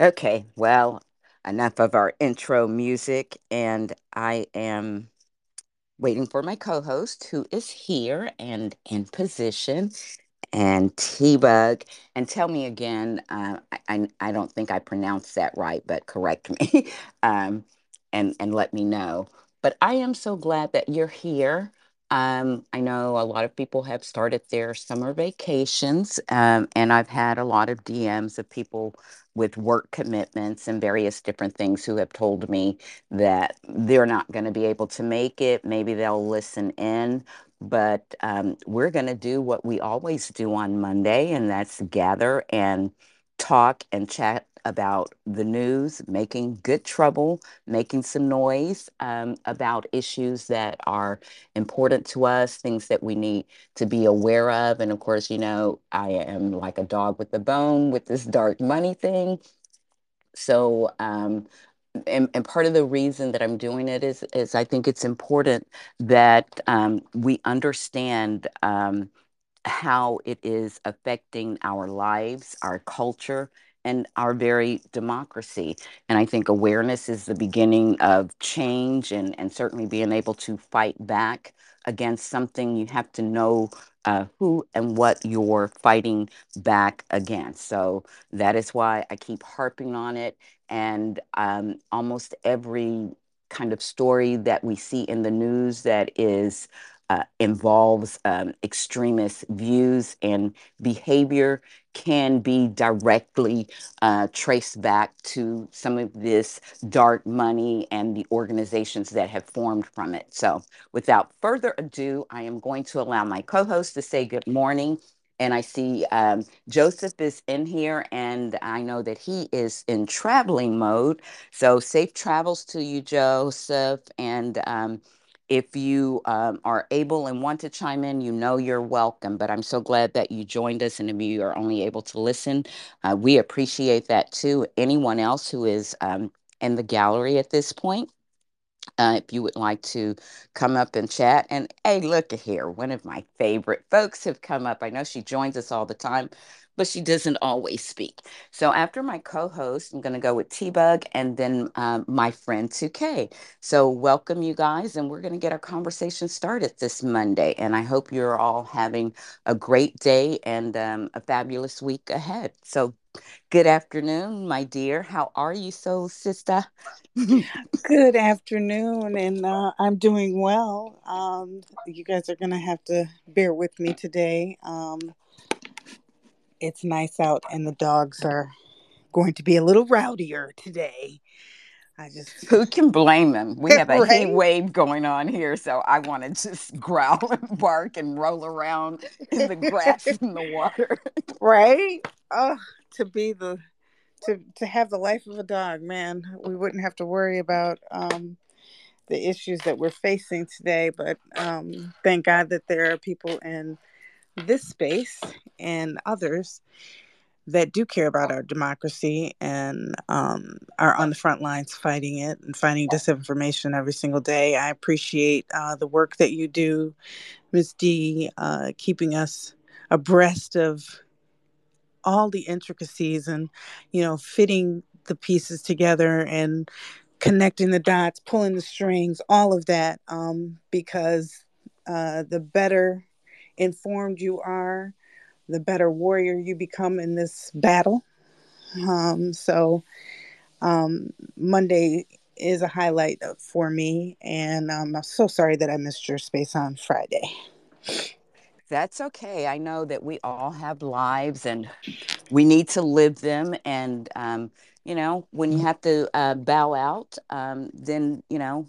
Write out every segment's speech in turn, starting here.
Okay, well, enough of our intro music, and I am waiting for my co host who is here and in position and T-Bug. And tell me again, uh, I, I, I don't think I pronounced that right, but correct me um, and, and let me know. But I am so glad that you're here. Um, I know a lot of people have started their summer vacations, um, and I've had a lot of DMs of people with work commitments and various different things who have told me that they're not going to be able to make it. Maybe they'll listen in, but um, we're going to do what we always do on Monday, and that's gather and talk and chat about the news, making good trouble, making some noise um, about issues that are important to us, things that we need to be aware of. And of course, you know, I am like a dog with a bone with this dark money thing. So, um, and, and part of the reason that I'm doing it is is I think it's important that um, we understand um, how it is affecting our lives, our culture, and our very democracy. And I think awareness is the beginning of change and, and certainly being able to fight back against something. You have to know uh, who and what you're fighting back against. So that is why I keep harping on it. And um, almost every kind of story that we see in the news that is uh, involves um, extremist views and behavior can be directly uh, traced back to some of this dark money and the organizations that have formed from it. So, without further ado, I am going to allow my co host to say good morning. And I see um, Joseph is in here, and I know that he is in traveling mode. So, safe travels to you, Joseph. And um, if you um, are able and want to chime in, you know you're welcome. But I'm so glad that you joined us. And if you are only able to listen, uh, we appreciate that too. Anyone else who is um, in the gallery at this point, uh, if you would like to come up and chat. And hey, look here. One of my favorite folks have come up. I know she joins us all the time, but she doesn't always speak. So after my co-host, I'm going to go with T-Bug and then um, my friend 2K. So welcome you guys, and we're going to get our conversation started this Monday. And I hope you're all having a great day and um, a fabulous week ahead. So good afternoon, my dear. How are you, Soul Sister? good afternoon, and uh, I'm doing well. Um, you guys are going to have to bear with me today. Um, it's nice out and the dogs are going to be a little rowdier today. I just who can blame them? We have a right? heat wave going on here, so I want to just growl and bark and roll around in the grass and the water. Right? Oh, to be the to to have the life of a dog, man. We wouldn't have to worry about um the issues that we're facing today, but um thank God that there are people in this space and others that do care about our democracy and um, are on the front lines fighting it and fighting disinformation every single day. I appreciate uh, the work that you do, Ms. D, uh, keeping us abreast of all the intricacies and, you know, fitting the pieces together and connecting the dots, pulling the strings, all of that, um, because uh, the better informed you are, the better warrior you become in this battle. Um, so um, Monday is a highlight for me, and um, I'm so sorry that I missed your space on Friday. That's okay. I know that we all have lives and we need to live them. And, um, you know, when you mm-hmm. have to uh, bow out, um, then, you know,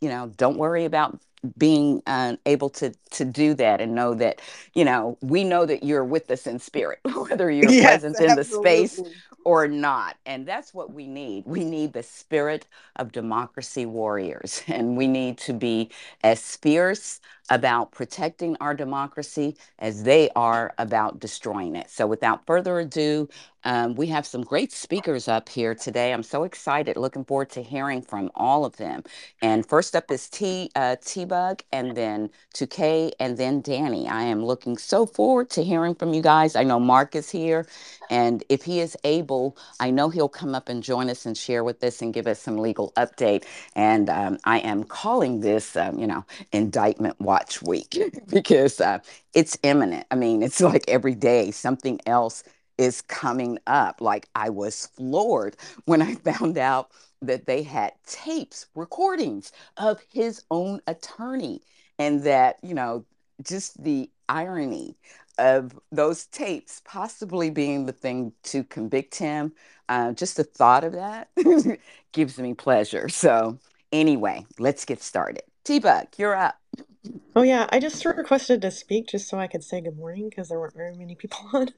you know, don't worry about being uh, able to to do that and know that you know we know that you're with us in spirit whether you're yes, present in the space or not and that's what we need. We need the spirit of democracy warriors and we need to be as fierce about protecting our democracy as they are about destroying it. So, without further ado, um, we have some great speakers up here today. I'm so excited, looking forward to hearing from all of them. And first up is T uh, T Bug, and then 2K, and then Danny. I am looking so forward to hearing from you guys. I know Mark is here, and if he is able, I know he'll come up and join us and share with us and give us some legal update. And um, I am calling this, um, you know, indictment watch week because uh, it's imminent. I mean, it's like every day something else is coming up. Like I was floored when I found out that they had tapes, recordings of his own attorney, and that, you know, just the irony of those tapes possibly being the thing to convict him. Uh, just the thought of that gives me pleasure. So, anyway, let's get started. T Bug, you're up. Oh, yeah. I just requested to speak just so I could say good morning because there weren't very many people on.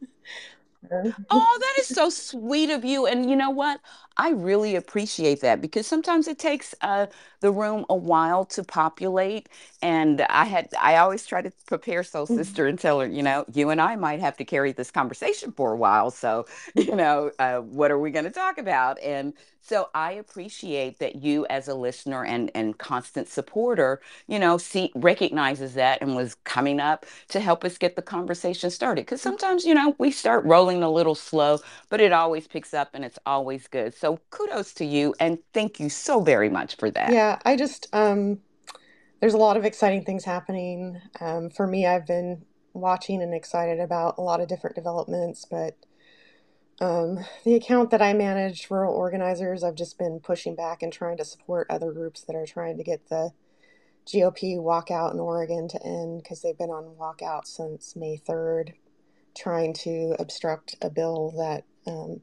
Oh, that is so sweet of you. And you know what? I really appreciate that because sometimes it takes uh, the room a while to populate. And I had, I always try to prepare Soul Sister and tell her, you know, you and I might have to carry this conversation for a while. So, you know, uh, what are we going to talk about? And so I appreciate that you, as a listener and and constant supporter, you know, see recognizes that and was coming up to help us get the conversation started. Because sometimes, you know, we start rolling a little slow, but it always picks up and it's always good. So kudos to you and thank you so very much for that. Yeah, I just um, there's a lot of exciting things happening. Um, for me, I've been watching and excited about a lot of different developments, but um, the account that I manage, Rural Organizers, I've just been pushing back and trying to support other groups that are trying to get the GOP walkout in Oregon to end because they've been on walkout since May 3rd, trying to obstruct a bill that um,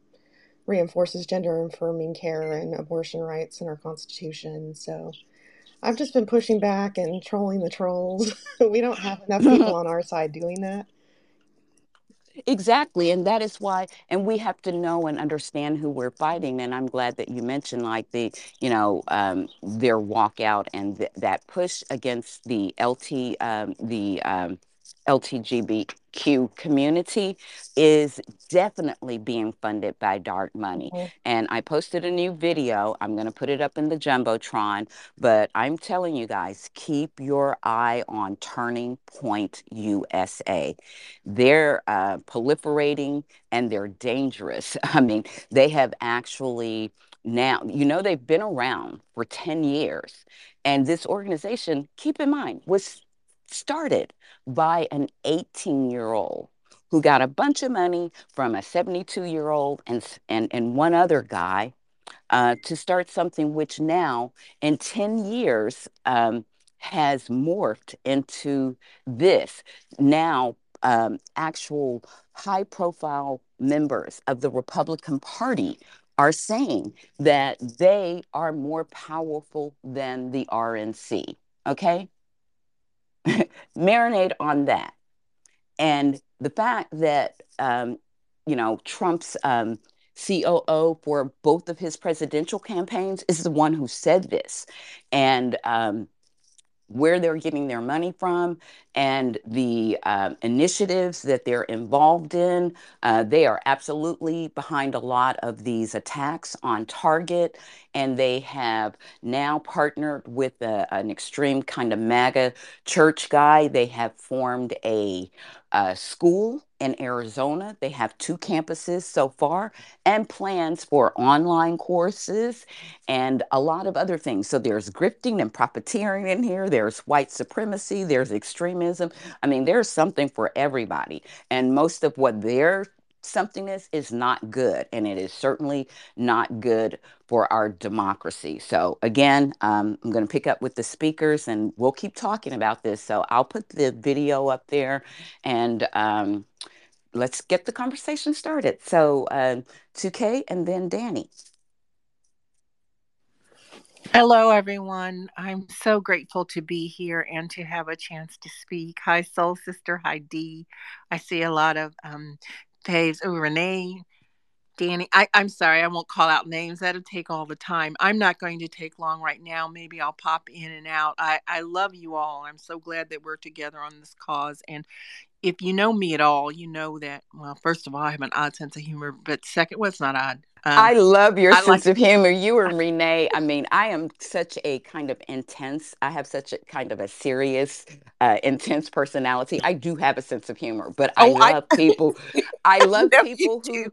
reinforces gender affirming care and abortion rights in our Constitution. So I've just been pushing back and trolling the trolls. we don't have enough people on our side doing that. Exactly. And that is why, and we have to know and understand who we're fighting. And I'm glad that you mentioned like the, you know, um, their walkout and th- that push against the LT, um, the um, LTGBQ community is definitely being funded by dark money. Mm-hmm. And I posted a new video. I'm going to put it up in the Jumbotron, but I'm telling you guys, keep your eye on Turning Point USA. They're uh, proliferating and they're dangerous. I mean, they have actually now, you know, they've been around for 10 years. And this organization, keep in mind, was started by an 18 year old who got a bunch of money from a 72 year old and, and, and one other guy uh, to start something which now, in 10 years, um, has morphed into this. Now, um, actual high profile members of the Republican Party are saying that they are more powerful than the RNC. Okay marinate on that. And the fact that, um, you know, Trump's um, COO for both of his presidential campaigns is the one who said this. And um, where they're getting their money from and the uh, initiatives that they're involved in. Uh, they are absolutely behind a lot of these attacks on Target, and they have now partnered with a, an extreme kind of MAGA church guy. They have formed a, a school in Arizona. They have two campuses so far and plans for online courses and a lot of other things. So there's grifting and profiteering in here, there's white supremacy, there's extremism. I mean, there's something for everybody. And most of what they're something is not good and it is certainly not good for our democracy so again um, i'm going to pick up with the speakers and we'll keep talking about this so i'll put the video up there and um, let's get the conversation started so uh, 2k and then danny Hello, everyone. I'm so grateful to be here and to have a chance to speak. Hi, Soul Sister. Hi, Dee. I see a lot of um, Taves. Oh, Renee. Danny, I, I'm sorry, I won't call out names. That'll take all the time. I'm not going to take long right now. Maybe I'll pop in and out. I, I love you all. I'm so glad that we're together on this cause. And if you know me at all, you know that, well, first of all, I have an odd sense of humor, but second, well, it's not odd. Um, I love your I sense like- of humor. You and Renee, I mean, I am such a kind of intense, I have such a kind of a serious, uh, intense personality. I do have a sense of humor, but I oh, love I- people. I love people who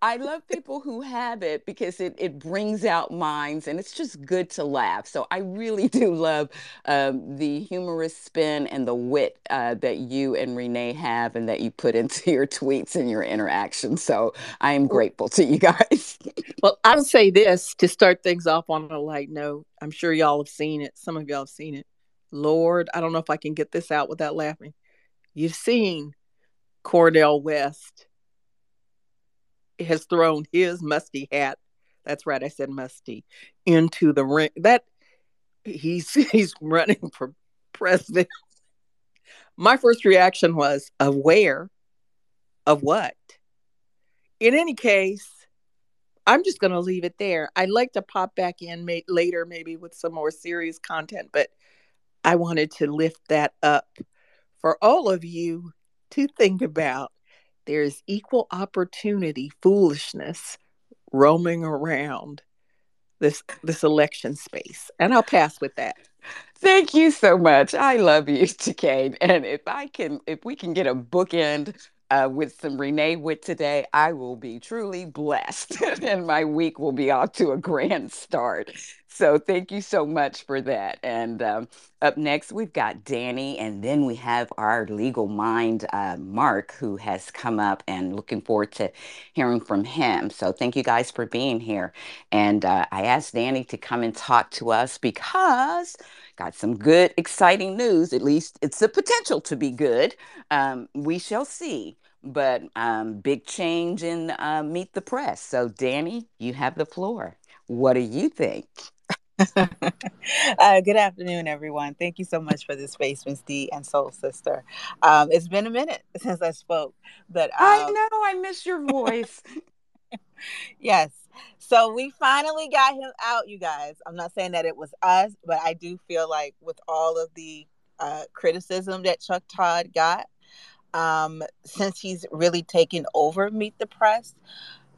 I love people who have it because it, it brings out minds and it's just good to laugh. So I really do love um, the humorous spin and the wit uh, that you and Renee have and that you put into your tweets and your interactions. So I am grateful to you guys. well, I'll say this to start things off on a light note. I'm sure y'all have seen it. Some of y'all have seen it. Lord, I don't know if I can get this out without laughing. You've seen Cornel West has thrown his musty hat. That's right, I said musty into the ring. That he's he's running for president. My first reaction was aware of what? In any case, I'm just going to leave it there. I'd like to pop back in may- later, maybe with some more serious content, but I wanted to lift that up for all of you to think about there's equal opportunity foolishness roaming around this this election space. And I'll pass with that. Thank you so much. I love you, Chicane. And if I can, if we can get a bookend uh, with some Renee Witt today, I will be truly blessed and my week will be off to a grand start. So thank you so much for that. And um, up next, we've got Danny, and then we have our legal mind, uh, Mark, who has come up and looking forward to hearing from him. So thank you guys for being here. And uh, I asked Danny to come and talk to us because got some good, exciting news. At least it's the potential to be good. Um, we shall see. But um, big change in uh, Meet the Press. So, Danny, you have the floor. What do you think? uh, good afternoon, everyone. Thank you so much for this space, Miss D and Soul Sister. Um, it's been a minute since I spoke, but um, I know I miss your voice. yes. So we finally got him out, you guys. I'm not saying that it was us, but I do feel like with all of the uh, criticism that Chuck Todd got, um, since he's really taken over Meet the Press,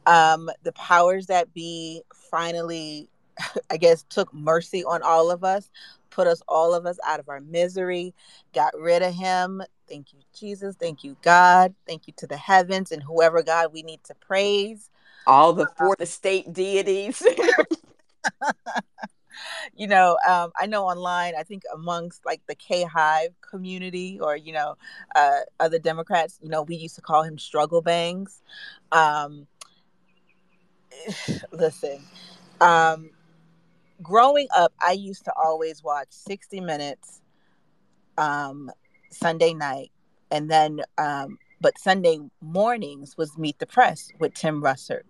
um, the powers that be finally, I guess, took mercy on all of us, put us all of us out of our misery, got rid of him. Thank you, Jesus. Thank you, God. Thank you to the heavens and whoever God we need to praise all the four fourth state deities. you know, um, I know online, I think amongst like the K Hive community or, you know, uh, other Democrats, you know, we used to call him struggle bangs. Um, listen, um, growing up, I used to always watch 60 Minutes um, Sunday night. And then, um, but Sunday mornings was Meet the Press with Tim Russert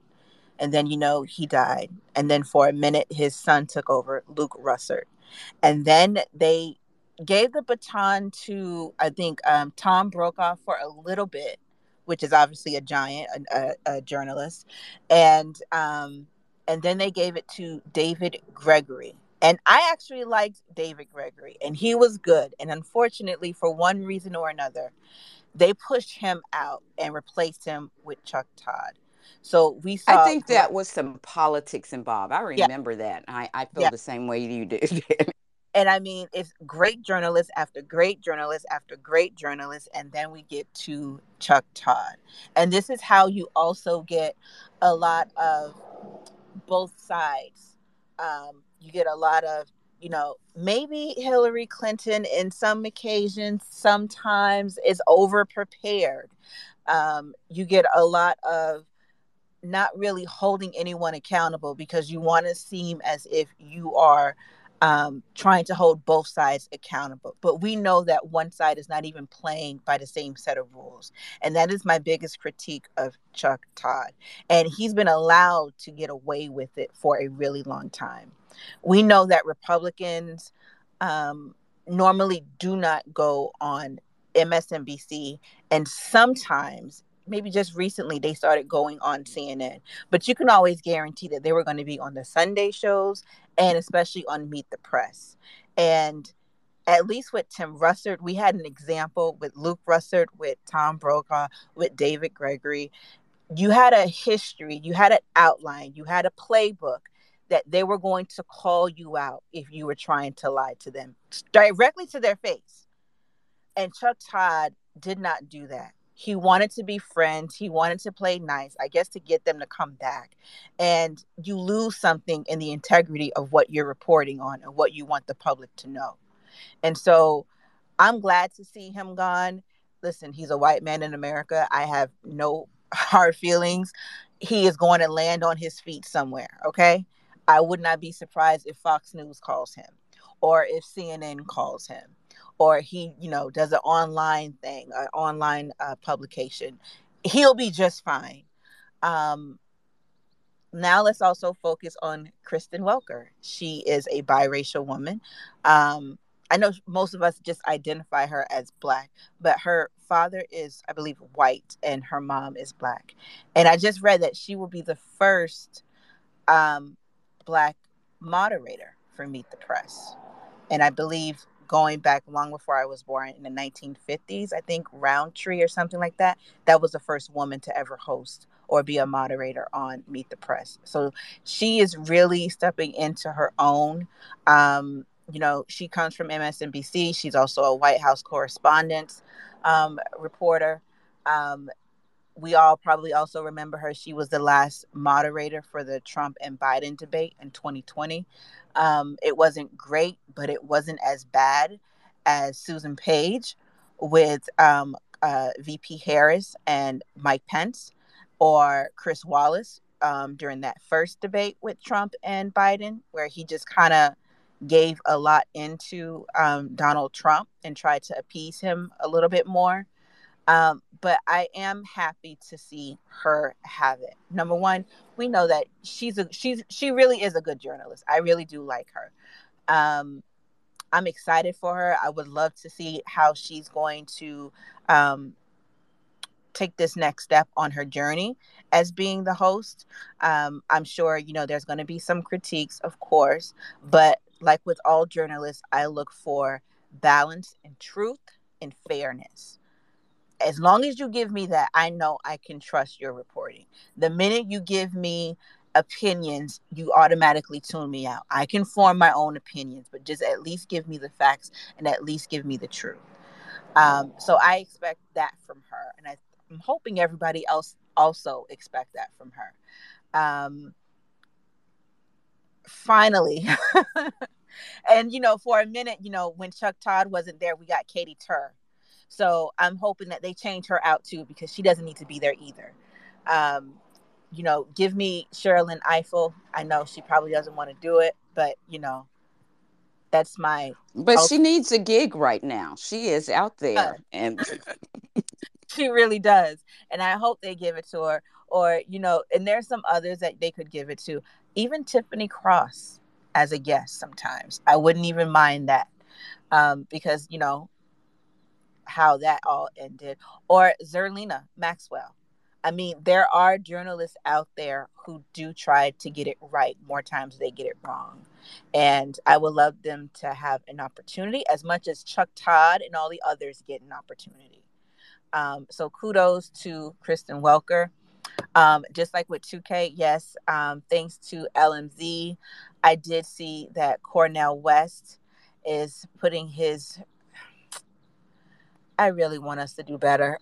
and then you know he died. And then for a minute his son took over luke russert. And then they gave the baton to i think um, tom brokaw for a little bit which is obviously a giant a, a, a journalist. And um, and then they gave it to david gregory. And i actually liked david gregory and he was good. And unfortunately for one reason or another they pushed him out and replaced him with chuck todd so we saw. I think that was some politics involved. I remember yeah. that. I, I feel yeah. the same way you did. and I mean, it's great journalists after great journalists after great journalists, and then we get to Chuck Todd, and this is how you also get a lot of both sides. Um, you get a lot of you know, maybe Hillary Clinton in some occasions sometimes is over prepared. Um, you get a lot of not really holding anyone accountable because you want to seem as if you are um, trying to hold both sides accountable. But we know that one side is not even playing by the same set of rules. And that is my biggest critique of Chuck Todd. And he's been allowed to get away with it for a really long time. We know that Republicans um, normally do not go on MSNBC and sometimes maybe just recently they started going on CNN, but you can always guarantee that they were going to be on the Sunday shows and especially on Meet the Press. And at least with Tim Russert, we had an example with Luke Russert, with Tom Brokaw, with David Gregory. You had a history, you had an outline, you had a playbook that they were going to call you out if you were trying to lie to them directly to their face. And Chuck Todd did not do that. He wanted to be friends. He wanted to play nice, I guess, to get them to come back. And you lose something in the integrity of what you're reporting on and what you want the public to know. And so I'm glad to see him gone. Listen, he's a white man in America. I have no hard feelings. He is going to land on his feet somewhere, okay? I would not be surprised if Fox News calls him or if CNN calls him or he, you know, does an online thing, an online uh, publication. He'll be just fine. Um, now let's also focus on Kristen Welker. She is a biracial woman. Um, I know most of us just identify her as black, but her father is, I believe, white and her mom is black. And I just read that she will be the first um, black moderator for Meet the Press. And I believe going back long before I was born in the 1950s, I think Rountree or something like that, that was the first woman to ever host or be a moderator on Meet the Press. So she is really stepping into her own. Um, you know, she comes from MSNBC. She's also a White House correspondent um, reporter. Um, we all probably also remember her. She was the last moderator for the Trump and Biden debate in 2020. Um, it wasn't great, but it wasn't as bad as Susan Page with um, uh, VP Harris and Mike Pence or Chris Wallace um, during that first debate with Trump and Biden, where he just kind of gave a lot into um, Donald Trump and tried to appease him a little bit more. Um, but I am happy to see her have it. Number one, we know that she's a she's she really is a good journalist. I really do like her. Um, I'm excited for her. I would love to see how she's going to um, take this next step on her journey as being the host. Um, I'm sure you know there's going to be some critiques, of course, but like with all journalists, I look for balance and truth and fairness as long as you give me that, I know I can trust your reporting. The minute you give me opinions, you automatically tune me out. I can form my own opinions, but just at least give me the facts and at least give me the truth. Um, so I expect that from her, and I, am hoping everybody else also expect that from her. Um, finally. and you know, for a minute, you know, when Chuck Todd wasn't there, we got Katie Tur so I'm hoping that they change her out too because she doesn't need to be there either. Um, you know, give me Sherrilyn Ifill. I know she probably doesn't want to do it, but you know, that's my. But she needs a gig right now. She is out there, uh, and she really does. And I hope they give it to her. Or you know, and there's some others that they could give it to. Even Tiffany Cross as a guest sometimes. I wouldn't even mind that um, because you know how that all ended, or Zerlina Maxwell. I mean, there are journalists out there who do try to get it right. More times they get it wrong. And I would love them to have an opportunity as much as Chuck Todd and all the others get an opportunity. Um, so kudos to Kristen Welker. Um, just like with 2K, yes, um, thanks to LMZ, I did see that Cornel West is putting his I really want us to do better.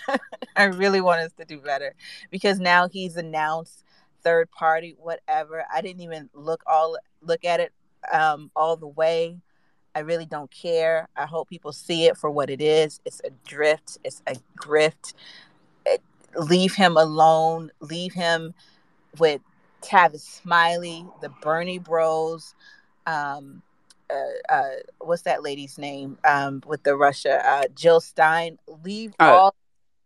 I really want us to do better because now he's announced third party whatever. I didn't even look all look at it um, all the way. I really don't care. I hope people see it for what it is. It's a drift. It's a grift. It, leave him alone. Leave him with Tavis Smiley, the Bernie Bros. Um, uh, uh, what's that lady's name um, with the Russia? Uh, Jill Stein. Leave oh. all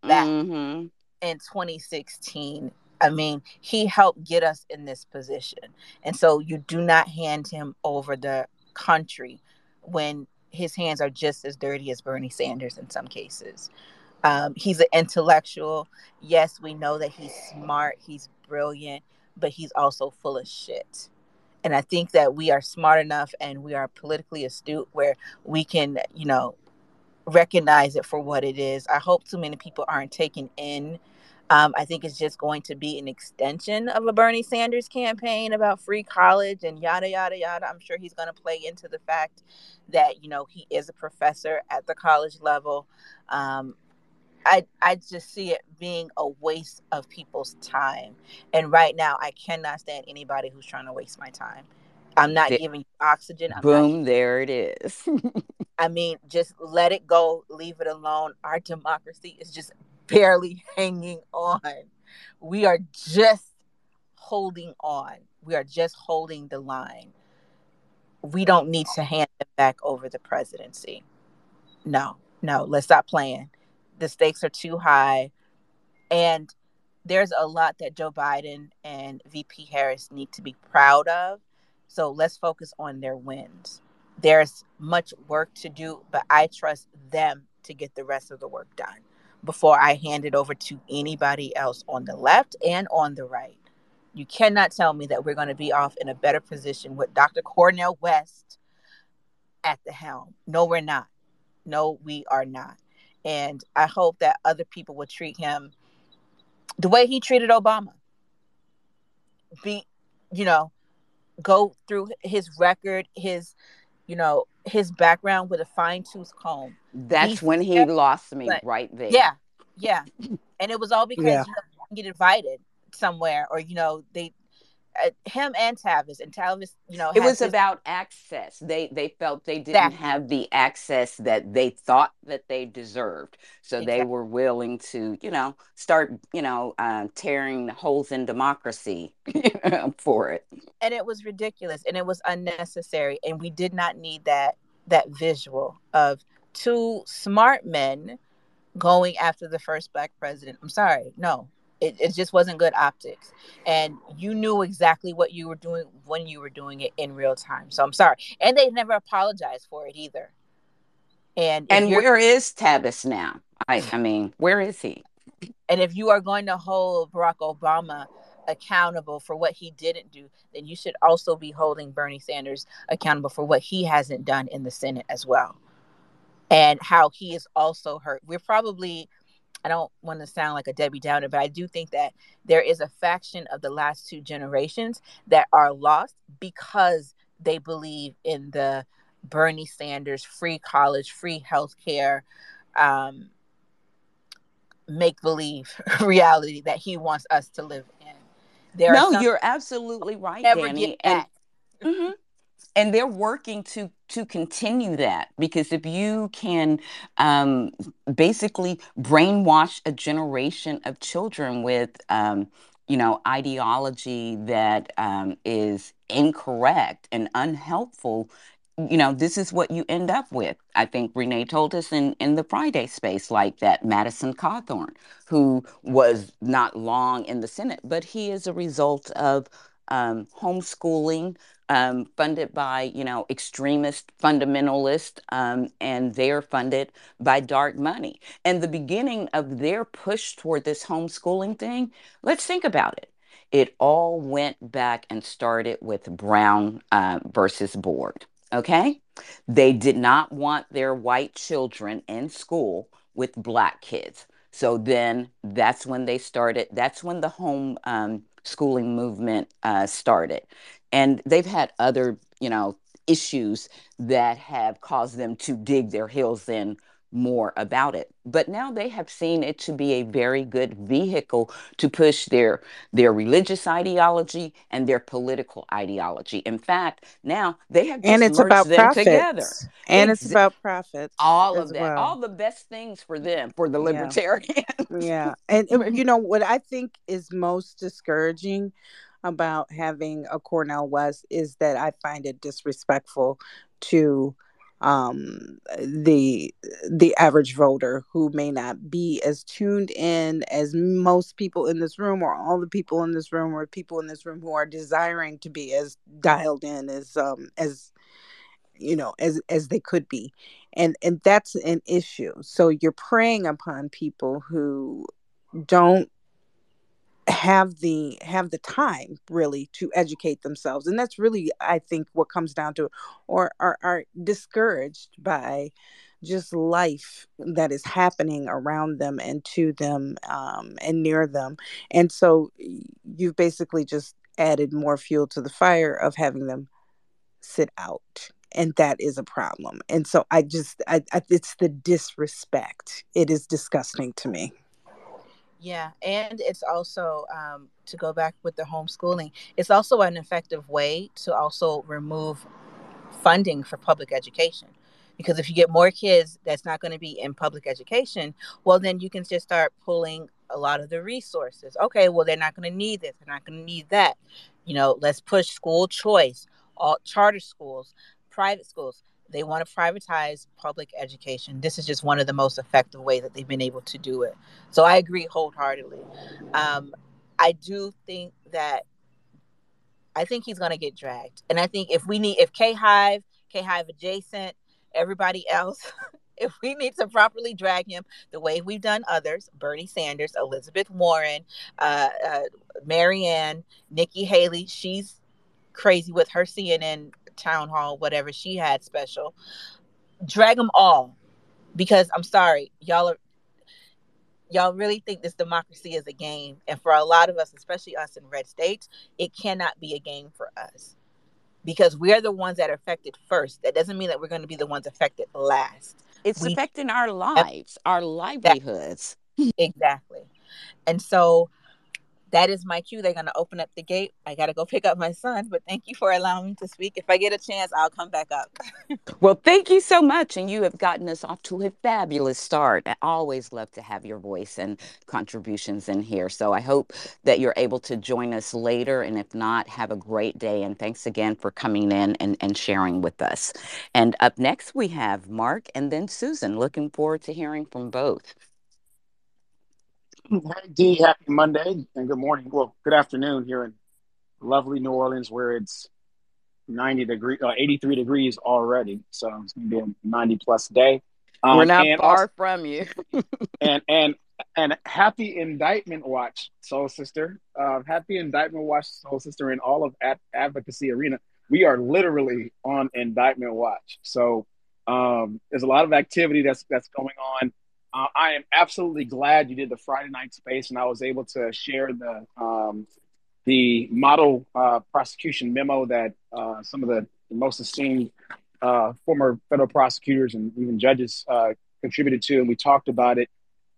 that mm-hmm. in 2016. I mean, he helped get us in this position, and so you do not hand him over the country when his hands are just as dirty as Bernie Sanders in some cases. Um, he's an intellectual. Yes, we know that he's smart, he's brilliant, but he's also full of shit. And I think that we are smart enough and we are politically astute where we can, you know, recognize it for what it is. I hope too many people aren't taken in. Um, I think it's just going to be an extension of a Bernie Sanders campaign about free college and yada, yada, yada. I'm sure he's going to play into the fact that, you know, he is a professor at the college level. Um, I, I just see it being a waste of people's time. And right now, I cannot stand anybody who's trying to waste my time. I'm not The- giving you oxygen. I'm not Boom, there it is. I mean, just let it go, leave it alone. Our democracy is just barely hanging on. We are just holding on. We are just holding the line. We don't need to hand it back over the presidency. No, no, let's stop playing. The stakes are too high. And there's a lot that Joe Biden and VP Harris need to be proud of. So let's focus on their wins there's much work to do, but I trust them to get the rest of the work done before I hand it over to anybody else on the left and on the right. You cannot tell me that we're going to be off in a better position with Dr. Cornel West at the helm. No, we're not. No, we are not. And I hope that other people will treat him the way he treated Obama. Be, you know, go through his record, his you know, his background with a fine tooth comb. That's He's- when he lost me but- right there. Yeah, yeah. And it was all because Yeah. you know, he didn't get invited somewhere, or you know, they, him and Tavis, and Tavis, you know, It was this- about access. They they felt they didn't Exactly. have the access that they thought that they deserved. So they were willing to, you know, start, you know, uh, tearing holes in democracy for it. and it was ridiculous and it was unnecessary, and we did not need that that visual of two smart men going after the first black president. I'm sorry, no. It, it just wasn't good optics. And you knew exactly what you were doing when you were doing it in real time. So I'm sorry. And they never apologized for it either. And And where is Tavis now? I I mean, where is he? And if you are going to hold Barack Obama accountable for what he didn't do, then you should also be holding Bernie Sanders accountable for what he hasn't done in the Senate as well. And how he is also hurt. We're probably, I don't want to sound like a Debbie Downer, but I do think that there is a faction of the last two generations that are lost because they believe in the Bernie Sanders free college, free healthcare, um, make believe reality that he wants us to live in. There No, some you're absolutely right, Danny. And. Mhm. and they're working to to continue that because if you can um, basically brainwash a generation of children with um, you know ideology that um, is incorrect and unhelpful you know this is what you end up with. I think renee told us in in the friday space like that madison cawthorn who was not long in the senate but he is a result of um, homeschooling um, funded by you know extremist fundamentalists um, and they're funded by dark money. And the beginning of their push toward this homeschooling thing let's think about it. It all went back and started with brown uh, versus board okay? They did not want their white children in school with black kids. So then that's when they started that's when the home um, schooling movement uh, started and they've had other you know issues that have caused them to dig their heels in more about it. But now they have seen it to be a very good vehicle to push their their religious ideology and their political ideology. In fact now they have just and it's about them profits. together. And it's Exa- about profits all of that. well. all the best things for them for the Yeah. libertarians. Yeah. And you know what i think is most discouraging about having a cornel west is that i find it disrespectful to um the the average voter who may not be as tuned in as most people in this room or all the people in this room or people in this room who are desiring to be as dialed in as um as you know as as they could be. And and that's an issue. So you're preying upon people who don't have the have the time really to educate themselves and that's really i think what comes down to or are, are discouraged by just life that is happening around them and to them um, and near them and so you've basically just added more fuel to the fire of having them sit out and that is a problem and so i just I, I, it's the disrespect. It is disgusting to me yeah, and it's also um, to go back with the homeschooling. It's also an effective way to also remove funding for public education, because if you get more kids that's not going to be in public education, well, then you can just start pulling a lot of the resources. Okay, well, they're not going to need this. They're not going to need that. You know, let's push school choice, all charter schools, private schools they want to privatize public education. This is just one of the most effective ways that they've been able to do it. So I agree wholeheartedly. Um, I do think that I think he's going to get dragged, and I think if we need if K Hive, K Hive adjacent, everybody else. if we need to properly drag him the way we've done others, Bernie Sanders, Elizabeth Warren, uh, uh, Marianne, Nikki Haley, she's crazy with her CNN town hall, whatever she had special. Drag them all, because I'm sorry, y'all are y'all really think this democracy is a game, and for a lot of us, especially us in red states, it cannot be a game for us because we're the ones that are affected first. That doesn't mean that we're going to be the ones affected last. It's we, affecting our lives, our livelihoods. Exactly. And so that is my cue. They're going to open up the gate. I got to go pick up my son, but thank you for allowing me to speak. If I get a chance, I'll come back up. well, thank you so much. And you have gotten us off to a fabulous start. I always love to have your voice and contributions in here. So I hope that you're able to join us later. And if not, have a great day. And thanks again for coming in and, and sharing with us. And up next, we have Mark and then Susan. Looking forward to hearing from both. Hey, D, happy Monday and good morning. Well, good afternoon here in lovely New Orleans where it's 90 degree, uh, 83 degrees already. So it's going to be a 90 plus day. Um, We're not far also, from you. and, and, and happy indictment watch, Soul Sister. Uh, happy indictment watch, Soul Sister, in all of ad- advocacy arena. We are literally on indictment watch. So um, there's a lot of activity that's that's going on. Uh, I am absolutely glad you did the Friday night space, and I was able to share the um, the model uh, prosecution memo that uh, some of the, most esteemed uh, former federal prosecutors and even judges uh, contributed to, and we talked about it.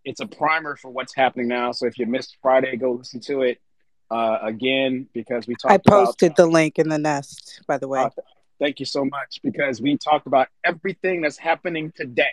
It's a primer for what's happening now. So if you missed Friday, go listen to it uh, again because we talked. I posted about, the link in the nest, by the way. thank you so much because we talked about everything that's happening today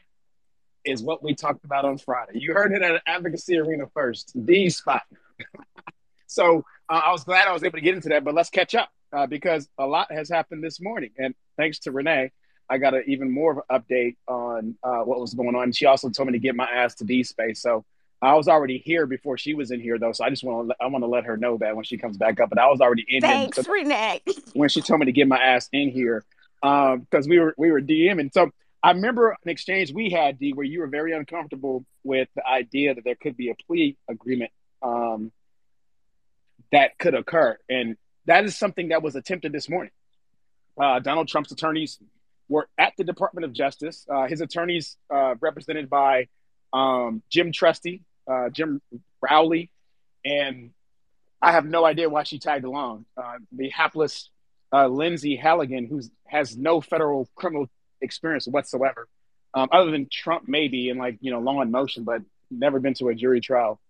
is what we talked about on Friday. You heard it at Advocacy Arena first, the spot. so uh, I was glad I was able to get into that, but let's catch up uh, because a lot has happened this morning. And thanks to Renee, I got an even more of an update on uh, what was going on. She also told me to get my ass to D space. So I was already here before she was in here, though. So I just want to I want to let her know that when she comes back up. But I was already in Thanks, here. Renee. when she told me to get my ass in here, because um, we were we were DMing. So I remember an exchange we had, D, where you were very uncomfortable with the idea that there could be a plea agreement um, that could occur. And that is something that was attempted this morning. Uh, Donald Trump's attorneys were at the Department of Justice. Uh, his attorneys, uh, represented by um, Jim Trusty, uh, Jim Rowley, and I have no idea why she tagged along. Uh, the hapless uh, Lindsey Halligan, who has no federal criminal experience whatsoever, um, other than Trump maybe in like you know Law and Motion, but never been to a jury trial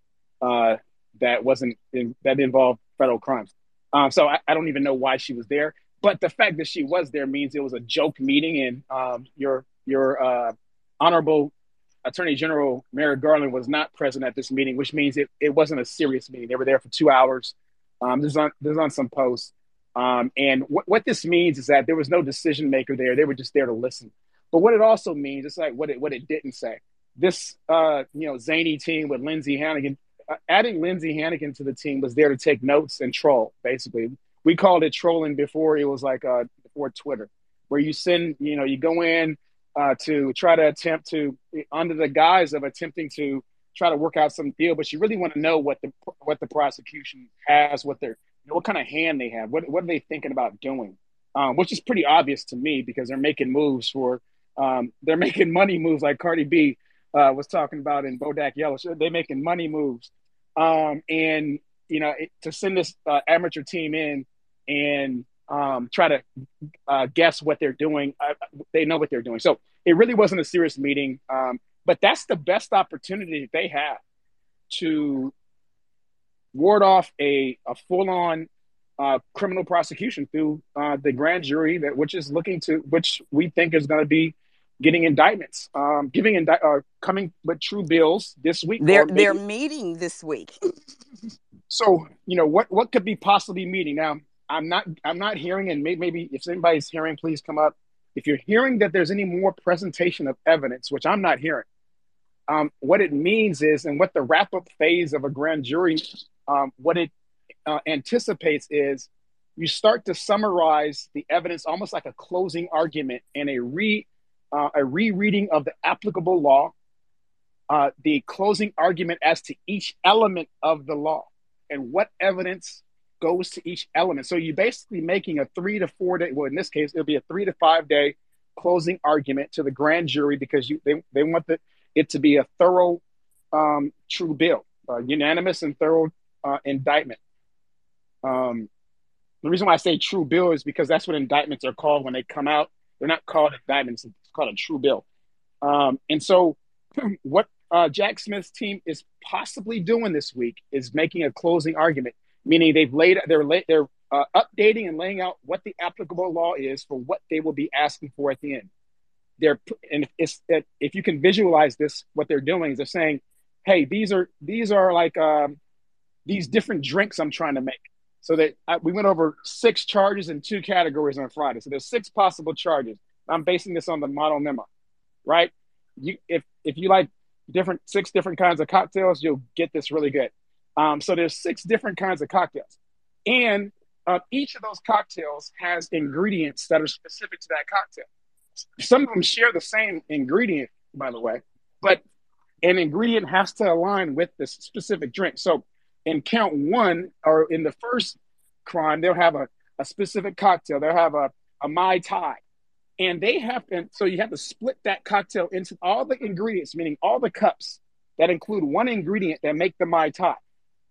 uh, that wasn't in, that involved federal crimes. Um, so I, I, don't even know why she was there. But the fact that she was there means it was a joke meeting, and um, your your uh, honorable Attorney General Merrick Garland was not present at this meeting, which means it, it wasn't a serious meeting. They were there for two hours. Um, there's on there's on some posts. Um, and what, what this means is that there was no decision maker there. They were just there to listen. But what it also means, it's like what it what it didn't say. This uh, you know zany team with Lindsay Hannigan, uh, adding Lindsay Hannigan to the team was there to take notes and troll. Basically, we called it trolling before it was like uh, before Twitter. where you send, you know, you go in uh, to try to attempt to, under the guise of attempting to try to work out some deal, but you really want to know what the what the prosecution has, what their you know, what kind of hand they have, what what are they thinking about doing, um, which is pretty obvious to me because they're making moves for um, they're making money moves like Cardi B uh, was talking about in Bodak Yellow. They're making money moves, um, and you know it, to send this uh, amateur team in and um, try to uh, guess what they're doing. Uh, they know what they're doing. So it really wasn't a serious meeting. Um, but that's the best opportunity they have to ward off a, a full on uh, criminal prosecution through uh, the grand jury, that which is looking to, which we think is going to be getting indictments, um, giving indi- uh, coming with true bills this week. They're they're meeting this week. so you know what what could be possibly meeting now. I'm not I'm not hearing, and maybe, maybe if anybody's hearing, please come up. If you're hearing that there's any more presentation of evidence, which I'm not hearing, um, what it means is, and what the wrap up phase of a grand jury, um, what it uh, anticipates is you start to summarize the evidence almost like a closing argument and a re uh, a rereading of the applicable law, uh, the closing argument as to each element of the law and what evidence goes to each element. So you're basically making a three to four day, well, in this case, it'll be a three to five day closing argument to the grand jury because you they, they want the it to be a thorough, um, true bill, unanimous and thorough uh, indictment. Um, the reason why I say true bill is because that's what indictments are called when they come out. They're not called indictments; it's called a true bill. Um, and so, what uh, Jack Smith's team is possibly doing this week is making a closing argument, meaning they've laid they're they're uh, updating and laying out what the applicable law is for what they will be asking for at the end they're and it's if you can visualize this what they're doing is they're saying hey these are these are like um, these different drinks i'm trying to make. So that I, we went over six charges in two categories on friday. So there's six possible charges. I'm basing this on the model memo right? You if if you like different six different kinds of cocktails you'll get this really good. Um, so there's six different kinds of cocktails. And uh, each of those cocktails has ingredients that are specific to that cocktail. Some of them share the same ingredient, by the way, but an ingredient has to align with this specific drink. So in count one, or in the first crime, they'll have a, a specific cocktail. They'll have a, a Mai Tai. And they have to, so you have to split that cocktail into all the ingredients, meaning all the cups that include one ingredient that make the Mai Tai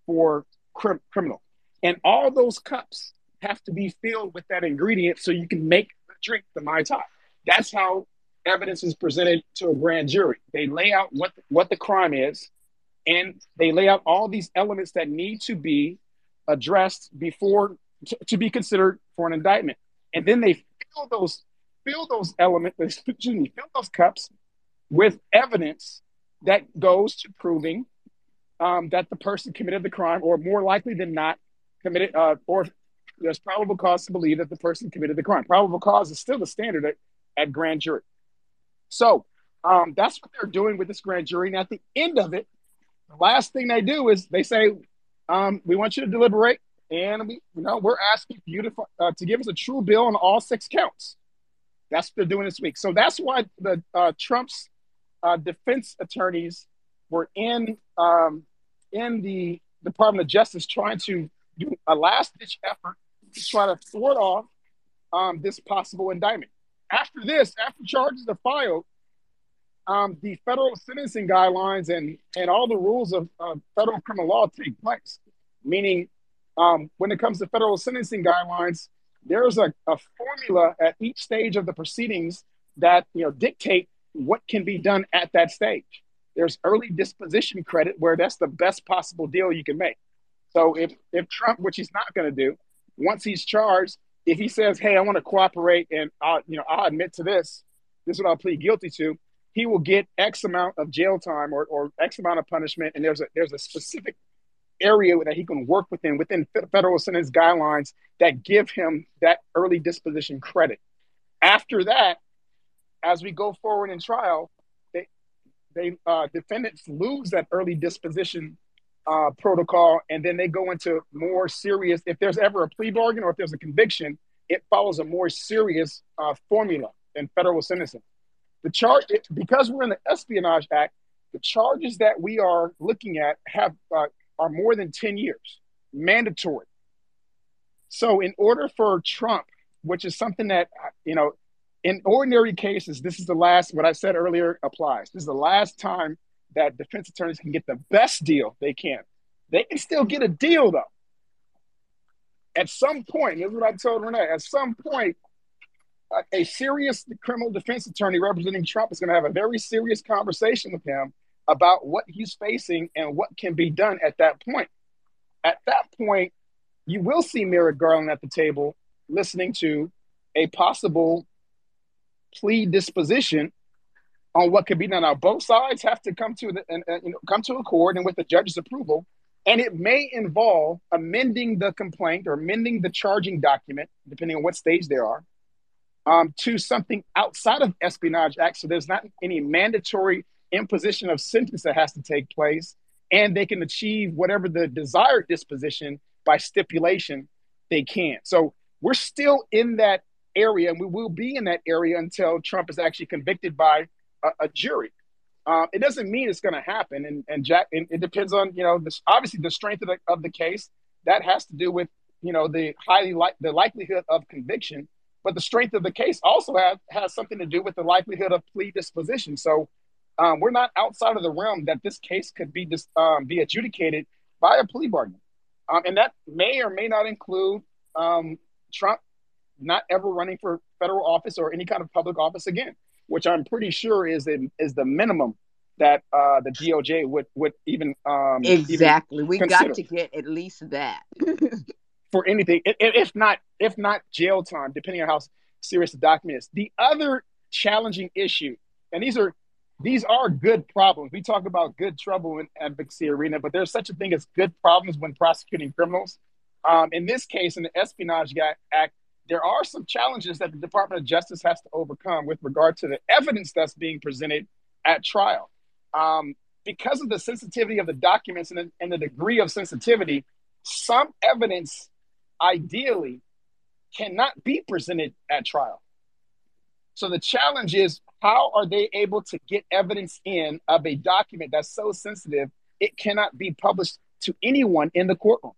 for crim- criminal. And all those cups have to be filled with that ingredient so you can make the drink, the Mai Tai. That's how evidence is presented to a grand jury. They lay out what what the crime is, and they lay out all these elements that need to be addressed before to, to be considered for an indictment. And then they fill those fill those elements, excuse me, fill those cups with evidence that goes to proving um, that the person committed the crime, or more likely than not, committed, uh, or there's probable cause to believe that the person committed the crime. Probable cause is still the standard at grand jury. So um, that's what they're doing with this grand jury. And at the end of it, last thing they do is they say, um, "We want you to deliberate, and we, you know, we're asking you to uh, to give us a true bill on all six counts." That's what they're doing this week. So that's why the uh, Trump's uh, defense attorneys were in um, in the Department of Justice trying to do a last ditch effort to try to thwart off um, this possible indictment after this, after charges are filed, um, the federal sentencing guidelines and, and all the rules of uh, federal criminal law take place. Meaning, um, when it comes to federal sentencing guidelines, there's a, a formula at each stage of the proceedings that you know dictate what can be done at that stage. There's early disposition credit where that's the best possible deal you can make. So if if Trump, which he's not going to do, once he's charged, if he says, "Hey, I want to cooperate and I'll, you know, I'll admit to this. This is what I'll plead guilty to," he will get X amount of jail time or, or X amount of punishment, and there's a there's a specific area that he can work within within federal sentence guidelines that give him that early disposition credit. After that, as we go forward in trial, they they uh, defendants lose that early disposition uh, protocol, and then they go into more serious. If there's ever a plea bargain or if there's a conviction, it follows a more serious uh, formula than federal sentencing. The charge, because we're in the Espionage Act, the charges that we are looking at have uh, are more than ten years, mandatory. So, in order for Trump, which is something that you know, in ordinary cases, this is the last. What I said earlier applies. This is the last time that defense attorneys can get the best deal they can. They can still get a deal though. At some point, this is what I told Renee. At some point, a serious criminal defense attorney representing Trump is going to have a very serious conversation with him about what he's facing and what can be done at that point. At that point, you will see Merrick Garland at the table listening to a possible plea disposition on what could be done. Now, both sides have to come to the, and, and, you know, come to accord and with the judge's approval, and it may involve amending the complaint or amending the charging document, depending on what stage they are, um, to something outside of Espionage Act. So there's not any mandatory imposition of sentence that has to take place, and they can achieve whatever the desired disposition by stipulation they can. So we're still in that area, and we will be in that area until Trump is actually convicted by a, a jury. Um, it doesn't mean it's going to happen, and and Jack. And it depends on you know this, obviously the strength of the, of the case. That has to do with you know the highly like the likelihood of conviction, but the strength of the case also has has something to do with the likelihood of plea disposition. So um, we're not outside of the realm that this case could be dis, um, be adjudicated by a plea bargain, um, and that may or may not include um, Trump not ever running for federal office or any kind of public office again which I'm pretty sure is the, is the minimum that uh, the DOJ would would even um, exactly. Even we consider. got to get at least that for anything, if not if not jail time, depending on how serious the document is. The other challenging issue, and these are these are good problems. We talk about good trouble in advocacy arena, but there's such a thing as good problems when prosecuting criminals. Um, in this case, in the Espionage Act, there are some challenges that the Department of Justice has to overcome with regard to the evidence that's being presented at trial. Um, because of the sensitivity of the documents and the, and the degree of sensitivity, some evidence ideally cannot be presented at trial. So the challenge is how are they able to get evidence in of a document that's so sensitive it cannot be published to anyone in the courtroom?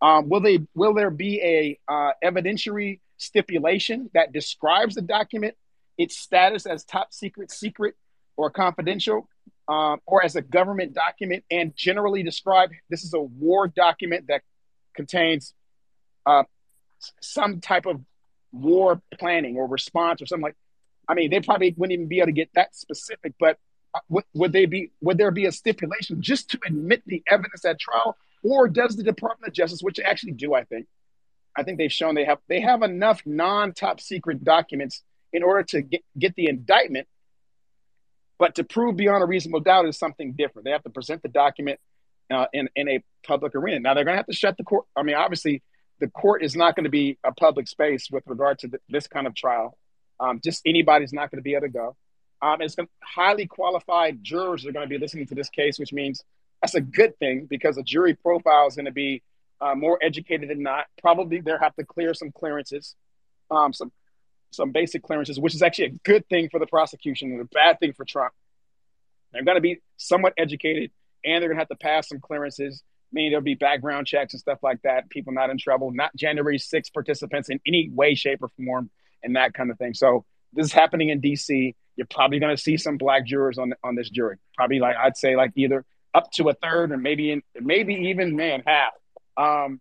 Um, will they will there be a uh, evidentiary stipulation that describes the document, its status as top secret, secret, or confidential, um, or as a government document, and generally describe this is a war document that contains uh, some type of war planning or response or something like. I mean, they probably wouldn't even be able to get that specific, but uh, would, would they be? Would there be a stipulation just to admit the evidence at trial? or does the Department of Justice, which they actually do, I think, I think they've shown they have they have enough non-top secret documents in order to get, get the indictment, but to prove beyond a reasonable doubt is something different. They have to present the document uh, in in a public arena. Now they're going to have to shut the court. I mean, obviously, the court is not going to be a public space with regard to the, this kind of trial. Um, just anybody's not going to be able to go. Um, it's going highly qualified jurors are going to be listening to this case, which means that's a good thing because a jury profile is going to be uh, more educated than not. Probably they'll have to clear some clearances, um, some some basic clearances, which is actually a good thing for the prosecution and a bad thing for Trump. They're going to be somewhat educated, and they're going to have to pass some clearances. Meaning there'll be background checks and stuff like that. People not in trouble, not January 6 participants in any way, shape, or form, and that kind of thing. So this is happening in D.C. You're probably going to see some black jurors on on this jury. Probably like I'd say like either up to a third, and maybe in, maybe even man half. Um,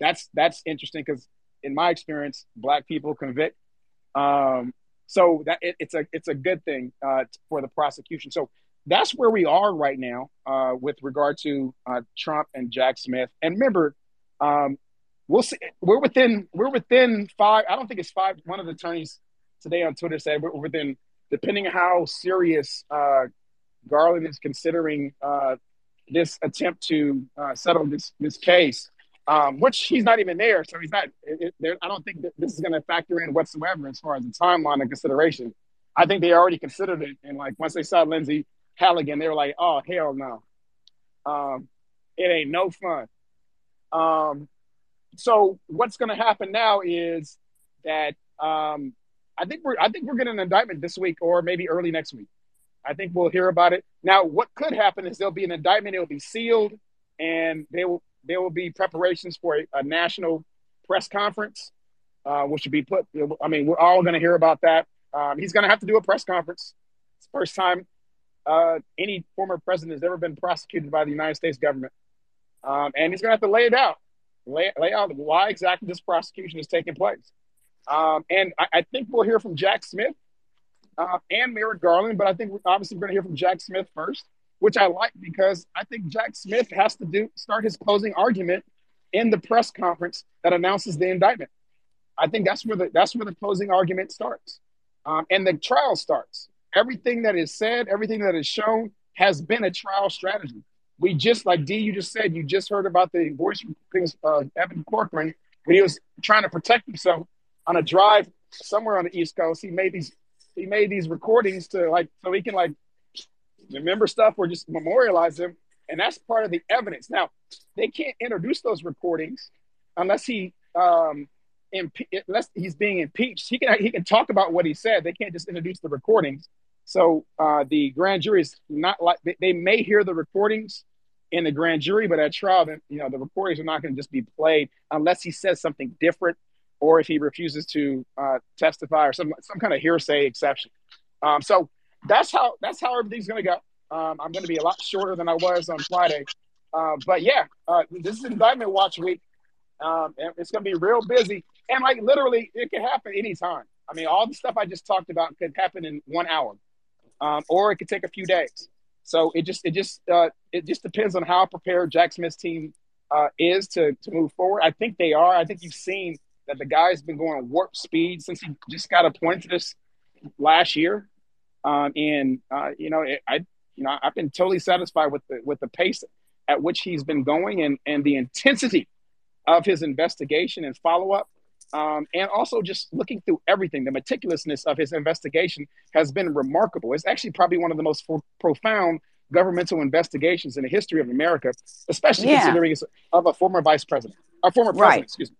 that's that's interesting because in my experience, black people convict. Um, so that it, it's a it's a good thing uh, for the prosecution. So that's where we are right now uh, with regard to uh, Trump and Jack Smith. And remember, um, we'll see. We're within we're within five. I don't think it's five. One of the attorneys today on Twitter said we're within, depending on how serious uh, Garland is considering uh, this attempt to uh, settle this this case, um, which he's not even there, so he's not. It, it, I don't think this is going to factor in whatsoever as far as the timeline and consideration. I think they already considered it, and like once they saw Lindsey Halligan, they were like, "Oh hell no, um, it ain't no fun." Um, so what's going to happen now is that um, I think we're I think we're getting an indictment this week or maybe early next week. I think we'll hear about it. Now, what could happen is there'll be an indictment. It will be sealed, and there will there will be preparations for a, a national press conference, uh, which should be put. I mean, we're all going to hear about that. Um, he's going to have to do a press conference. It's first time uh, any former president has ever been prosecuted by the United States government, um, and he's going to have to lay it out, lay, lay out why exactly this prosecution is taking place. Um, and I, I, think we'll hear from Jack Smith uh, and Merrick Garland, but I think we're obviously going to hear from Jack Smith first, which I like because I think Jack Smith has to do start his closing argument in the press conference that announces the indictment. I think that's where the that's where the closing argument starts, um, and the trial starts. Everything that is said, everything that is shown, has been a trial strategy. We just like D, you just said, you just heard about the voice recordings of Evan Corcoran when he was trying to protect himself on a drive somewhere on the East Coast. He made these he made these recordings to like so he can like remember stuff or just memorialize them, and that's part of the evidence. Now they can't introduce those recordings unless he um impe- unless he's being impeached. He can he can talk about what he said. They can't just introduce the recordings. So uh, the grand jury is not like they, may hear the recordings in the grand jury, but at trial, then you know, the recordings are not going to just be played unless he says something different or if he refuses to uh, testify or some some kind of hearsay exception. Um, so that's how that's how everything's going to go. Um, I'm going to be a lot shorter than I was on Friday, uh, but yeah, uh, this is indictment watch week. Um, and it's going to be real busy, and like literally, it can happen anytime. I mean, all the stuff I just talked about could happen in one hour, um, or it could take a few days. So it just it just uh, it just depends on how prepared Jack Smith's team uh, is to to move forward. I think they are. I think you've seen that the guy's been going warp speed since he just got appointed this last year. Um, and uh, you know, it, I you know I've been totally satisfied with the with the pace at which he's been going and and the intensity of his investigation and follow up. Um, and also just looking through everything, the meticulousness of his investigation has been remarkable. It's actually probably one of the most profound governmental investigations in the history of America, especially yeah. considering it's of a former vice president, a former president, right. excuse me.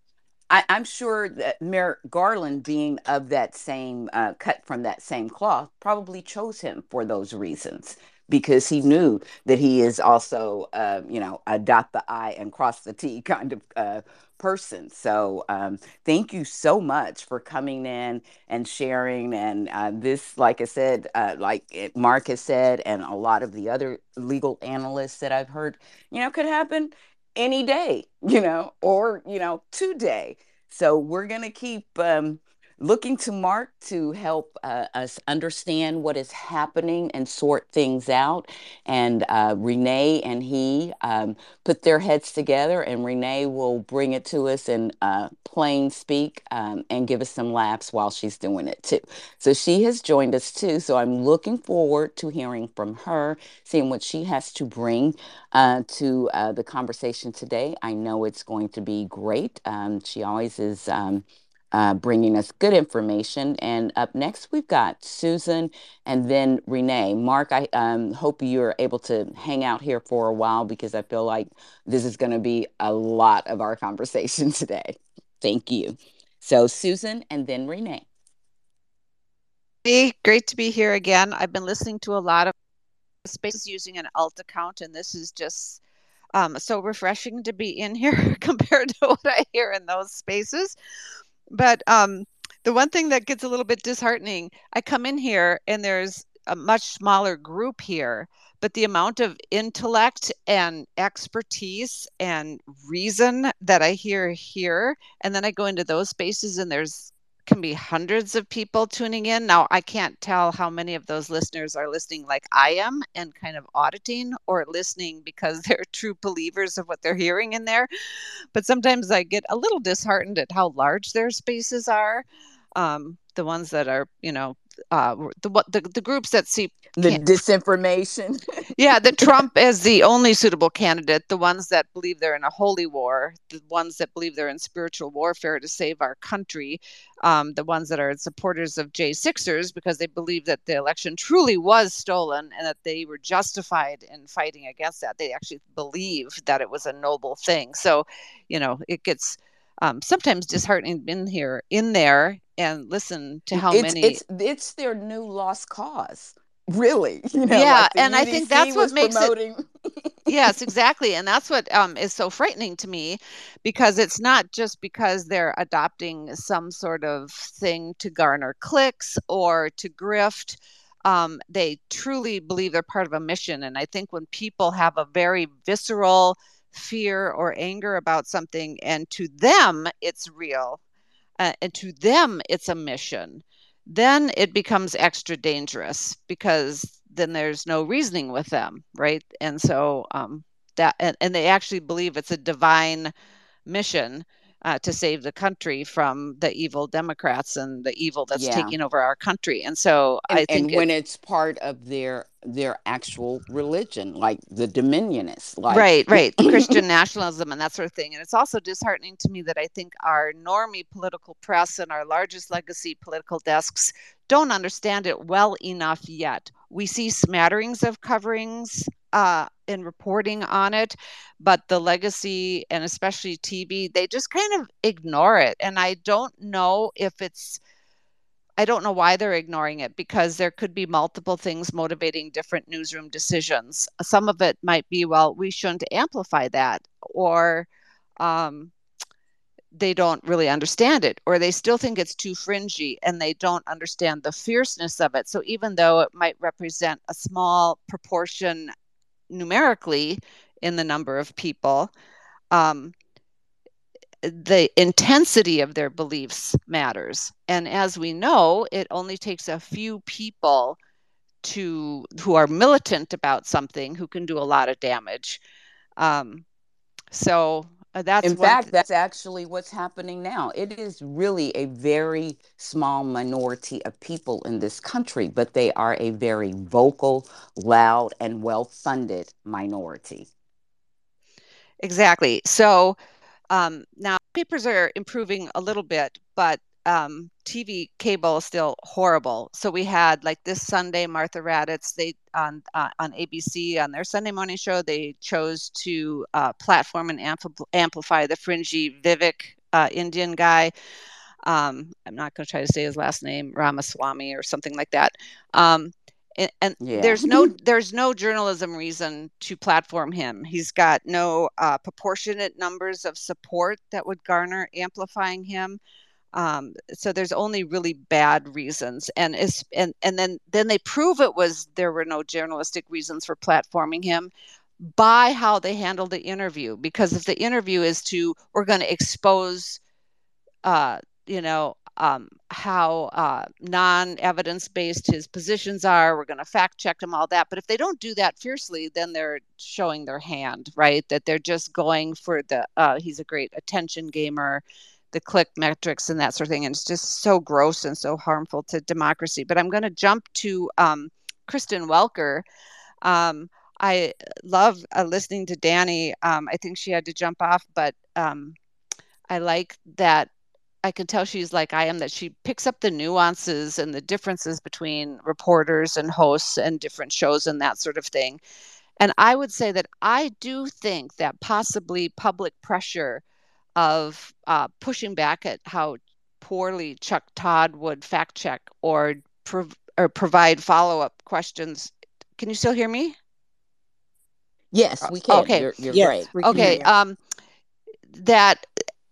I, am sure that Merrick Garland, being of that same uh, cut from that same cloth, probably chose him for those reasons because he knew that he is also, uh, you know, a dot the I and cross the T kind of uh, person. So um, thank you so much for coming in and sharing. And uh, this, like I said, uh, like Mark has said, and a lot of the other legal analysts that I've heard, you know, could happen any day, you know, or, you know, today. So we're going to keep um, looking to Mark to help uh, us understand what is happening and sort things out. And uh, Renee and he um, put their heads together, and Renee will bring it to us in uh, plain speak um, and give us some laughs while she's doing it too. So she has joined us too. So I'm looking forward to hearing from her, seeing what she has to bring uh, to uh, the conversation today. I know it's going to be great. Um, she always is. Uh, bringing us good information. And up next, we've got Susan and then Renee. Mark, I um, hope you're able to hang out here for a while because I feel like this is going to be a lot of our conversation today. Thank you. So, Susan and then Renee. Hey, great to be here again. I've been listening to a lot of spaces using an alt account, and this is just um, so refreshing to be in here compared to what I hear in those spaces. But um, the one thing that gets a little bit disheartening, I come in here and there's a much smaller group here, but the amount of intellect and expertise and reason that I hear here, and then I go into those spaces and there's can be hundreds of people tuning in. Now, I can't tell how many of those listeners are listening like I am and kind of auditing or listening because they're true believers of what they're hearing in there. But sometimes I get a little disheartened at how large their spaces are. Um, the ones that are, you know, uh, the what the, the groups that see the disinformation. yeah, the Trump as the only suitable candidate, the ones that believe they're in a holy war, the ones that believe they're in spiritual warfare to save our country, um, the ones that are supporters of J6ers because they believe that the election truly was stolen and that they were justified in fighting against that. They actually believe that it was a noble thing. So, you know, it gets um, sometimes disheartening been here in there and listen to how it's, many it's it's their new lost cause really you know Yeah, like and I think that's what makes it- yes exactly and that's what um, is so frightening to me because it's not just because they're adopting some sort of thing to garner clicks or to grift um, they truly believe they're part of a mission and i think when people have a very visceral fear or anger about something and to them it's real uh, and to them it's a mission then it becomes extra dangerous because then there's no reasoning with them right? And so um, that and, and they actually believe it's a divine mission uh, to save the country from the evil democrats and the evil that's Yeah. taking over our country and so and, i think and when it- it's part of their their actual religion like the dominionists like right right christian nationalism and that sort of thing and it's also disheartening to me that i think our normie political press and our largest legacy political desks don't understand it well enough yet we see smatterings of coverings uh, and reporting on it but the legacy and especially tv they just kind of ignore it and i don't know if it's I don't know why they're ignoring it because there could be multiple things motivating different newsroom decisions. Some of it might be, well, we shouldn't amplify that, or um, they don't really understand it, or they still think it's too fringy and they don't understand the fierceness of it. So even though it might represent a small proportion numerically in the number of people, um, the intensity of their beliefs matters. And as we know it only takes a few people to who are militant about something who can do a lot of damage. Um, so uh, that's in fact th- that's actually what's happening now. It is really a very small minority of people in this country but they are a very vocal loud and well funded minority. Exactly. So um, now papers are improving a little bit but um, TV cable is still horrible. So we had like this Sunday, Martha Raddatz, they on uh, on ABC on their Sunday morning show, they chose to uh, platform and ampl- amplify the fringy Vivek uh, Indian guy. Um, I'm not going to try to say his last name, Ramaswamy or something like that. Um, and, and Yeah. there's no there's no journalism reason to platform him. He's got no uh, proportionate numbers of support that would garner amplifying him um, so there's only really bad reasons. And it's and and then then they prove it was there were no journalistic reasons for platforming him by how they handle the interview. Because if the interview is to we're going to expose uh you know um, how uh, non-evidence based his positions are we're going to fact check them all that. But if they don't do that fiercely then they're showing their hand right? That they're just going for the uh, he's a great attention gamer the click metrics and that sort of thing. And it's just so gross and so harmful to democracy. But I'm going to jump to um, Kristen Welker. Um, I love uh, listening to Danny. Um, I think she had to jump off, but um, I like that. I can tell she's like I am, that she picks up the nuances and the differences between reporters and hosts and different shows and that sort of thing. And I would say that I do think that possibly public pressure of uh, pushing back at how poorly Chuck Todd would fact check or prov- or provide follow up questions. Can you still hear me? yes we can okay. you're, you're Yes, great we can hear Okay. Um, that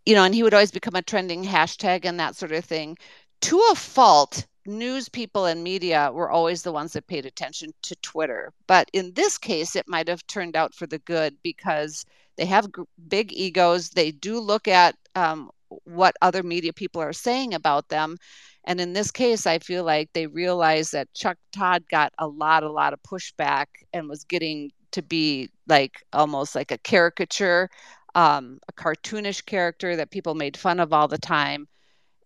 you know, and he would always become a trending hashtag and that sort of thing. To a fault, news people and media were always the ones that paid attention to Twitter. But in this case, it might have turned out for the good because they have g- big egos. They do look at um, what other media people are saying about them. And in this case, I feel like they realized that Chuck Todd got a lot, a lot of pushback and was getting to be like almost like a caricature, um, a cartoonish character that people made fun of all the time.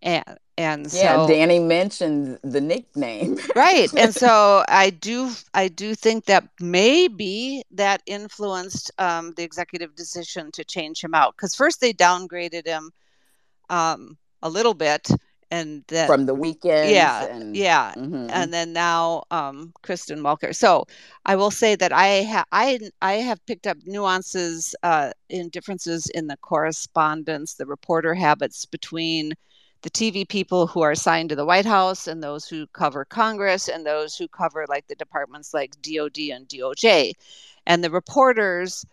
And and yeah so danny mentioned the nickname right and so i do i do think that maybe that influenced um, the executive decision to change him out because first they downgraded him um, a little bit and then from the weekend, yeah, and, yeah, mhm. and then now um, Kristen Welker. So I will say that I have I I have picked up nuances uh, in differences in the correspondence, the reporter habits between the TV people who are assigned to the White House and those who cover Congress and those who cover like the departments like DOD and DOJ, and the reporters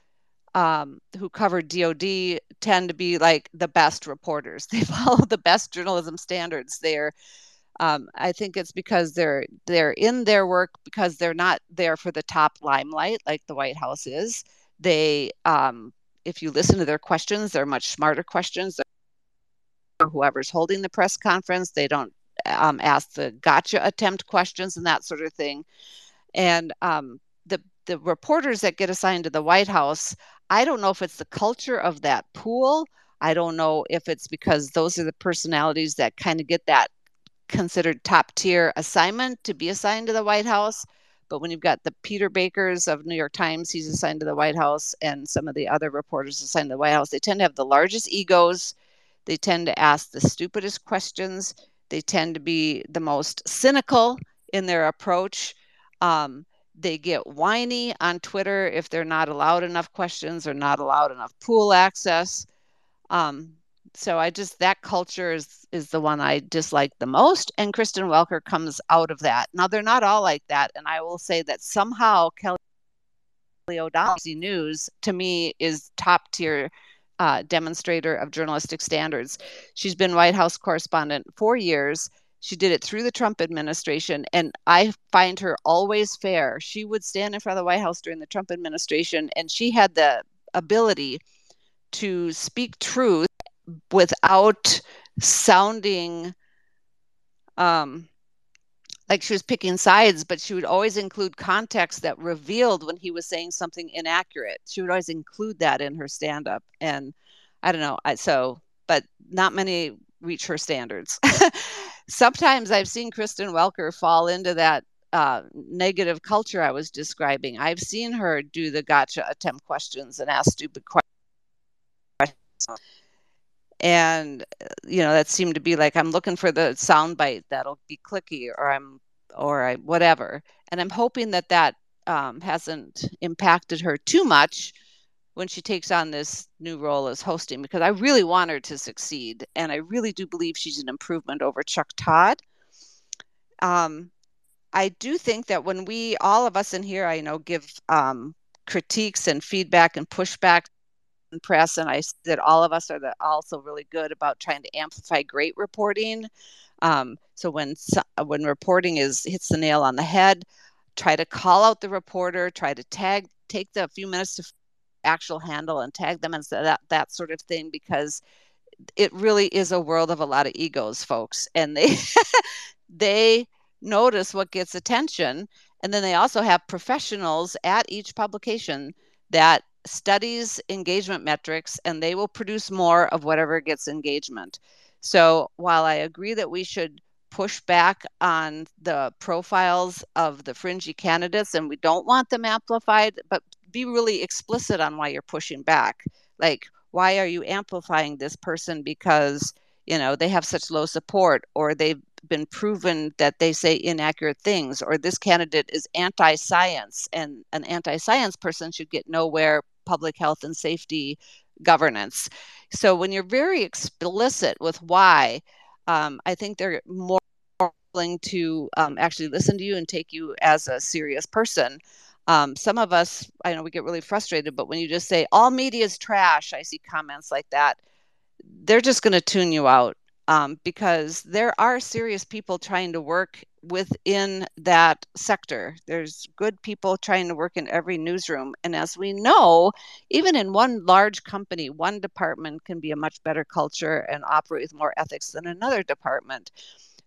um, who cover DOD tend to be like the best reporters. They follow the best journalism standards. They're, um, I think it's because they're they're in their work because they're not there for the top limelight like the White House is. They, um, if you listen to their questions, they're much smarter questions. Whoever's holding the press conference, they don't um, ask the gotcha attempt questions and that sort of thing. And um, the the reporters that get assigned to the White House, I don't know if it's the culture of that pool. I don't know if it's because those are the personalities that kind of get that considered top tier assignment to be assigned to the White House. But when you've got the Peter Bakers of New York Times, he's assigned to the White House, and some of the other reporters assigned to the White House, they tend to have the largest egos. They tend to ask the stupidest questions. They tend to be the most cynical in their approach. Um, they get whiny on Twitter if they're not allowed enough questions or not allowed enough pool access. Um, so I just that culture is is the one I dislike the most, and Kristen Welker comes out of that. Now they're not all like that, and I will say that somehow Kelly O'Donnell News to me is top tier uh, demonstrator of journalistic standards. She's been White House correspondent for years. She did it through the Trump administration, and I find her always fair. She would stand in front of the White House during the Trump administration, and she had the ability to speak truth without sounding um, like she was picking sides, but she would always include context that revealed when he was saying something inaccurate. She would always include that in her stand up. And I don't know. I, so, but not many reach her standards. Sometimes I've seen Kristen Welker fall into that uh, negative culture I was describing. I've seen her do the gotcha attempt questions and ask stupid questions. And you know that seemed to be like I'm looking for the soundbite that'll be clicky, or I'm, or I whatever. And I'm hoping that that um, hasn't impacted her too much when she takes on this new role as hosting because I really want her to succeed. And I really do believe she's an improvement over Chuck Todd. Um, I do think that when we, all of us in here, I know, give um, critiques and feedback and pushback press, and I that all of us are the, also really good about trying to amplify great reporting. Um, so when when reporting is hits the nail on the head, try to call out the reporter, try to tag, take the few minutes to actual handle and tag them and that that sort of thing because it really is a world of a lot of egos folks and they they notice what gets attention and then they also have professionals at each publication that studies engagement metrics and they will produce more of whatever gets engagement so while i agree that we should push back on the profiles of the fringy candidates and we don't want them amplified but be really explicit on why you're pushing back. Like, why are you amplifying this person because you know they have such low support, or they've been proven that they say inaccurate things, or this candidate is anti-science, and an anti-science person should get nowhere public health and safety governance. So when you're very explicit with why, um, I think they're more willing to um, actually listen to you and take you as a serious person um, some of us, I know we get really frustrated, but when you just say all media is trash, I see comments like that. They're just going to tune you out um, because there are serious people trying to work within that sector. There's good people trying to work in every newsroom. And as we know, even in one large company, one department can be a much better culture and operate with more ethics than another department.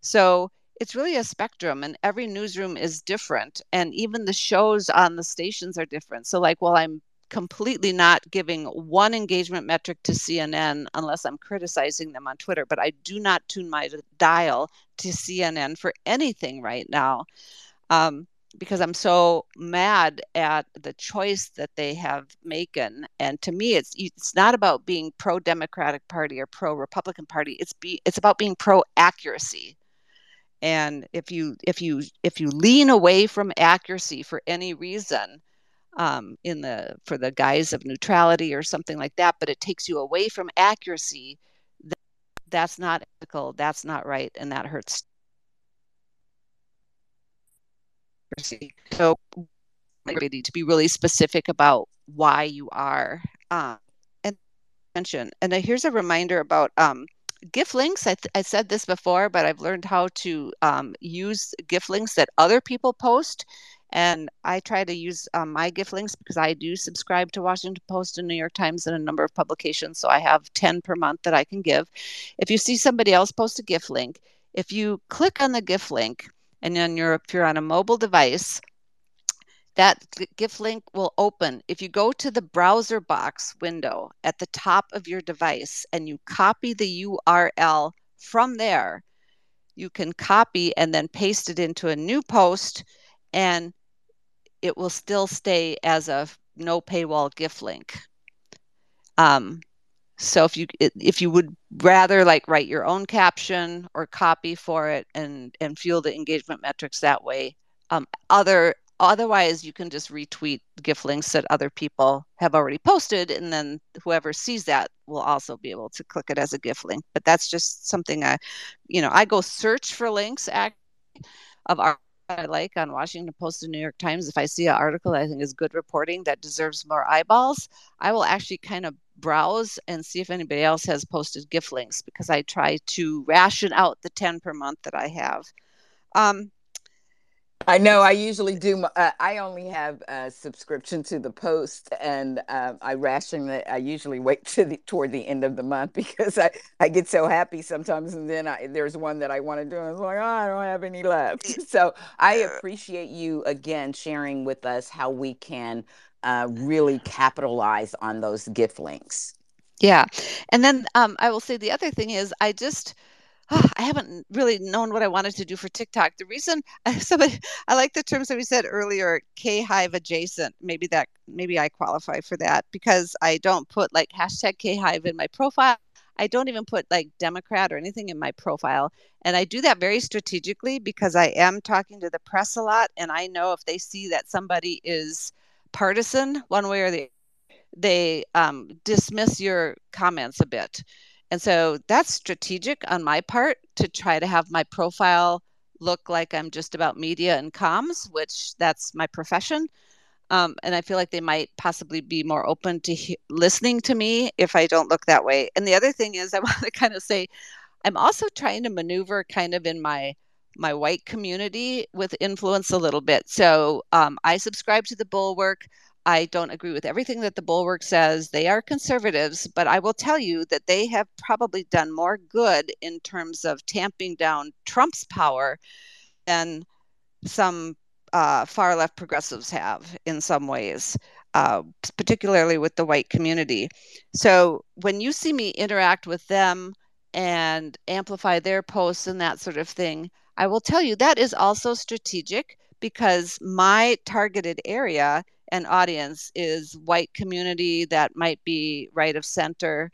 So it's really a spectrum and every newsroom is different and even the shows on the stations are different so like while i'm completely not giving one engagement metric to cnn unless i'm criticizing them on twitter but i do not tune my dial to cnn for anything right now um, because I'm so mad at the choice that they have making. And to me, it's it's not about being pro Democratic Party or pro Republican Party. It's be it's about being pro accuracy. And if you if you if you lean away from accuracy for any reason, um, in the for the guise of neutrality or something like that, but it takes you away from accuracy, that's not ethical. That's not right, and that hurts so need to be really specific about why you are um, and mention and here's a reminder about um, gift links. I, th- I, said this before, but I've learned how to um, use gift links that other people post. And I try to use um, my gift links because I do subscribe to Washington Post and New York Times and a number of publications. So I have 10 per month that I can give. If you see somebody else post a gift link, if you click on the gift link, and then you're, if you're on a mobile device, that gift link will open. If you go to the browser box window at the top of your device and you copy the URL from there, you can copy and then paste it into a new post and it will still stay as a no paywall gift link. Um, so if you if you would rather like write your own caption or copy for it and and fuel the engagement metrics that way um, other otherwise you can just retweet gift links that other people have already posted and then whoever sees that will also be able to click it as a gift link but that's just something i you know i go search for links of art I like on Washington Post and New York Times, if I see an article I think is good reporting that deserves more eyeballs, I will actually kind of browse and see if anybody else has posted gift links because I try to ration out the 10 per month that I have. Um, I know. I usually do. Uh, I only have a subscription to the Post, and uh, I ration it. I usually wait to the toward the end of the month because I, I get so happy sometimes, and then I, there's one that I want to do, and I'm like, oh, I don't have any left. So I appreciate you again sharing with us how we can uh, really capitalize on those gift links. Yeah, and then um, I will say the other thing is I just I haven't really known what I wanted to do for TikTok. The reason somebody I like the terms that we said earlier, K Hive adjacent. Maybe that maybe I qualify for that because I don't put like hashtag K Hive in my profile. I don't even put like Democrat or anything in my profile. And I do that very strategically because I am talking to the press a lot and I know if they see that somebody is partisan one way or the they um, dismiss your comments a bit. And so that's strategic on my part to try to have my profile look like I'm just about media and comms, which that's my profession. Um, and I feel like they might possibly be more open to he- listening to me if I don't look that way. And the other thing is, I want to kind of say, I'm also trying to maneuver kind of in my my white community with influence a little bit. So um, I subscribe to the Bulwark. I don't agree with everything that the Bulwark says. They are conservatives, but I will tell you that they have probably done more good in terms of tamping down Trump's power than some uh, far left progressives have in some ways, uh, particularly with the white community. So when you see me interact with them and amplify their posts and that sort of thing, I will tell you that is also strategic because my targeted area and audience is white community that might be right of center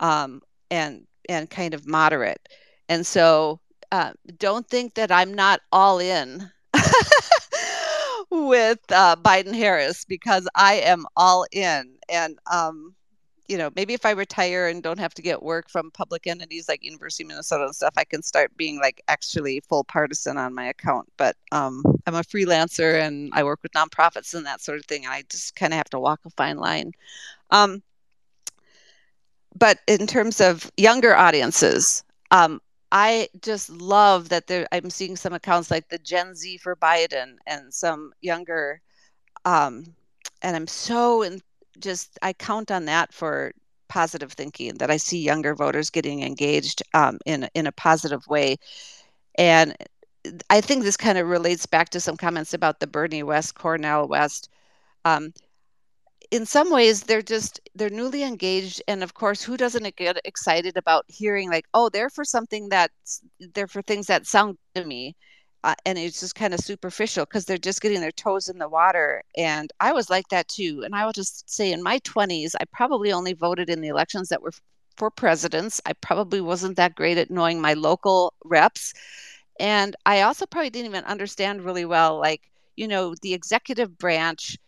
um, and and kind of moderate. And so uh, don't think that i'm not all in with uh, biden harris because i am all in. And um, you know, maybe if I retire and don't have to get work from public entities like University of Minnesota and stuff, I can start being like actually full partisan on my account. But um, I'm a freelancer and I work with nonprofits and that sort of thing. And I just kind of have to walk a fine line. Um, but in terms of younger audiences, um, I just love that there. I'm seeing some accounts like the Gen Z for Biden and some younger, um, and I'm so in, just I count on that for positive thinking that I see younger voters getting engaged um, in in a positive way, and I think this kind of relates back to some comments about the Bernie West, Cornel West. Um, in some ways, they're just they're newly engaged, and of course, who doesn't get excited about hearing like, oh, they're for something that's they're for things that sound to me, uh, and it's just kind of superficial because they're just getting their toes in the water. And I was like that too. And I will just say, in my 20s, I probably only voted in the elections that were for presidents. I probably wasn't that great at knowing my local reps. And I also probably didn't even understand really well, like, you know, the executive branch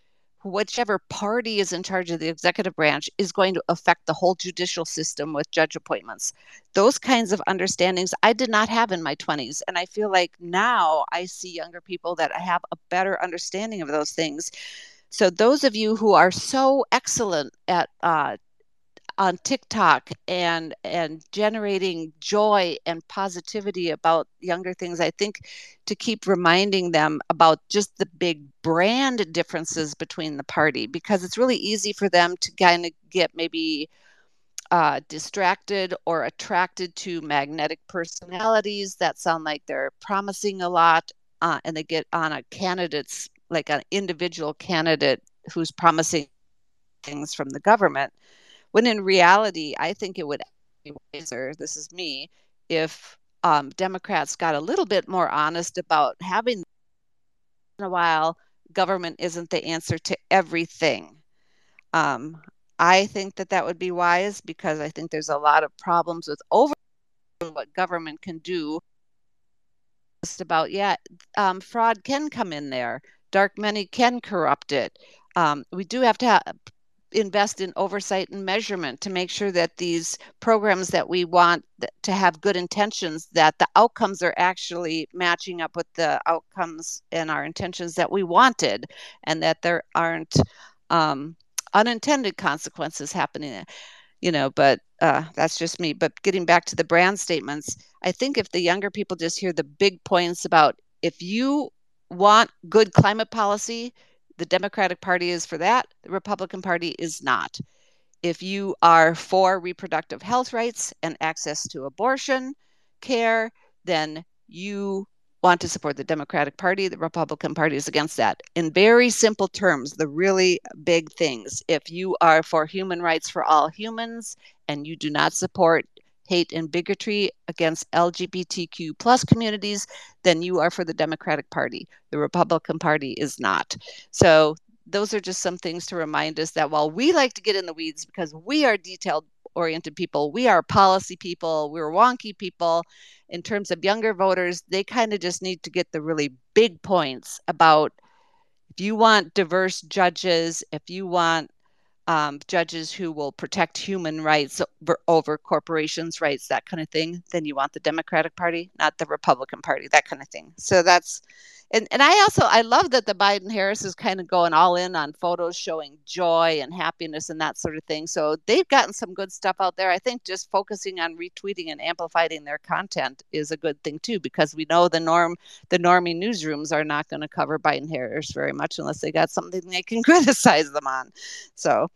whichever party is in charge of the executive branch is going to affect the whole judicial system with judge appointments. Those kinds of understandings I did not have in my 20s. And I feel like now I see younger people that have a better understanding of those things. So, those of you who are so excellent at uh, on TikTok and and generating joy and positivity about younger things. I think to keep reminding them about just the big brand differences between the party because it's really easy for them to kind of get maybe uh, distracted or attracted to magnetic personalities that sound like they're promising a lot uh, and they get on a candidate's like an individual candidate who's promising things from the government when in reality, I think it would be wiser, this is me, if um, Democrats got a little bit more honest about having in a while government isn't the answer to everything. Um, I think that that would be wise because I think there's a lot of problems with over what government can do. Just about yeah, um, fraud can come in there. Dark money can corrupt it. Um, we do have to have invest in oversight and measurement to make sure that these programs that we want to have good intentions that the outcomes are actually matching up with the outcomes and our intentions that we wanted and that there aren't um, unintended consequences happening you know but uh, that's just me. But getting back to the brand statements i think if the younger people just hear the big points about if you want good climate policy the Democratic Party is for that, the Republican Party is not. If you are for reproductive health rights and access to abortion care, then you want to support the Democratic Party. The Republican Party is against that. In very simple terms, the really big things. If you are for human rights for all humans and you do not support hate and bigotry against LGBTQ plus communities, then you are for the Democratic Party. The Republican Party is not. So those are just some things to remind us that while we like to get in the weeds because we are detailed oriented people, we are policy people, we're wonky people. In terms of younger voters, they kind of just need to get the really big points about if you want diverse judges, if you want um, judges who will protect human rights over, over, corporations' rights, that kind of thing, then you want the Democratic Party, not the Republican Party, that kind of thing. So that's and and I also I love that the Biden Harris is kind of going all in on photos showing joy and happiness and that sort of thing. So they've gotten some good stuff out there. I think just focusing on retweeting and amplifying their content is a good thing too, because we know the norm the normie newsrooms are not going to cover Biden Harris very much unless they got something they can criticize them on. So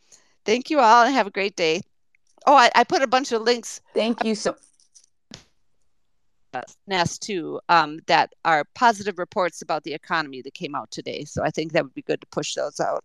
thank you all and have a great day. Oh, I, I put a bunch of links. Thank you so Nest too um, that are positive reports about the economy that came out today. So I think that would be good to push those out.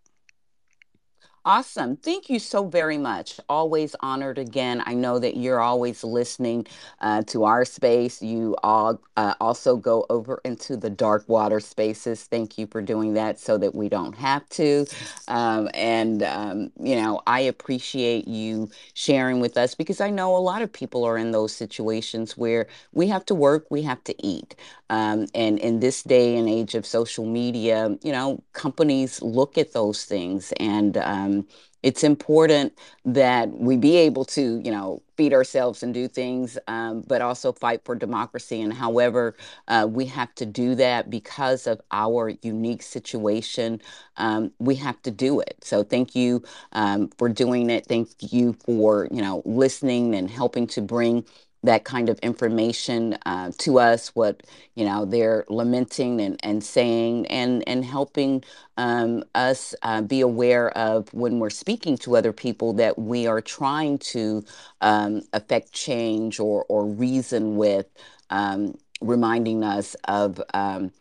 Awesome. Thank you so very much. Always honored again. I know that you're always listening uh, to our space. You all uh, also go over into the dark water spaces. Thank you for doing that so that we don't have to. Um, and, um, you know, I appreciate you sharing with us because I know a lot of people are in those situations where we have to work, we have to eat. Um, and in this day and age of social media, you know, companies look at those things and, um, it's important that we be able to, you know, feed ourselves and do things, um, but also fight for democracy. And however uh, we have to do that because of our unique situation, um, we have to do it. So thank you um, for doing it. Thank you for, you know, listening and helping to bring that kind of information uh, to us, what you know they're lamenting and, and saying, and and helping um, us uh, be aware of when we're speaking to other people that we are trying to um, affect change or or reason with, um, reminding us of um,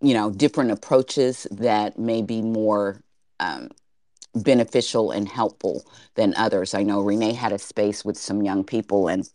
you know different approaches that may be more um, beneficial and helpful than others. I know Renee had a space with some young people and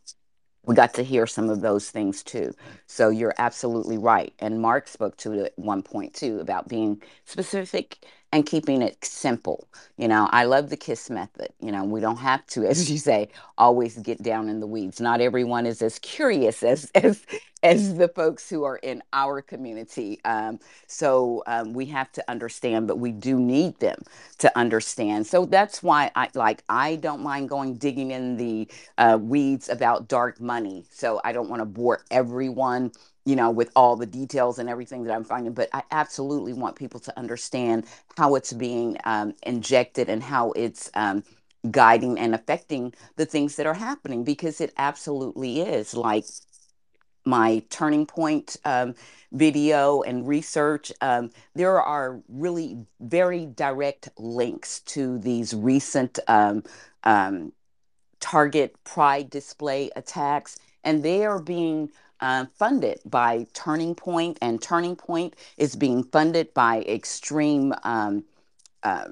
we got to hear some of those things too. So you're absolutely right. And Mark spoke to it at one point too about being specific and keeping it simple. You know, I love the KISS method. You know, we don't have to, as you say, always get down in the weeds. Not everyone is as curious as as as the folks who are in our community. Um, so um, we have to understand, but we do need them to understand. So that's why I like I don't mind going digging in the uh, weeds about dark money. So I don't want to bore everyone you know, with all the details and everything that I'm finding. But I absolutely want people to understand how it's being um, injected and how it's um, guiding and affecting the things that are happening because it absolutely is. Like my turning point um, video and research, um, there are really very direct links to these recent um, um, Target Pride display attacks, and they are being uh, funded by Turning Point, and Turning Point is being funded by extreme um, uh,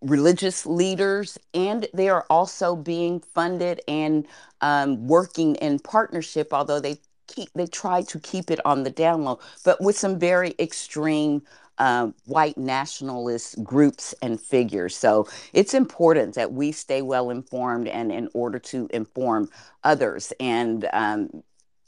religious leaders, and they are also being funded and um, working in partnership, although they keep they try to keep it on the down low, but with some very extreme uh, white nationalist groups and figures. So it's important that we stay well informed and in order to inform others and um,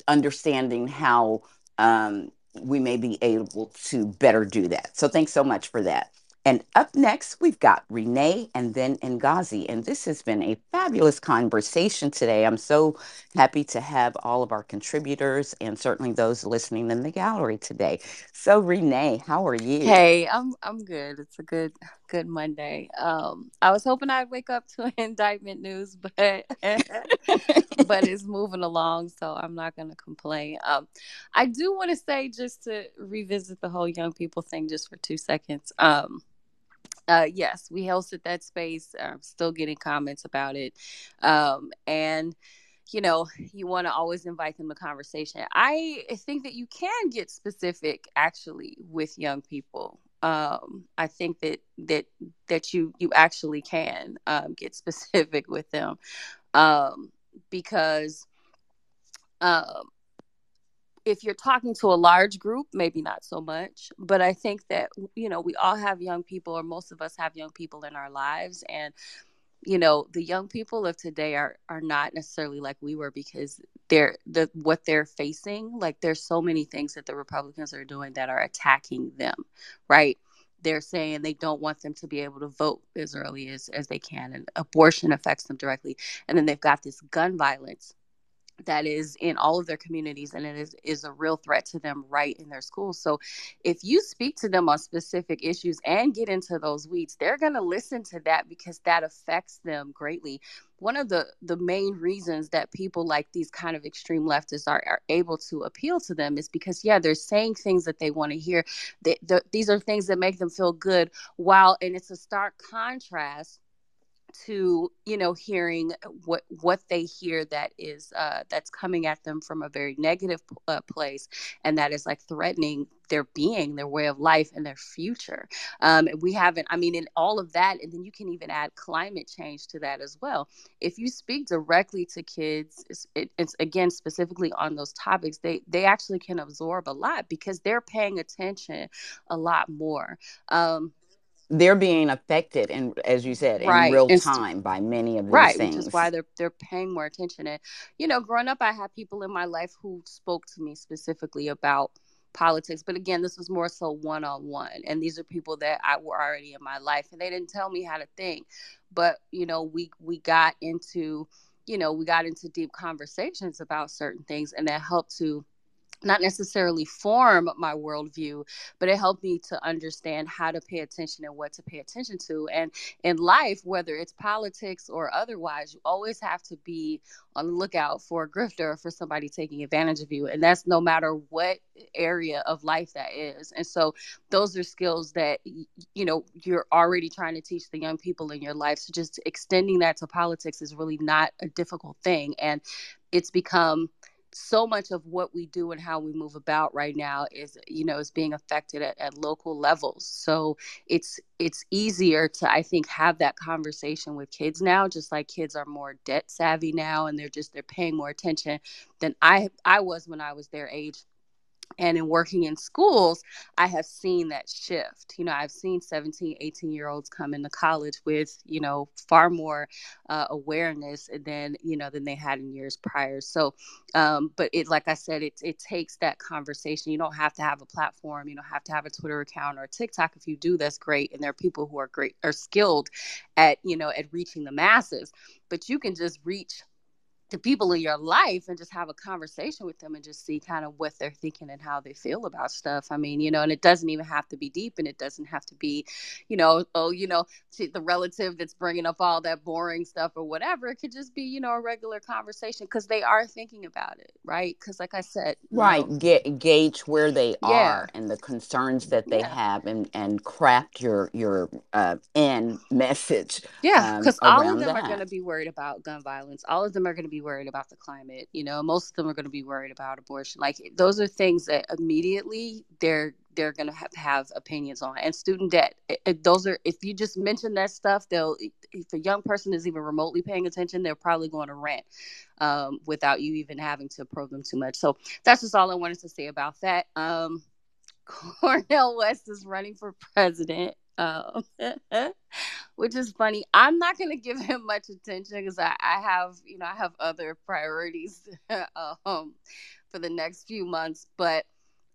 understanding how um, we may be able to better do that. So thanks so much for that. And up next, we've got Renee and then Ngazi. And this has been a fabulous conversation today. I'm so happy to have all of our contributors and certainly those listening in the gallery today. So, Renee, how are you? Hey, I'm I'm good. It's a good good Monday. Um, I was hoping I'd wake up to indictment news, but but it's moving along, so I'm not gonna complain. Um, I do want to say just to revisit the whole young people thing just for two seconds. Um, uh, yes, we hosted that space. I'm still getting comments about it. Um, and, you know, you want to always invite them to conversation. I think that you can get specific actually with young people. Um, I think that that that you you actually can um, get specific with them um, because um, if you're talking to a large group, maybe not so much. But I think that, you know, we all have young people, or most of us have young people in our lives. And, you know, the young people of today are are not necessarily like we were because they're the what they're facing. Like there's so many things that the Republicans are doing that are attacking them, right? They're saying they don't want them to be able to vote as early as, as they can, and abortion affects them directly. And then they've got this gun violence that is in all of their communities and it is, is a real threat to them right in their schools. So if you speak to them on specific issues and get into those weeds, they're going to listen to that because that affects them greatly. One of the the main reasons that people like these kind of extreme leftists are, are able to appeal to them is because yeah, they're saying things that they want to hear. They, the, these are things that make them feel good while and it's a stark contrast to you know hearing what what they hear that is uh, that's coming at them from a very negative uh, place and that is like threatening their being their way of life and their future. Um, we haven't i mean in all of that and then you can even add climate change to that as well. If you speak directly to kids it's, it's again specifically on those topics they they actually can absorb a lot because they're paying attention a lot more. Um, they're being affected and as you said right. in real time by many of these right things which is why they're they're paying more attention and you know growing up i had people in my life who spoke to me specifically about politics but again this was more so one-on-one and these are people that i were already in my life and they didn't tell me how to think but you know we we got into you know we got into deep conversations about certain things and that helped to not necessarily form my worldview, but it helped me to understand how to pay attention and what to pay attention to. And in life, whether it's politics or otherwise, you always have to be on the lookout for a grifter, for somebody taking advantage of you. And that's no matter what area of life that is. And so those are skills that, you know, you're already trying to teach the young people in your life. So just extending that to politics is really not a difficult thing. And it's become so much of what we do and how we move about right now is you know is being affected at, at local levels. So it's it's easier to i think have that conversation with kids now just like kids are more debt savvy now and they're just they're paying more attention than i i was when i was their age and in working in schools i have seen that shift. You know i've seen 17 18 year olds come into college with you know far more uh, awareness than you know than they had in years prior. So um, but it like i said it, it takes that conversation. You don't have to have a platform. You don't have to have a twitter account or tiktok if you do that's great. And there are people who are great are skilled at you know at reaching the masses. But you can just reach the people in your life and just have a conversation with them and just see kind of what they're thinking and how they feel about stuff. I mean, you know, and it doesn't even have to be deep and it doesn't have to be, you know, oh, you know, the relative that's bringing up all that boring stuff or whatever. It could just be, you know, a regular conversation because they are thinking about it, right? Because, like I said, right, know, get gauge where they Yeah. are and the concerns that they Yeah. have, and and craft your your uh, end message Yeah, um, because all of them are going to be worried about gun violence. All of them are going to be worried about the climate. You know, most of them are going to be worried about abortion. Like those are things that immediately they're they're going to have have opinions on. And student debt. It, it- those are if you just mention that stuff, they'll if a young person is even remotely paying attention, they're probably going to rant um, without you even having to probe them too much. So that's just all I wanted to say about that. Um, Cornel West is running for president. Um, which is funny. I'm not going to give him much attention because I, I have, you know, I have other priorities um, for the next few months. But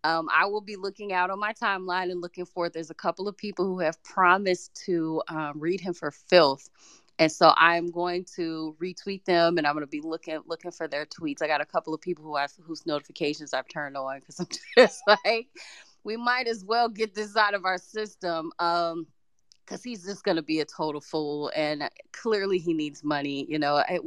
um, I will be looking out on my timeline and looking for. There's a couple of people who have promised to um, read him for filth. And so I'm going to retweet them, and I'm going to be looking looking for their tweets. I got a couple of people who I whose notifications I've turned on because I'm just like, we might as well get this out of our system. Um, because he's just going to be a total fool and clearly he needs money you know I,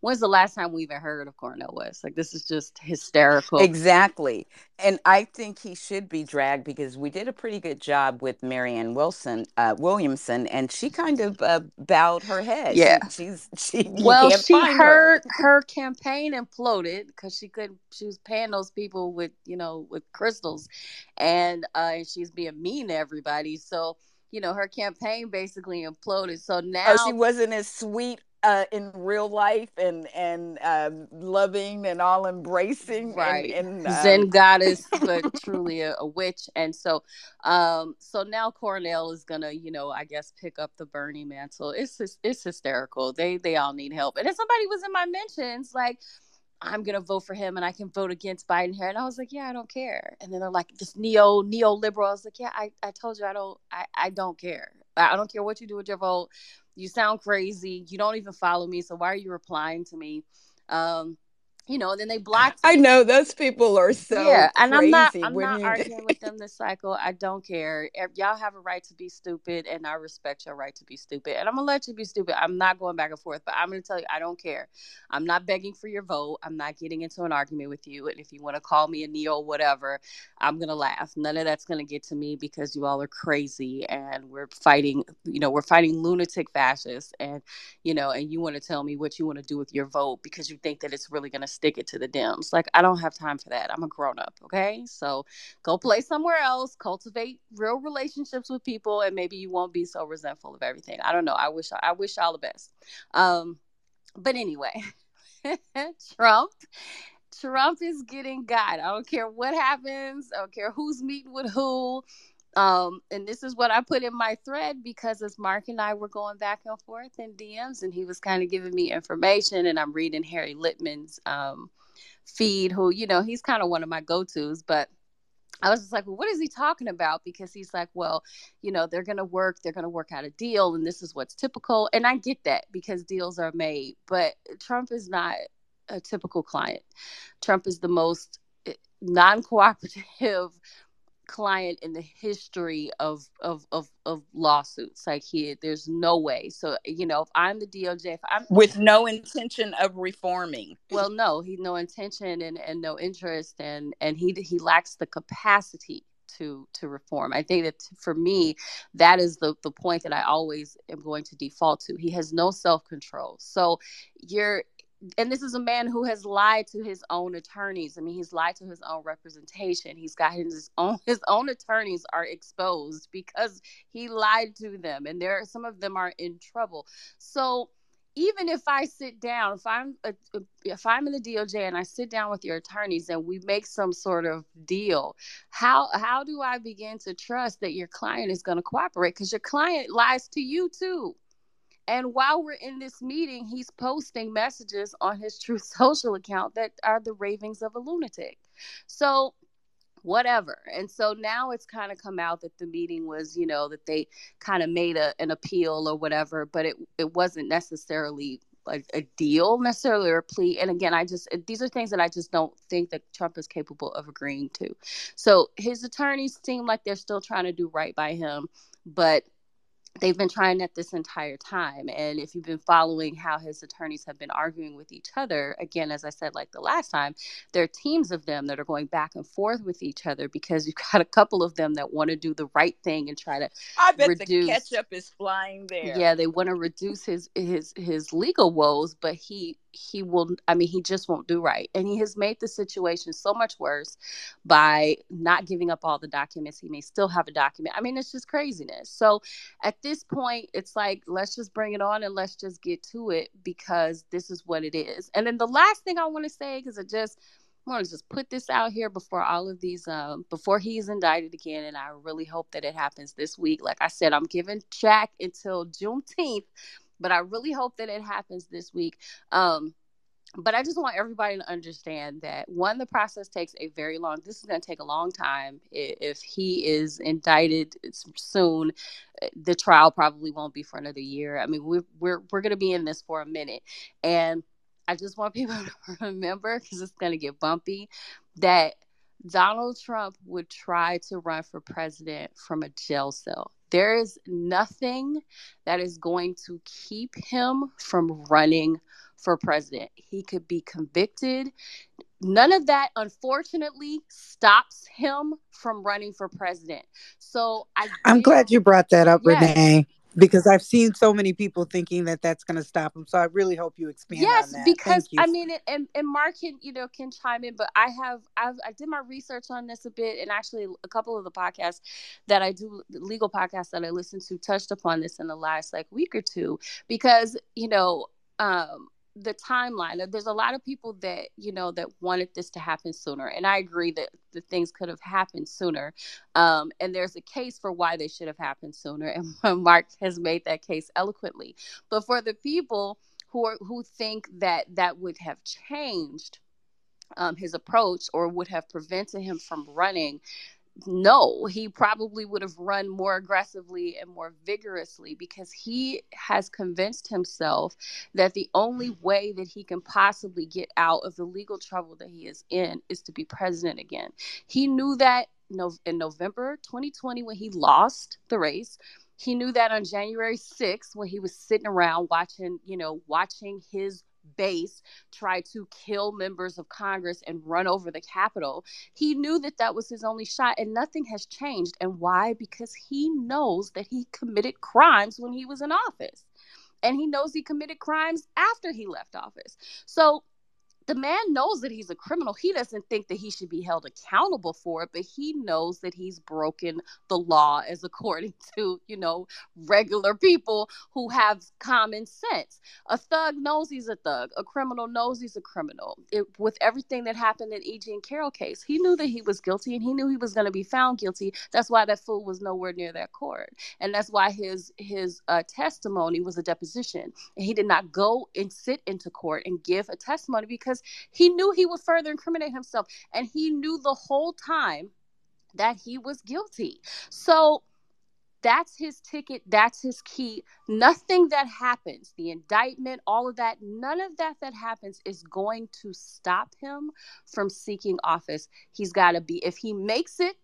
when's the last time we even heard of cornel west like this is just hysterical Exactly. And I think he should be dragged because we did a pretty good job with Marianne Wilson, uh, Williamson, and she kind of uh, bowed her head. Yeah. She, she's she well she find her. her campaign imploded because she couldn't she was paying those people with you know with crystals and uh and she's being mean to everybody so you know her campaign basically imploded. So now Oh, she wasn't as sweet uh, in real life and and um, loving and all embracing right. and, and zen um, goddess but truly a, a witch. And so um so now cornel is gonna you know i guess pick up the bernie mantle. It's it's hysterical. They they all need help. And if somebody was in my mentions like i'm gonna vote for him and i can vote against biden here. And i was like yeah i don't care. And then they're like this neo neoliberal. I was like yeah i, I told you i don't I, I don't care. I don't care what you do with your vote. You sound crazy. You don't even follow me. So why are you replying to me? Um you know then they blocked I know those people are so yeah, and I'm not I'm when not arguing with them this cycle. I don't care. If y'all have a right to be stupid and I respect your right to be stupid. And I'm gonna let you be stupid. I'm not going back and forth, but I'm gonna tell you I don't care. I'm not begging for your vote. I'm not getting into an argument with you. And if you want to call me a neo whatever, I'm gonna laugh. None of that's gonna get to me because you all are crazy and we're fighting, you know, we're fighting lunatic fascists and you know, and you want to tell me what you want to do with your vote because you think that it's really gonna stick it to the Dems. Like I don't have time for that. I'm a grown up, okay? So go play somewhere else, cultivate real relationships with people, and maybe you won't be so resentful of everything. I don't know. I wish I wish y'all the best. Um, but anyway, Trump. Trump is getting God. I don't care what happens. I don't care who's meeting with who. Um, and this is what I put in my thread because as Mark and I were going back and forth in DMs, and he was kind of giving me information, and I'm reading Harry Litman's um, feed, who you know he's kind of one of my go tos, but I was just like, well, what is he talking about? Because he's like, well, you know, they're going to work, they're going to work out a deal, and this is what's typical. And I get that because deals are made, but Trump is not a typical client. Trump is the most non cooperative client in the history of, of of of lawsuits. Like he there's no way. So you know if i'm the doj if i'm with no intention of reforming. well no he no intention and, and no interest and and he he lacks the capacity to to reform. I think that for me that is the the point that i always am going to default to. He has no self-control. So you're and this is a man who has lied to his own attorneys. I mean, he's lied to his own representation. He's got his own his own attorneys are exposed because he lied to them, and there some of them are in trouble. So even if I sit down, if I'm a, if I'm in the DOJ and I sit down with your attorneys and we make some sort of deal, how how do I begin to trust that your client is going to cooperate? Because your client lies to you too. And while we're in this meeting, he's posting messages on his Truth Social account that are the ravings of a lunatic. So whatever. And so now it's kind of come out that the meeting was, you know, that they kind of made a, an appeal or whatever, but it, it wasn't necessarily like a deal necessarily or a plea. And again, I just, these are things that I just don't think that Trump is capable of agreeing to. So his attorneys seem like they're still trying to do right by him, but they've been trying that this entire time. And if you've been following how his attorneys have been arguing with each other, again, as I said, like the last time, there are teams of them that are going back and forth with each other because you've got a couple of them that want to do the right thing and try to. I bet reduce, the ketchup is flying there. Yeah, they want to reduce his his his legal woes, but he he will i mean he just won't do right. And he has made the situation so much worse by not giving up all the documents. He may still have a document. I mean it's just craziness. So at this point it's like let's just bring it on and let's just get to it because this is what it is. And then the last thing i want to say because i just want to just put this out here before all of these um before he's indicted again and i really hope that it happens this week. Like i said i'm giving jack until juneteenth but I really hope that it happens this week. Um, but I just want everybody to understand that one, the process takes a very long. This is going to take a long time. If he is indicted soon, the trial probably won't be for another year. I mean, we're we're we're going to be in this for a minute, and I just want people to remember because it's going to get bumpy that Donald Trump would try to run for president from a jail cell. There is nothing that is going to keep him from running for president. He could be convicted. None of that, unfortunately, stops him from running for president. So I I'm glad you brought that up, yes. Renee because I've seen so many people thinking that that's going to stop them. So I really hope you expand. Yes, because I mean, and and Mark can you know can chime in, but I have I've I did my research on this a bit, and actually a couple of the podcasts that I do, legal podcasts that I listen to, touched upon this in the last like week or two, because you know. um the timeline there's a lot of people that you know that wanted this to happen sooner and i agree that the things could have happened sooner um, and there's a case for why they should have happened sooner and mark has made that case eloquently but for the people who are who think that that would have changed um, his approach or would have prevented him from running no, he probably would have run more aggressively and more vigorously because he has convinced himself that the only mm. way that he can possibly get out of the legal trouble that he is in is to be president again. He knew that in November 2020 when he lost the race. He knew that on January 6th when he was sitting around watching, you know, watching his base try to kill members of Congress and run over the Capitol. He knew that that was his only shot, and nothing has changed. And why? Because he knows that he committed crimes when he was in office. And he knows he committed crimes after he left office. So the man knows that he's a criminal. He doesn't think that he should be held accountable for it, but he knows that he's broken the law as according to, you know, regular people who have common sense. A thug knows he's a thug. A criminal knows he's a criminal. It, with everything that happened in E.G. and Carroll case, he knew that he was guilty and he knew he was going to be found guilty. That's why that fool was nowhere near that court. And that's why his his uh, testimony was a deposition. And he did not go and sit into court and give a testimony because because he knew he would further incriminate himself and he knew the whole time that he was guilty. So that's his ticket. That's his key. Nothing that happens, the indictment, all of that, none of that that happens is going to stop him from seeking office. He's got to be, if he makes it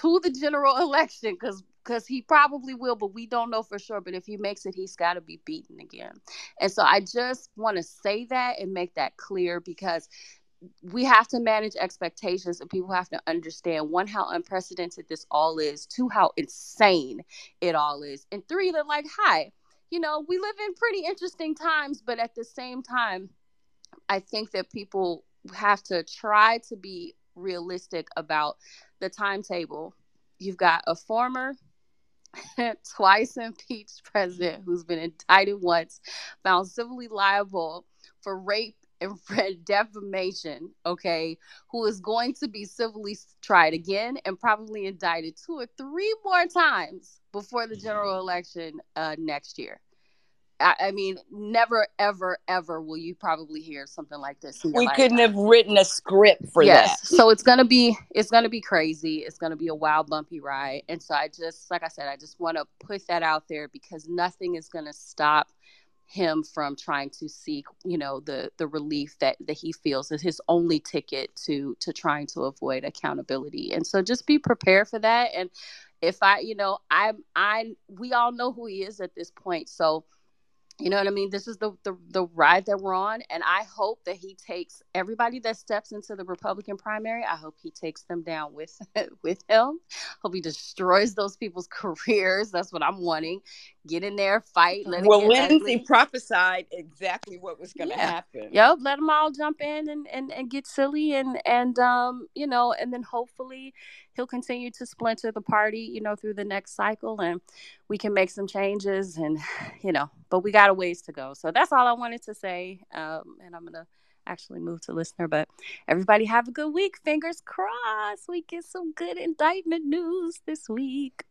to the general election, because because he probably will, but we don't know for sure. But if he makes it, he's got to be beaten again. And so I just want to say that and make that clear because we have to manage expectations and people have to understand one how unprecedented this all is two how insane it all is and three they're like hi you know we live in pretty interesting times but at the same time I think that people have to try to be realistic about the timetable. You've got a former twice impeached president who's been indicted once, found civilly liable for rape and defamation, okay, who is going to be civilly tried again and probably indicted two or three more times before the general election uh, next year. I, I mean, never, ever, ever will you probably hear something like this. We couldn't have written a script for yes. that. So it's gonna be, it's gonna be crazy. It's gonna be a wild, bumpy ride. And so I just, like I said, I just want to put that out there because nothing is gonna stop him from trying to seek you know the the relief that that he feels is his only ticket to to trying to avoid accountability and so just be prepared for that and if i you know i i we all know who he is at this point so you know what I mean? This is the, the the ride that we're on, and I hope that he takes everybody that steps into the Republican primary. I hope he takes them down with with him. Hope he destroys those people's careers. That's what I'm wanting. Get in there, fight. Let well, Lindsey prophesied exactly what was going to yeah. happen. Yep, let them all jump in and, and and get silly and and um you know, and then hopefully he'll continue to splinter the party, you know, through the next cycle and we can make some changes and, you know, but we got a ways to go. So that's all I wanted to say. Um, and I'm going to actually move to listener, but everybody have a good week. Fingers crossed we get some good indictment news this week.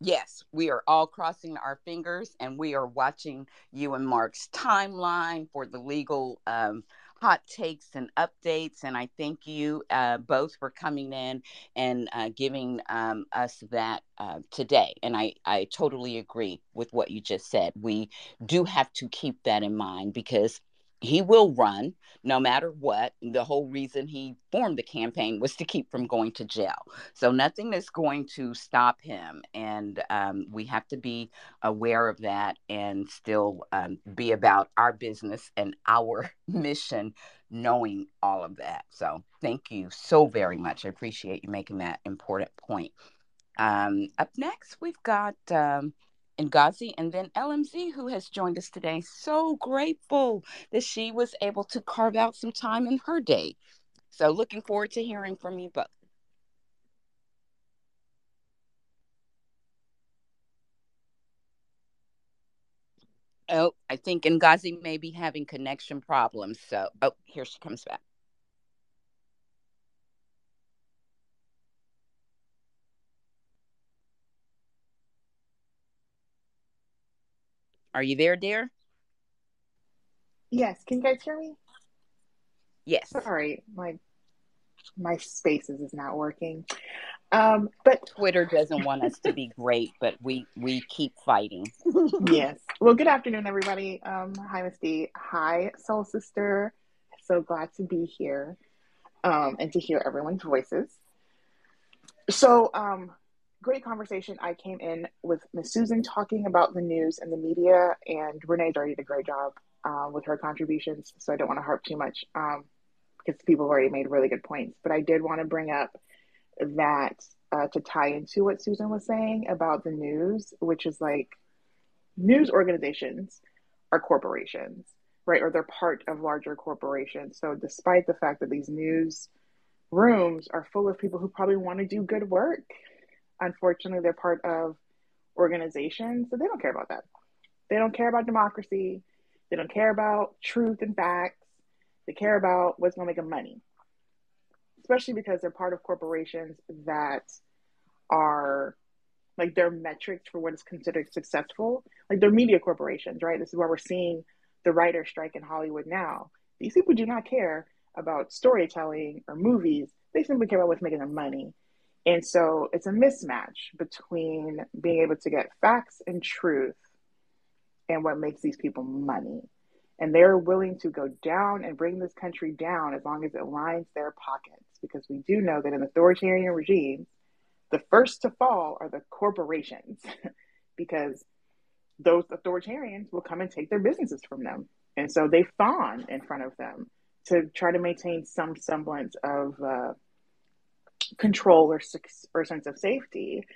Yes, we are all crossing our fingers and we are watching you and Mark's timeline for the legal um, hot takes and updates. And I thank you uh, both for coming in and uh, giving um, us that uh, today. And I, I totally agree with what you just said. We do have to keep that in mind because he will run no matter what. The whole reason he formed the campaign was to keep from going to jail. So nothing is going to stop him. And um, we have to be aware of that and still um, be about our business and our mission, knowing all of that. So thank you so very much. I appreciate you making that important point. Um, up next, we've got. Ngazi and then LMZ, who has joined us today. So grateful that she was able to carve out some time in her day. So looking forward to hearing from you both. Oh, I think Ngazi may be having connection problems. So, oh, here she comes back. Are you there, dear? Yes. Can you guys hear me? Yes. Sorry, my my spaces is not working. Um, but Twitter doesn't want us to be great, but we we keep fighting. yes. Well, good afternoon, everybody. Um, hi, Misty. Hi, Soul Sister. So glad to be here um, and to hear everyone's voices. So, um, great conversation. I came in with Miss Susan talking about the news and the media, and Renee's already did a great job uh, with her contributions. So I don't want to harp too much um, because people have already made really good points. But I did want to bring up that uh, to tie into what Susan was saying about the news, which is like news organizations are corporations, right? Or they're part of larger corporations. So despite the fact that these news rooms are full of people who probably want to do good work unfortunately, they're part of organizations, so they don't care about that. They don't care about democracy. They don't care about truth and facts. They care about what's going to make them money, especially because they're part of corporations that are like their metrics for what is considered successful. Like they're media corporations, right? This is why we're seeing the writer strike in Hollywood now. These people do not care about storytelling or movies. They simply care about what's making them money. And so it's a mismatch between being able to get facts and truth and what makes these people money. And they're willing to go down and bring this country down as long as it lines their pockets. Because we do know that in authoritarian regimes, the first to fall are the corporations, because those authoritarians will come and take their businesses from them. And so they fawn in front of them to try to maintain some semblance of uh, control or or sense of safety.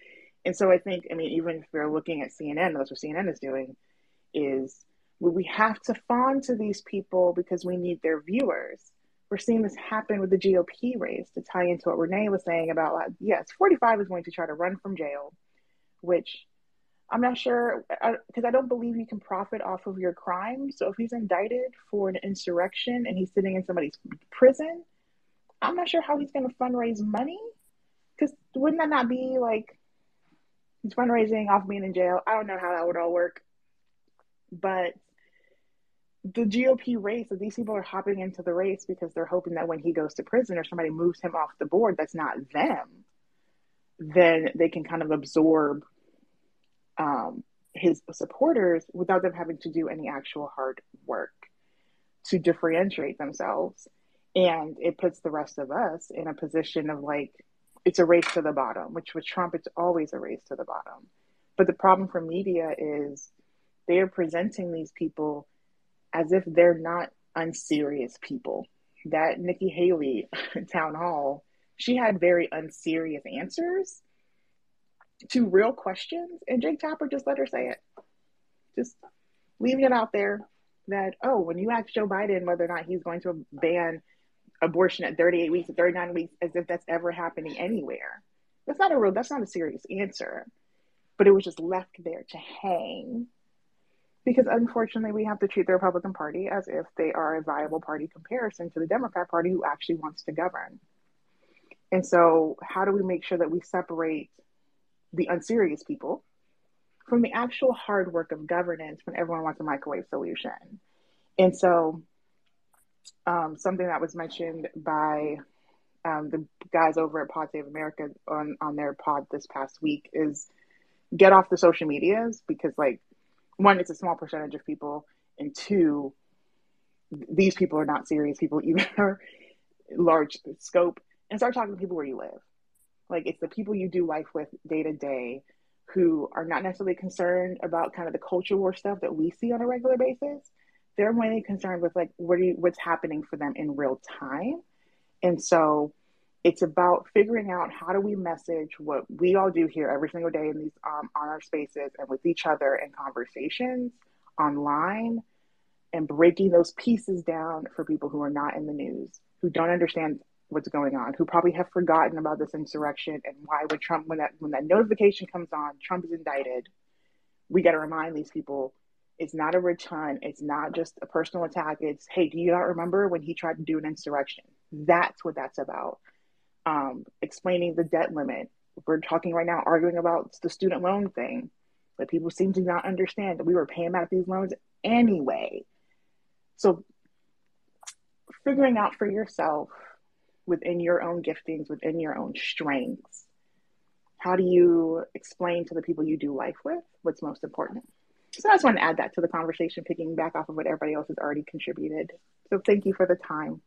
And so I think, I mean, even if we're looking at CNN, that's what CNN is doing, is We have to fawn to these people because we need their viewers. We're seeing this happen with the GOP race to tie into what Renee was saying about, uh, yes, 45 is going to try to run from jail, which I'm not sure because I, I, don't believe you can profit off of your crime. So if he's indicted for an insurrection and he's sitting in somebody's prison, I'm not sure how he's going to fundraise money. Because wouldn't that not be like he's fundraising off being in jail? I don't know how that would all work. But the GOP race, these people are hopping into the race because they're hoping that when he goes to prison or somebody moves him off the board that's not them, then they can kind of absorb um, his supporters without them having to do any actual hard work to differentiate themselves. And it puts the rest of us in a position of like, it's a race to the bottom, which with Trump, it's always a race to the bottom. But the problem for media is they are presenting these people as if they're not unserious people. That Nikki Haley town hall, she had very unserious answers to real questions, and Jake Tapper just let her say it. Just leaving it out there that, oh, when you ask Joe Biden whether or not he's going to ban abortion at 38 weeks, at 39 weeks, as if that's ever happening anywhere. That's not a real, that's not a serious answer. But it was just left there to hang. Because unfortunately, we have to treat the Republican Party as if they are a viable party comparison to the Democrat Party who actually wants to govern. And so, how do we make sure that we separate the unserious people from the actual hard work of governance when everyone wants a microwave solution. And so, um, something that was mentioned by um, the guys over at Pod Save America on, on their pod this past week is get off the social medias because, like, one, it's a small percentage of people, and two, these people are not serious people either, large scope, and start talking to people where you live. Like it's the people you do life with day to day who are not necessarily concerned about kind of the culture war stuff that we see on a regular basis. They're mainly concerned with like what you, what's happening for them in real time. And so it's about figuring out how do we message what we all do here every single day in these um, on our spaces and with each other in conversations online and breaking those pieces down for people who are not in the news who don't understand what's going on, who probably have forgotten about this insurrection and why when Trump when that when that notification comes on, Trump is indicted. We got to remind these people it's not a return. It's not just a personal attack. It's hey, do you not remember when he tried to do an insurrection? That's what that's about. Um, explaining the debt limit. We're talking right now, arguing about the student loan thing. But people seem to not understand that we were paying back these loans anyway. So figuring out for yourself within your own giftings, within your own strengths, how do you explain to the people you do life with what's most important? So I just want to add that to the conversation, picking back off of what everybody else has already contributed. So thank you for the time.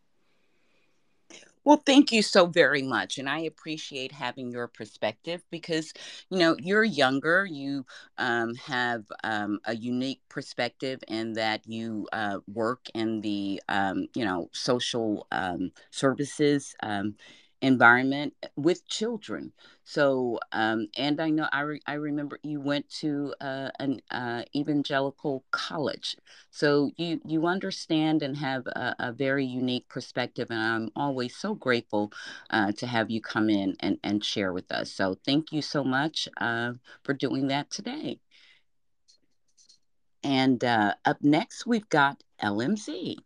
Well, thank you so very much. And I appreciate having your perspective because, you know, you're younger. You um, have um, a unique perspective in that you uh, work in the, um, you know, social um, services um, environment with children. So, um, and I know I, re- I remember you went to uh, an uh, evangelical college. So you, you understand and have a, a, very unique perspective. And I'm always so grateful uh, to have you come in and, and share with us. So thank you so much uh, for doing that today. And uh, up next, we've got LMZ.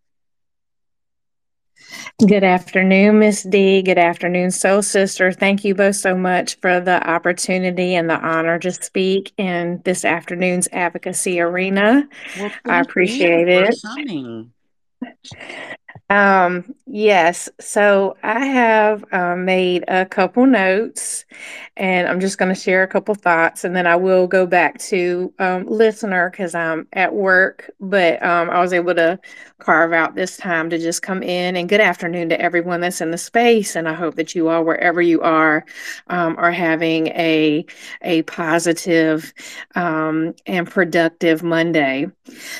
Good afternoon, Miss D. Good afternoon, Soul Sister. Thank you both so much for the opportunity and the honor to speak in this afternoon's advocacy arena. Well, I appreciate it. Um, yes, so I have uh, made a couple notes and I'm just going to share a couple thoughts and then I will go back to um, listener because I'm at work, but um, I was able to carve out this time to just come in and good afternoon to everyone that's in the space. And I hope that you all, wherever you are, um, are having a, a positive um, and productive Monday.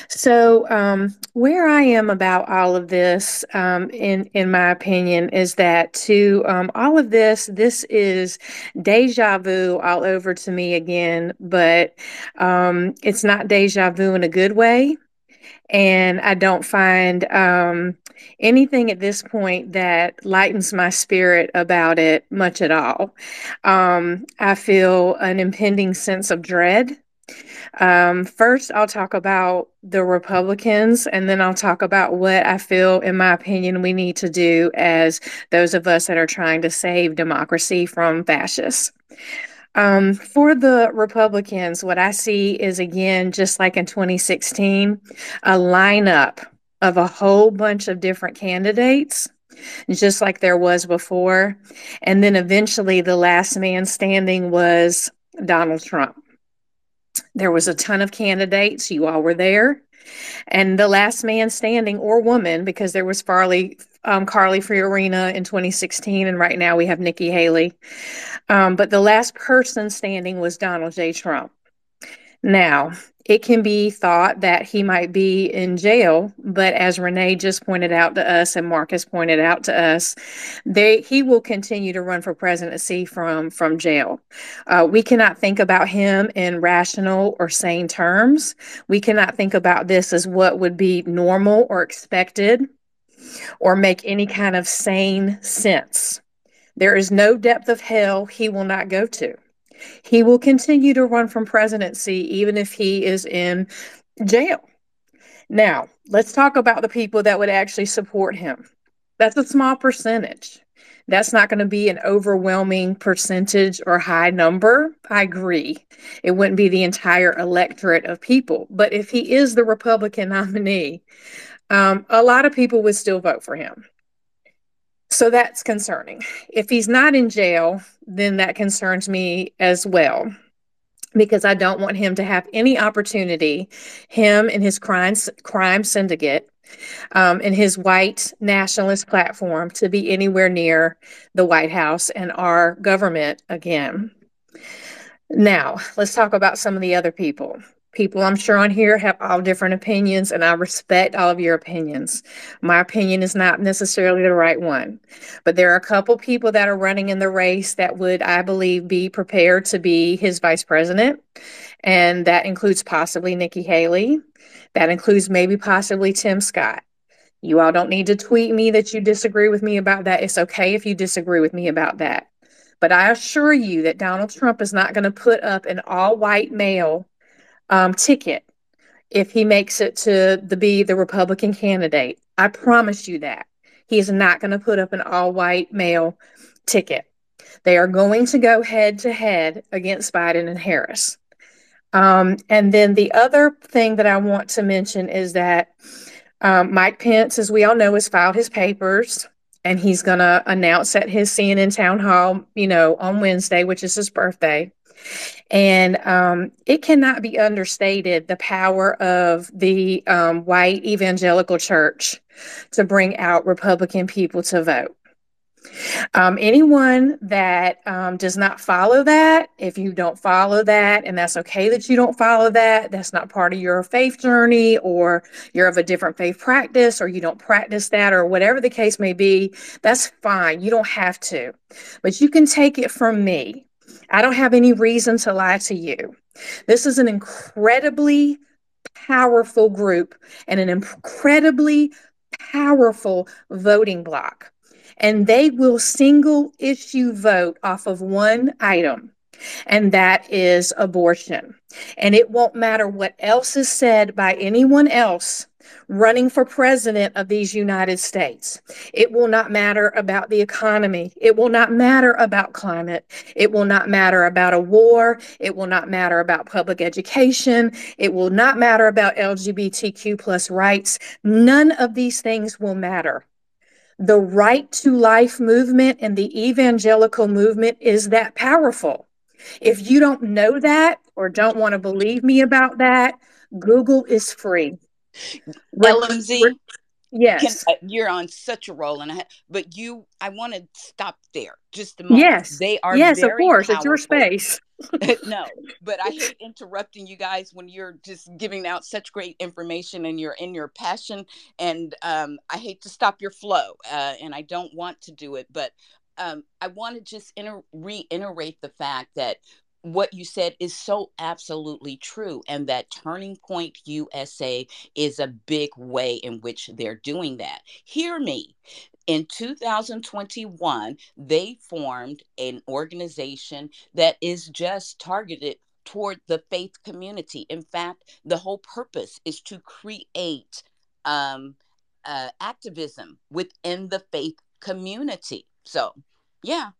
So, um, where I am about all of this, um, in in my opinion, is that to um, all of this, this is deja vu all over to me again, but um, it's not deja vu in a good way. And I don't find um, anything at this point that lightens my spirit about it much at all. Um, I feel an impending sense of dread. Um, first, I'll talk about the Republicans, and then I'll talk about what I feel, in my opinion, we need to do as those of us that are trying to save democracy from fascists. Um, for the Republicans, what I see is again, just like in 2016, a lineup of a whole bunch of different candidates, just like there was before. And then eventually, the last man standing was Donald Trump. There was a ton of candidates. You all were there. And the last man standing or woman, because there was Farley, um, Carly Fiorina in 2016, and right now we have Nikki Haley. Um, but the last person standing was Donald J. Trump. Now, it can be thought that he might be in jail, but as Renee just pointed out to us and Marcus pointed out to us, they he will continue to run for presidency from from jail. Uh, we cannot think about him in rational or sane terms. We cannot think about this as what would be normal or expected or make any kind of sane sense. There is no depth of hell he will not go to. He will continue to run from presidency even if he is in jail. Now, let's talk about the people that would actually support him. That's a small percentage. That's not going to be an overwhelming percentage or high number. I agree. It wouldn't be the entire electorate of people. But if he is the Republican nominee, um, a lot of people would still vote for him. So that's concerning. If he's not in jail, then that concerns me as well because I don't want him to have any opportunity, him and his crime, crime syndicate um, and his white nationalist platform, to be anywhere near the White House and our government again. Now, let's talk about some of the other people people I'm sure on here have all different opinions, and I respect all of your opinions. My opinion is not necessarily the right one, but there are a couple people that are running in the race that would, I believe, be prepared to be his vice president. And that includes possibly Nikki Haley. That includes maybe possibly Tim Scott. You all don't need to tweet me that you disagree with me about that. It's okay if you disagree with me about that. But I assure you that Donald Trump is not going to put up an all white male um, ticket if he makes it to the be the Republican candidate. I promise you that. He is not going to put up an all white male ticket. They are going to go head to head against Biden and Harris. Um, and then the other thing that I want to mention is that um, Mike Pence, as we all know, has filed his papers and he's going to announce at his CNN town hall, you know, on Wednesday, which is his birthday. And um, it cannot be understated the power of the um, white evangelical church to bring out Republican people to vote. Um, anyone that um, does not follow that, if you don't follow that, and that's okay that you don't follow that, that's not part of your faith journey, or you're of a different faith practice, or you don't practice that, or whatever the case may be, that's fine. You don't have to. But you can take it from me I don't have any reason to lie to you. This is an incredibly powerful group and an incredibly powerful voting block. And they will single issue vote off of one item, and that is abortion. And it won't matter what else is said by anyone else running for president of these United States. It will not matter about the economy. It will not matter about climate. It will not matter about a war. It will not matter about public education. It will not matter about LGBTQ plus rights. None of these things will matter. The right to life movement and the evangelical movement is that powerful. If you don't know that or don't want to believe me about that, Google is free. LMZ. Yes. Can, uh, you're on such a roll, and I, but you, I want to stop there just a moment. Yes, they are. Yes, of course, powerful. it's your space. no, but I hate interrupting you guys when you're just giving out such great information and you're in your passion. And um, I hate to stop your flow, uh, and I don't want to do it, but um, I want to just inter- reiterate the fact that what you said is so absolutely true and that turning point usa is a big way in which they're doing that. Hear me. In 2021 they formed an organization that is just targeted toward the faith community. In fact the whole purpose is to create um, uh, activism within the faith community. So yeah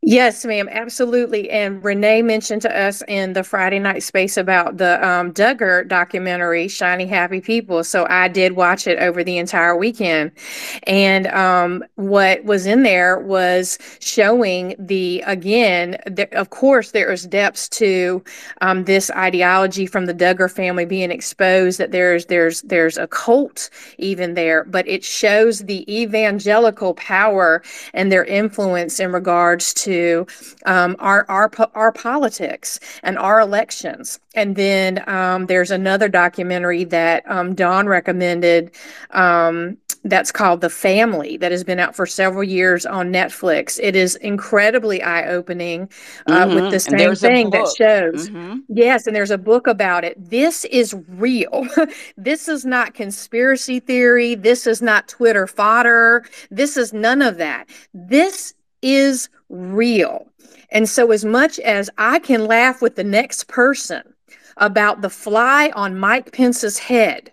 Yes, ma'am, absolutely. And Renee mentioned to us in the Friday night space about the um, Duggar documentary, Shiny Happy People. So I did watch it over the entire weekend. And um, what was in there was showing the, again, the, of course, there is depths to um, this ideology from the Duggar family being exposed that there's, there's, there's a cult even there, but it shows the evangelical power and their influence in regards to um, our our our politics and our elections. And then um, there's another documentary that um, Don recommended um, that's called The Family that has been out for several years on Netflix. It is incredibly eye opening uh, mm-hmm. with the same thing that shows. Mm-hmm. Yes, and there's a book about it. This is real. this is not conspiracy theory. This is not Twitter fodder. This is none of that. This is real. And so, as much as I can laugh with the next person about the fly on Mike Pence's head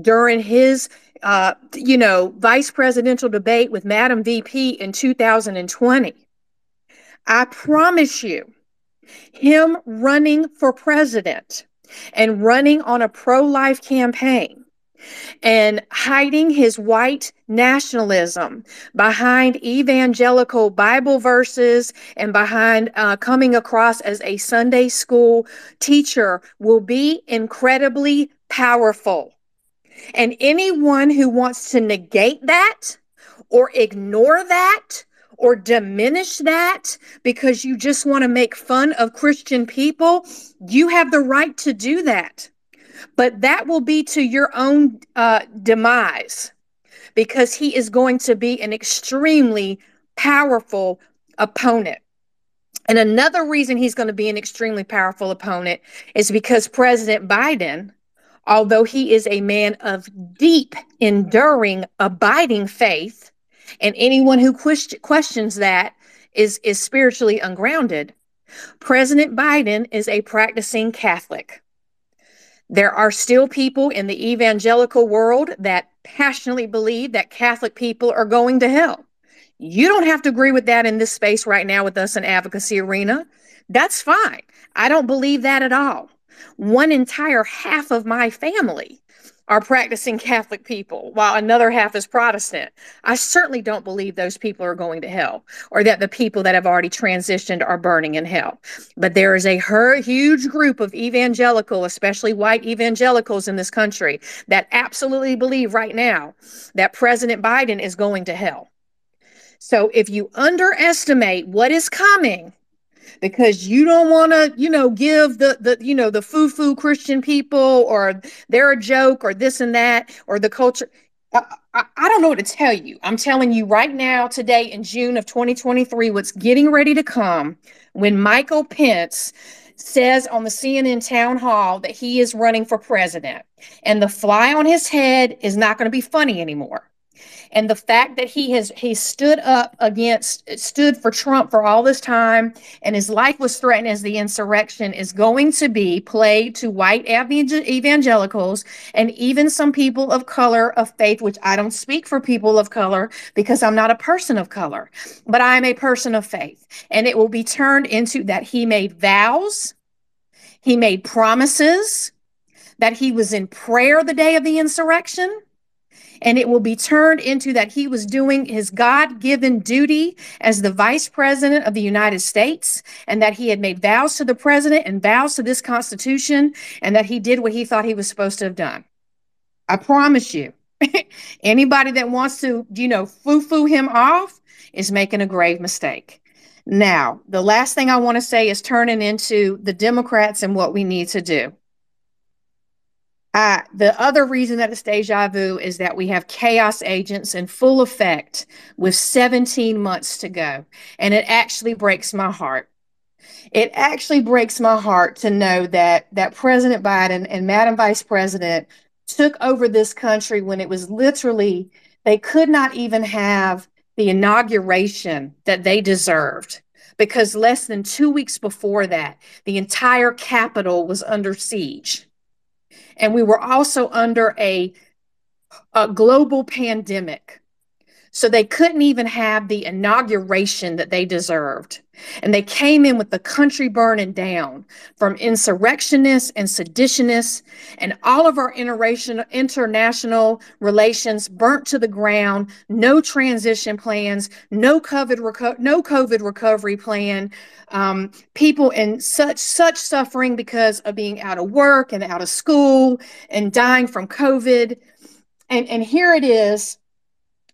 during his, uh, you know, vice presidential debate with Madam VP in 2020, I promise you, him running for president and running on a pro life campaign and hiding his white nationalism behind evangelical Bible verses and behind uh, coming across as a Sunday school teacher will be incredibly powerful. And anyone who wants to negate that or ignore that or diminish that because you just want to make fun of Christian people, you have the right to do that but that will be to your own uh, demise because he is going to be an extremely powerful opponent. And another reason he's going to be an extremely powerful opponent is because President Biden, although he is a man of deep, enduring, abiding faith, and anyone who questions that is, is spiritually ungrounded, President Biden is a practicing Catholic. There are still people in the evangelical world that passionately believe that Catholic people are going to hell. You don't have to agree with that in this space right now with us in advocacy arena. That's fine. I don't believe that at all. One entire half of my family are practicing Catholic people while another half is Protestant. I certainly don't believe those people are going to hell or that the people that have already transitioned are burning in hell. But there is a huge group of evangelical, especially white evangelicals in this country, that absolutely believe right now that President Biden is going to hell. So if you underestimate what is coming, because you don't want to, you know, give the the you know the foo foo Christian people or they're a joke or this and that or the culture. I, I, I don't know what to tell you. I'm telling you right now, today in June of 2023, what's getting ready to come when Michael Pence says on the CNN town hall that he is running for president, and the fly on his head is not going to be funny anymore and the fact that he has he stood up against stood for Trump for all this time and his life was threatened as the insurrection is going to be played to white evangelicals and even some people of color of faith which I don't speak for people of color because I'm not a person of color but I am a person of faith. And it will be turned into that he made vows he made promises that he was in prayer the day of the insurrection and it will be turned into that he was doing his God given duty as the vice president of the United States, and that he had made vows to the president and vows to this Constitution, and that he did what he thought he was supposed to have done. I promise you, anybody that wants to, you know, foo foo him off is making a grave mistake. Now, the last thing I want to say is turning into the Democrats and what we need to do. Uh, the other reason that it's deja vu is that we have chaos agents in full effect with 17 months to go. And it actually breaks my heart. It actually breaks my heart to know that that President Biden and Madam Vice President took over this country when it was literally they could not even have the inauguration that they deserved because less than 2 weeks before that the entire capitol was under siege and we were also under a, a global pandemic so they couldn't even have the inauguration that they deserved. And they came in with the country burning down from insurrectionists and seditionists, and all of our international relations burnt to the ground. No transition plans, no COVID, reco- no COVID recovery plan. Um, people in such such suffering because of being out of work and out of school and dying from COVID. And and here it is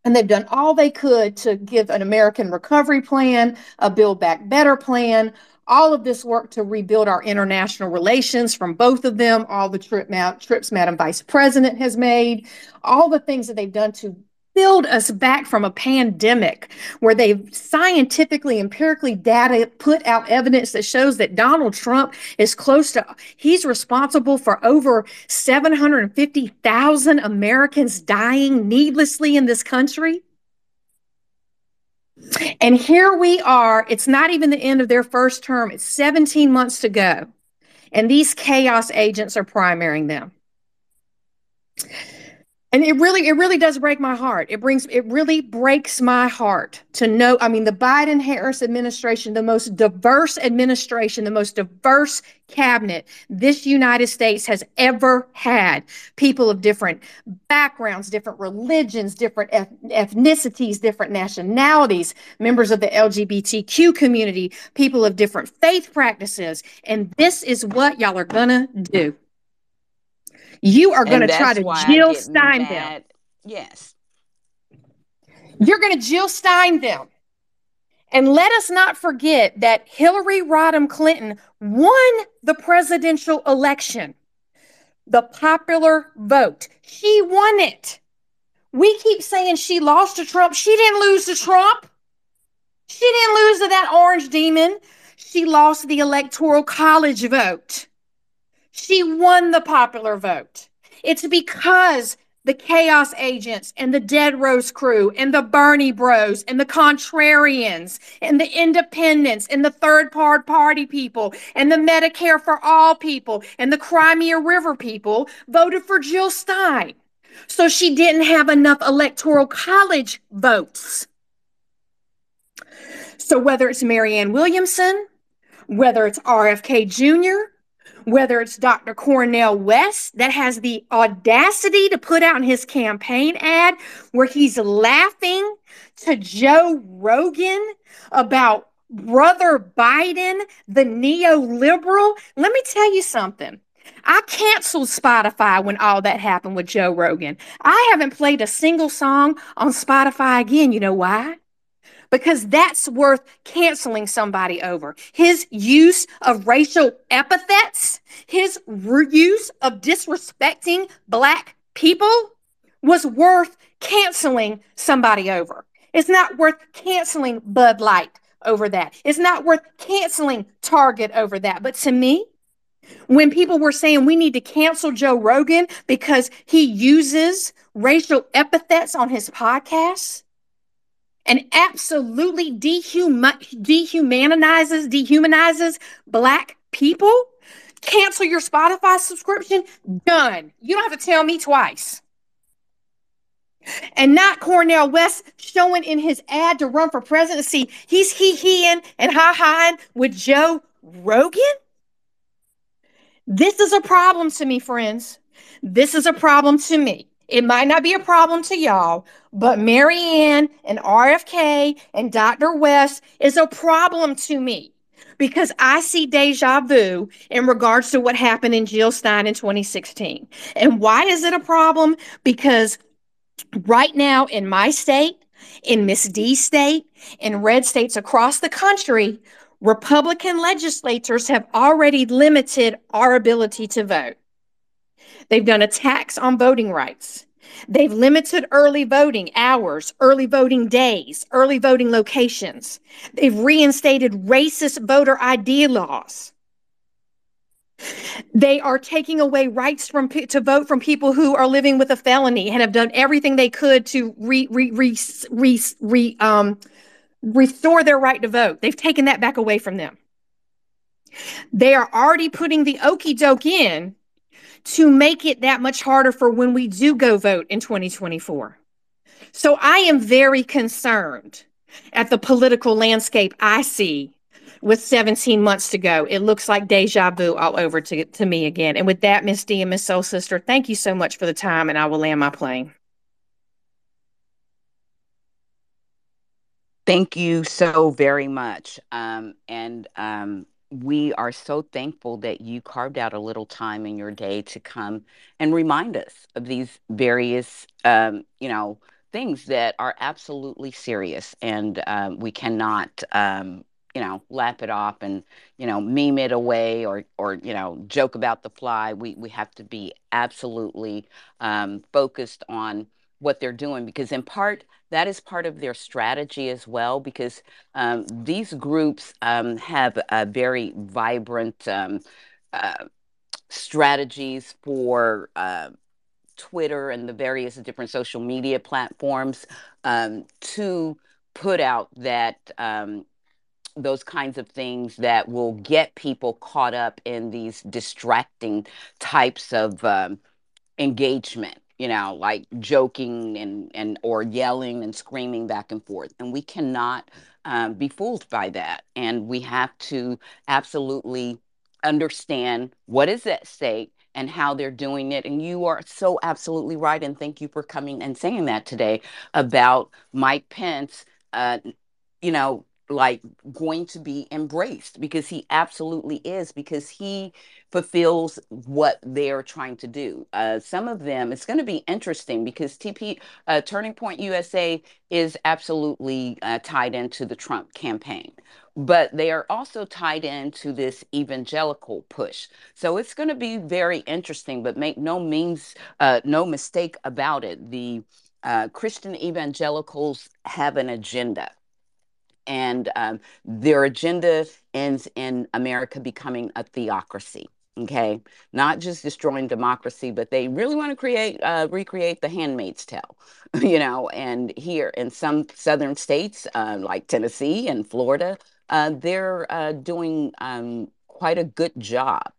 and they've done all they could to give an American recovery plan, a Build Back Better plan, all of this work to rebuild our international relations from both of them, all the trip trips Madam Vice President has made, all the things that they've done to build us back from a pandemic where they've scientifically empirically data put out evidence that shows that Donald Trump is close to he's responsible for over 750,000 Americans dying needlessly in this country. And here we are it's not even the end of their first term it's 17 months to go. And these chaos agents are primarying them and it really it really does break my heart. It brings it really breaks my heart to know i mean the biden harris administration the most diverse administration the most diverse cabinet this united states has ever had. People of different backgrounds different religions different ethnicities different nationalities members of the lgbtq community people of different faith practices. And this is what y'all are gonna do you are going to try to Jill Stein them. Yes. You're going to Jill Stein them. And let us not forget that Hillary Rodham Clinton won the presidential election, the popular vote. She won it. We keep saying she lost to Trump. She didn't lose to Trump. She didn't lose to that orange demon. She lost the electoral college vote. She won the popular vote. It's because the chaos agents and the dead rose crew and the bernie bros and the contrarians and the independents and the third part party people and the medicare for all people and the crimea river people voted for jill stein so she didn't have enough electoral college votes so whether it's marianne williamson whether it's rfk jr whether it's Dr. Cornel West that has the audacity to put out in his campaign ad where he's laughing to Joe Rogan about brother Biden, the neoliberal. Let me tell you something. I canceled Spotify when all that happened with Joe Rogan. I haven't played a single song on Spotify again. You know why? Because that's worth canceling somebody over. His use of racial epithets, his use of disrespecting black people was worth canceling somebody over. It's not worth canceling Bud Light over that. It's not worth canceling Target over that. But to me, when people were saying we need to cancel Joe Rogan because he uses racial epithets on his podcast, and absolutely dehuma- dehumanizes dehumanizes black people cancel your spotify subscription done. You don't have to tell me twice. And not Cornel west showing in his ad to run for presidency. He's he heing and ha haing with joe rogan? This is a problem to me friends. This is a problem to me it might not be a problem to y'all, but Marianne and RFK and Dr. West is a problem to me because I see deja vu in regards to what happened in Jill Stein in 2016. And why is it a problem? Because right now in my state, in Miss D state, in red states across the country, Republican legislators have already limited our ability to vote. They've done a tax on voting rights. They've limited early voting hours, early voting days, early voting locations. They've reinstated racist voter ID laws. They are taking away rights from to vote from people who are living with a felony and have done everything they could to re, re, re, re, re um, restore their right to vote. They've taken that back away from them. They are already putting the okey doke in to make it that much harder for when we do go vote in 2024. So I am very concerned at the political landscape I see with 17 months to go. It looks like deja vu all over to, to me again. And with that, Miss D and Miss Soul Sister, thank you so much for the time, and I will land my plane. Thank you so very much. Um, and um, we are so thankful that you carved out a little time in your day to come and remind us of these various, um, you know, things that are absolutely serious. And um, we cannot um, you know, lap it off and, you know, meme it away or, or, you know, joke about the fly. We, we have to be absolutely um, focused on what they're doing because in part that is part of their strategy as well because um, these groups um, have a very vibrant um, uh, strategies for uh, Twitter and the various different social media platforms um, to put out that um, those kinds of things that will get people caught up in these distracting types of um, engagement you know like joking and and or yelling and screaming back and forth and we cannot um, be fooled by that and we have to absolutely understand what is at stake and how they're doing it. And you are so absolutely right. And thank you for coming and saying that today about Mike Pence, uh, you know, like going to be embraced because he absolutely is because he fulfills what they're trying to do. Uh, some of them it's going to be interesting because tp uh, turning point usa is absolutely uh, tied into the trump campaign but they are also tied into this evangelical push. So it's going to be very interesting but make no means uh, no mistake about it the uh, christian evangelicals have an agenda and um, their agenda ends in America becoming a theocracy. Okay, not just destroying democracy, but they really want to create, uh, recreate the Handmaid's Tale, you know. And here in some southern states, uh, like Tennessee and Florida, uh, they're uh, doing um, quite a good job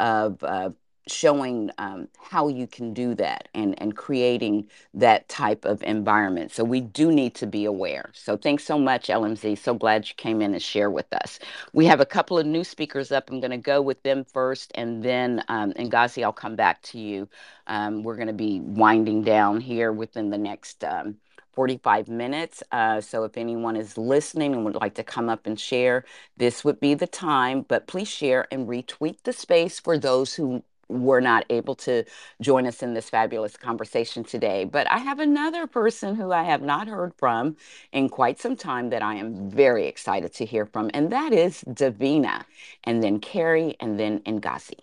of uh, showing um, how you can do that and, and creating that type of environment. So we do need to be aware. So thanks so much, LMZ. So glad you came in and share with us. We have a couple of new speakers up. I'm going to go with them first, and then um, Ngazi, I'll come back to you. Um, we're going to be winding down here within the next. Um, 45 minutes. Uh, so if anyone is listening and would like to come up and share, this would be the time. But please share and retweet the space for those who were not able to join us in this fabulous conversation today. But I have another person who I have not heard from in quite some time that I am very excited to hear from, and that is Davina, and then Carrie, and then Ngazi.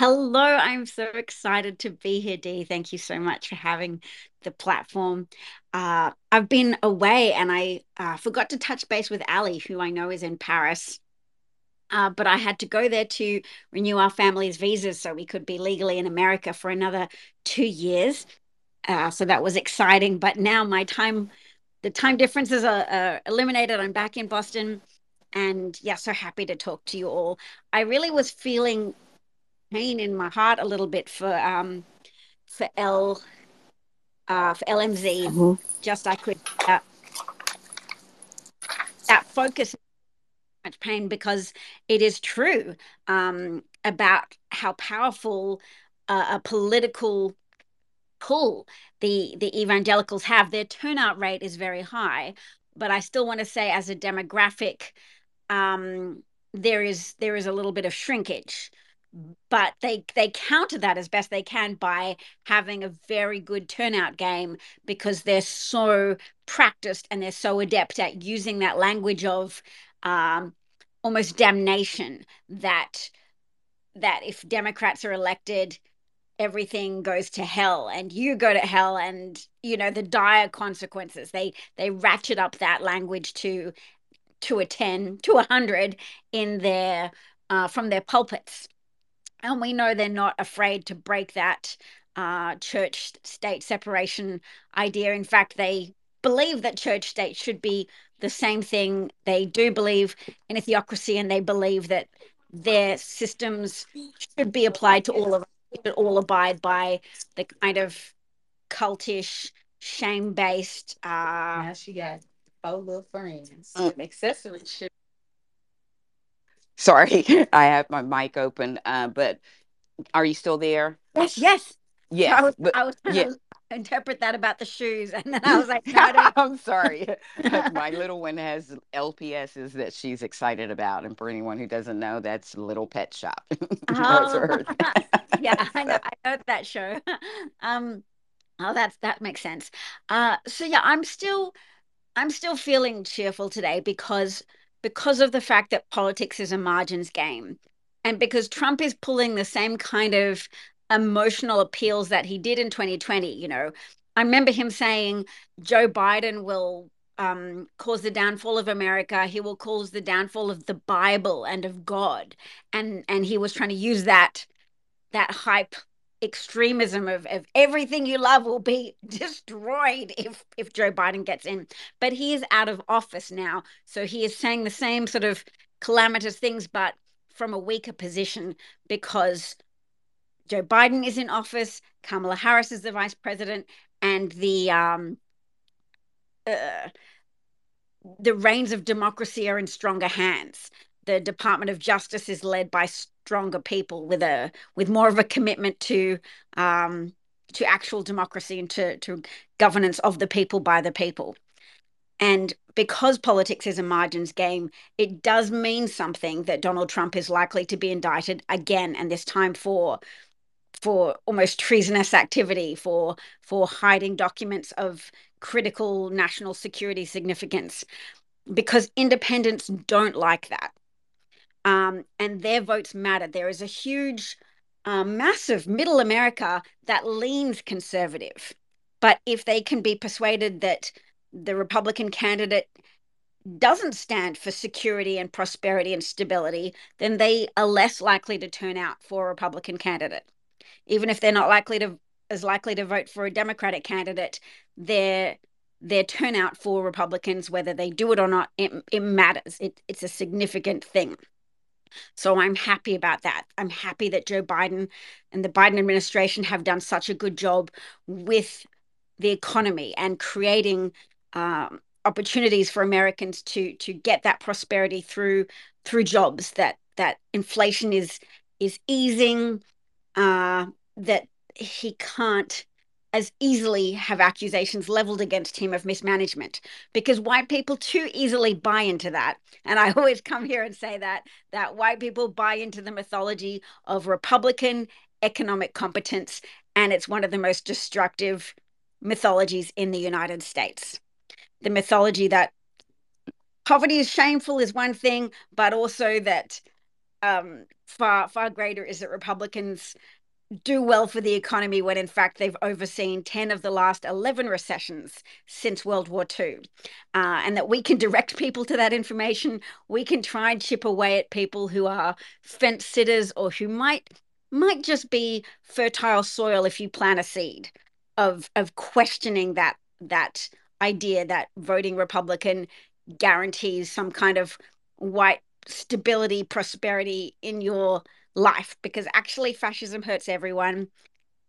Hello, I'm so excited to be here, Dee. Thank you so much for having the platform. Uh, I've been away and I uh, forgot to touch base with Ali, who I know is in Paris uh, but I had to go there to renew our family's visas so we could be legally in America for another two years. Uh, so that was exciting. But now my time, the time differences are, are eliminated. I'm back in Boston. And yeah, so happy to talk to you all. I really was feeling pain in my heart a little bit for um for L uh for LMZ. Mm-hmm. Just I could uh, that focus much pain because it is true um, about how powerful uh, a political pull the the evangelicals have. Their turnout rate is very high, but I still want to say, as a demographic, um, there is there is a little bit of shrinkage. But they they counter that as best they can by having a very good turnout game because they're so practiced and they're so adept at using that language of um, almost damnation that that if Democrats are elected, everything goes to hell and you go to hell and you know the dire consequences. They they ratchet up that language to to a 10 to a 100 in their uh, from their pulpits. And we know they're not afraid to break that uh, church state separation idea. In fact they believe that church state should be the same thing they do believe in a theocracy and they believe that their systems should be applied to all of us should all abide by the kind of cultish shame-based uh Now she got four little friends. Mm. Accessories should. Sorry, I have my mic open, uh, but are you still there? yes yes Yes, I was, but I was yeah. Interpret that about the shoes, and then I was like, no. I'm sorry. My little one has LPSs that she's excited about, and for anyone who doesn't know, that's Little Pet Shop. Oh, yeah, I know. I know that show. Um, oh, that's that makes sense. Uh, so yeah, I'm still I'm still feeling cheerful today because because of the fact that politics is a margins game, and because Trump is pulling the same kind of emotional appeals that he did in 2020. You know, I remember him saying Joe Biden will um, cause the downfall of America. He will cause the downfall of the Bible and of God, and and he was trying to use that that hype extremism of, of everything you love will be destroyed if if Joe Biden gets in. But he is out of office now, so he is saying the same sort of calamitous things, but from a weaker position because Joe Biden is in office, Kamala Harris is the vice president, and the um, uh, the reins of democracy are in stronger hands. The Department of Justice is led by stronger people with a with more of a commitment to um, to actual democracy and to to governance of the people by the people. And because politics is a margins game, it does mean something that Donald Trump is likely to be indicted again, and this time for for almost treasonous activity, for for hiding documents of critical national security significance, because independents don't like that, um, and their votes matter. There is a huge, uh, massive middle America that leans conservative, but if they can be persuaded that the Republican candidate doesn't stand for security and prosperity and stability, then they are less likely to turn out for a Republican candidate even if they're not likely to as likely to vote for a Democratic candidate, their their turnout for Republicans, whether they do it or not, it, it matters. It, it's a significant thing. So I'm happy about that. I'm happy that Joe Biden and the Biden administration have done such a good job with the economy and creating um, opportunities for Americans to to get that prosperity through through jobs. That that inflation is is easing uh, that he can't as easily have accusations leveled against him of mismanagement. Because white people too easily buy into that. And i always come here and say that that white people buy into the mythology of republican economic competence and it's one of the most destructive mythologies in the united states. The mythology that poverty is shameful is one thing but also that um, far far greater is that republicans do well for the economy when in fact they've overseen 10 of the last 11 recessions since World War II. Uh, and that we can direct people to that information. We can try and chip away at people who are fence sitters or who might might just be fertile soil if you plant a seed of of questioning that that idea that voting Republican guarantees some kind of white stability, prosperity in your life because actually fascism hurts everyone.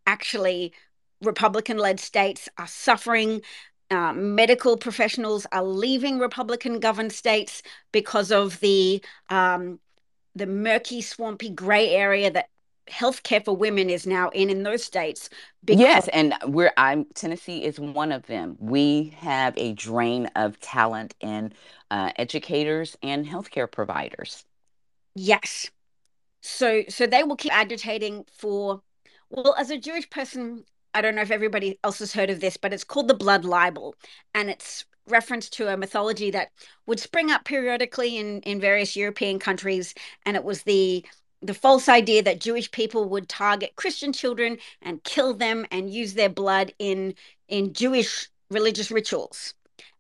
Actually, Republican led states are suffering. Uh, medical professionals are leaving Republican governed states because of the um, the murky, swampy, gray area that healthcare for women is now in in those states. Because- Yes, and we're I'm Tennessee is one of them. We have a drain of talent in uh, educators and healthcare providers. Yes, so so they will keep agitating for well as a jewish person i don't know if everybody else has heard of this but it's called the blood libel and it's reference to a mythology that would spring up periodically in in various european countries and it was the the false idea that Jewish people would target Christian children and kill them and use their blood in in Jewish religious rituals,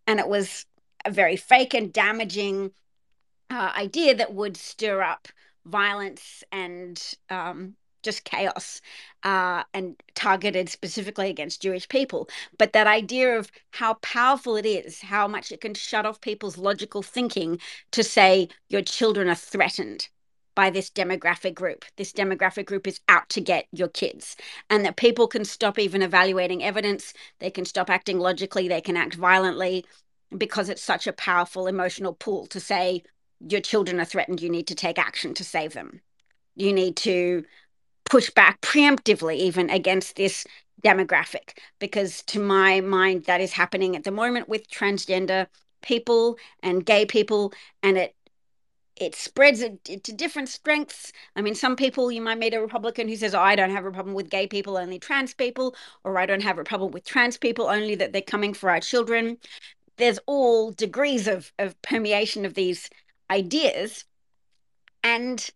and it was a very fake and damaging uh, idea that would stir up violence and um, just chaos uh, and targeted specifically against Jewish people. But that idea of how powerful it is, how much it can shut off people's logical thinking to say your children are threatened by this demographic group. This demographic group is out to get your kids, and that people can stop even evaluating evidence. They can stop acting logically, they can act violently because it's such a powerful emotional pull to say your children are threatened. You need to take action to save them. You need to push back preemptively, even against this demographic, because to my mind, that is happening at the moment with transgender people and gay people, and it it spreads it to different strengths. I mean, some people you might meet a Republican who says, oh, I don't have a problem with gay people, only trans people, or I don't have a problem with trans people, only that they're coming for our children. There's all degrees of, of permeation of these ideas. And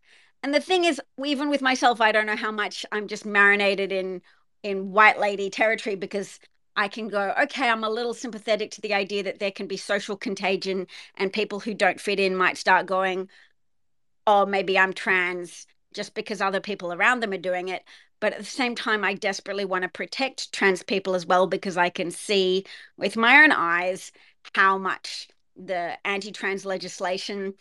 and the thing is, even with myself, I don't know how much I'm just marinated in in white lady territory because I can go, okay, I'm a little sympathetic to the idea that there can be social contagion and people who don't fit in might start going, oh, maybe I'm trans just because other people around them are doing it. But at the same time, I desperately want to protect trans people as well because I can see with my own eyes how much the anti trans legislation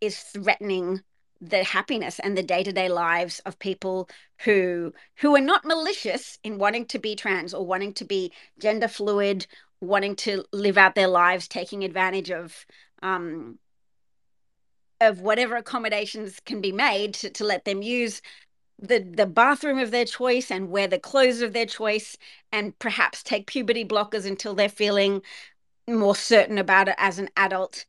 is threatening the happiness and the day-to-day lives of people who who are not malicious in wanting to be trans or wanting to be gender fluid wanting to live out their lives taking advantage of um of whatever accommodations can be made to, to let them use the the bathroom of their choice and wear the clothes of their choice and perhaps take puberty blockers until they're feeling more certain about it as an adult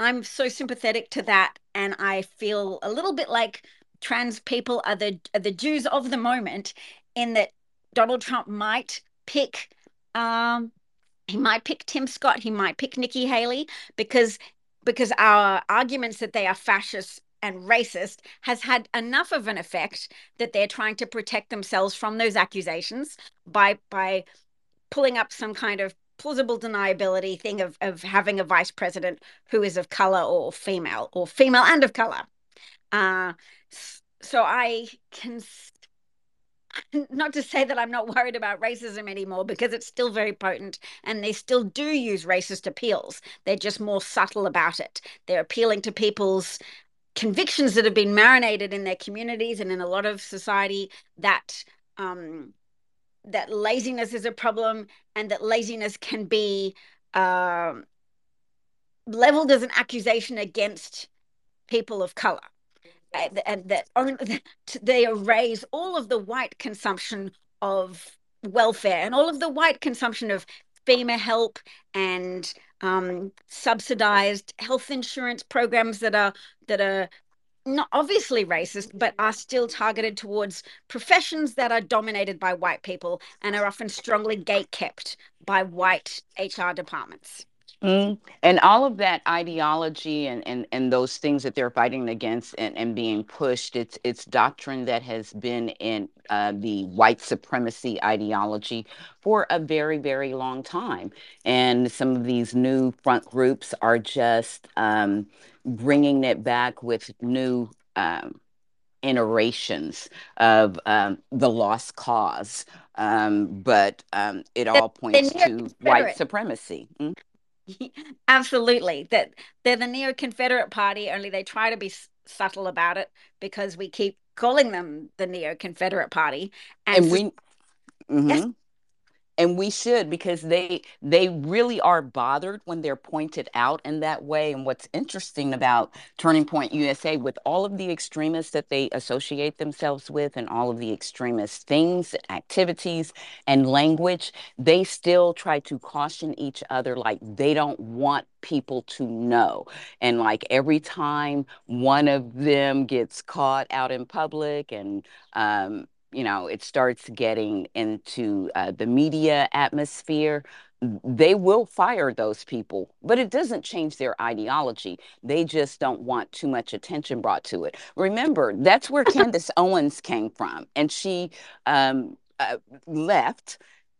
I'm so sympathetic to that, and I feel a little bit like trans people are the are the Jews of the moment, in that Donald Trump might pick, um, he might pick Tim Scott, he might pick Nikki Haley because because our arguments that they are fascist and racist has had enough of an effect that they're trying to protect themselves from those accusations by by pulling up some kind of plausible deniability thing of, of having a vice president who is of color or female or female and of color. Uh, so I can not to say that I'm not worried about racism anymore because it's still very potent and they still do use racist appeals. They're just more subtle about it. They're appealing to people's convictions that have been marinated in their communities and in a lot of society that um, that laziness is a problem and that laziness can be um, leveled as an accusation against people of color. And that only, they erase all of the white consumption of welfare and all of the white consumption of FEMA help and um, subsidized health insurance programs that are that are not obviously racist, but are still targeted towards professions that are dominated by white people and are often strongly gate kept by white HR departments. Mm. And all of that ideology and, and, and those things that they're fighting against and, and being pushed, it's it's doctrine that has been in uh, the white supremacy ideology for a very, very long time. And some of these new front groups are just um, bringing it back with new um, iterations of um, the lost cause. Um, but um, it all points to white supremacy. Mm-hmm. Absolutely. That they're the neo Confederate Party, only they try to be subtle about it because we keep calling them the neo Confederate Party. And, and we. Mm-hmm. Yes, and we should because they they really are bothered when they're pointed out in that way. And what's interesting about turning point usa with all of the extremists that they associate themselves with and all of the extremist things activities and language they still try to caution each other like they don't want people to know. And like every time one of them gets caught out in public and um, you know, it starts getting into uh, the media atmosphere, they will fire those people, but it doesn't change their ideology. They just don't want too much attention brought to it. Remember, that's where Candace Owens came from, and she um, uh, left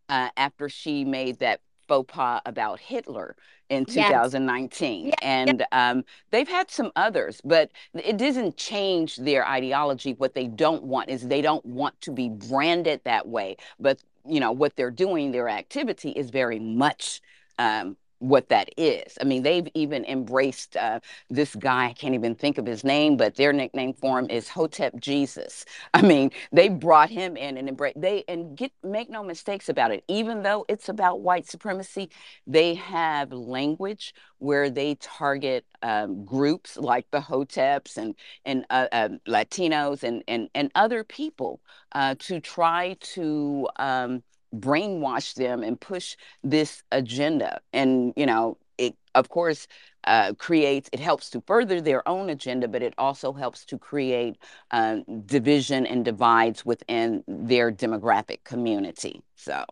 uh, after she made that faux pas about Hitler in Yes. 2019. Yeah, And um, they've had some others, but it doesn't change their ideology. What they don't want is they don't want to be branded that way. But, you know, what they're doing, their activity is very much um, what that is. I mean, they've even embraced uh, this guy. I can't even think of his name, but their nickname for him is Hotep Jesus. I mean, they brought him in and embrace they and get make no mistakes about it. Even though it's about white supremacy, they have language where they target um, groups like the Hoteps and and uh, uh, Latinos and and and other people uh, to try to um, brainwash them and push this agenda. And you know, it of course uh, creates it helps to further their own agenda, but it also helps to create uh, division and divides within their demographic community. So.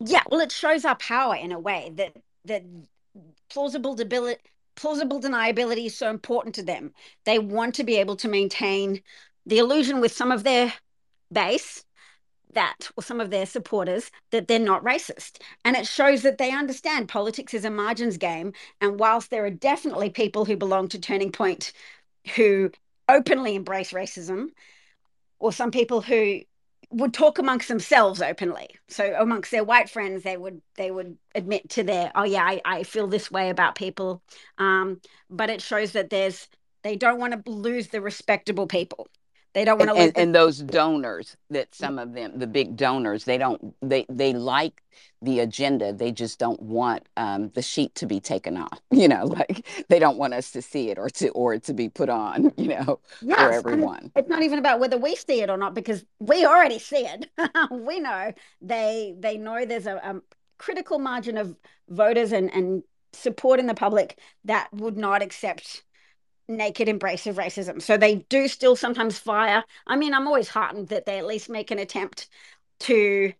Yeah, well, it shows our power in a way that that plausible debility, plausible deniability is so important to them. They want to be able to maintain the illusion with some of their base that or some of their supporters that they're not racist. And it shows that they understand politics is a margins game. And whilst there are definitely people who belong to turning point who openly embrace racism or some people who would talk amongst themselves openly. So amongst their white friends they would they would admit to their oh yeah i, I feel this way about people. Um, but it shows that there's they don't want to lose the respectable people they don't want and, to lose and, and those donors that some of them the big donors they don't they they like the agenda. They just don't want um, the sheet to be taken off you know like they don't want us to see it or to or to be put on you know for Yes, and it- everyone. it's not even about whether we see it or not because we already see it. we know. They they know there's a, a critical margin of voters and and support in the public that would not accept naked embrace of racism. So they do still sometimes fire. I mean, I'm always heartened that they at least make an attempt to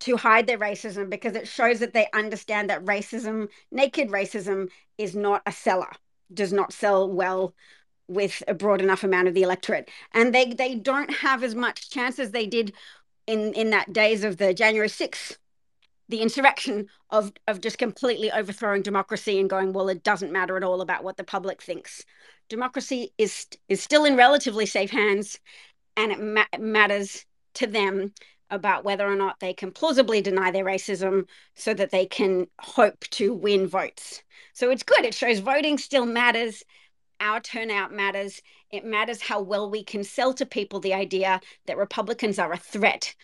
to hide their racism because it shows that they understand that racism, naked racism, is not a seller, does not sell well with a broad enough amount of the electorate. And they they don't have as much chance as they did in in that days of the January 6th, the insurrection of of just completely overthrowing democracy and going, well, it doesn't matter at all about what the public thinks. Democracy is is still in relatively safe hands, and it ma- matters to them about whether or not they can plausibly deny their racism so that they can hope to win votes. So it's good. It shows voting still matters. Our turnout matters. It matters how well we can sell to people the idea that Republicans are a threat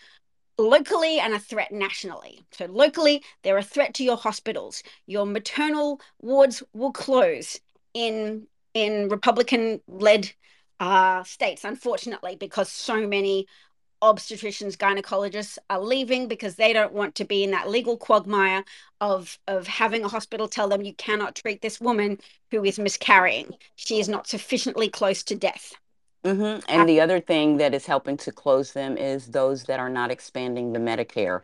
locally and a threat nationally. So, locally, they're a threat to your hospitals. Your maternal wards will close in in Republican led uh, states, unfortunately, because so many obstetricians, gynecologists are leaving because they don't want to be in that legal quagmire of of having a hospital tell them you cannot treat this woman who is miscarrying. She is not sufficiently close to death. Hmm And the other thing that is helping to close them is those that are not expanding the Medicare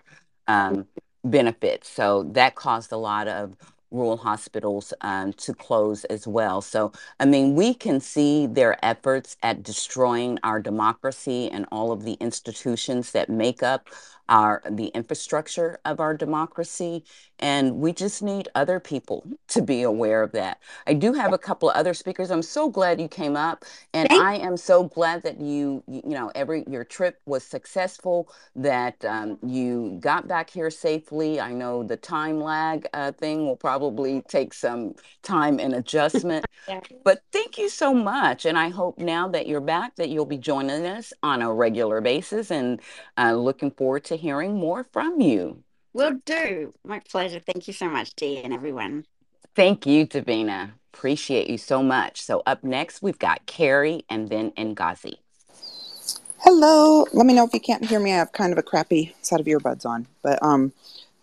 um, benefits. So that caused a lot of rural hospitals um, to close as well. So, I mean, we can see their efforts at destroying our democracy and all of the institutions that make up our the infrastructure of our democracy. And we just need other people to be aware of that. I do have a couple of other speakers. I'm so glad you came up, and Thank I am so glad that you, you you know, every your trip was successful. That um, you got back here safely. I know the time lag uh, thing will probably take some time and adjustment. Yeah. But thank you so much. And I hope now that you're back that you'll be joining us on a regular basis and uh, looking forward to hearing more from you. Will do. My pleasure. Thank you so much, Dee and everyone. Thank you, Davina. Appreciate you so much. So up next, we've got Carrie and then Ngazi. Hello. Let me know if you can't hear me. I have kind of a crappy set of earbuds on, but um.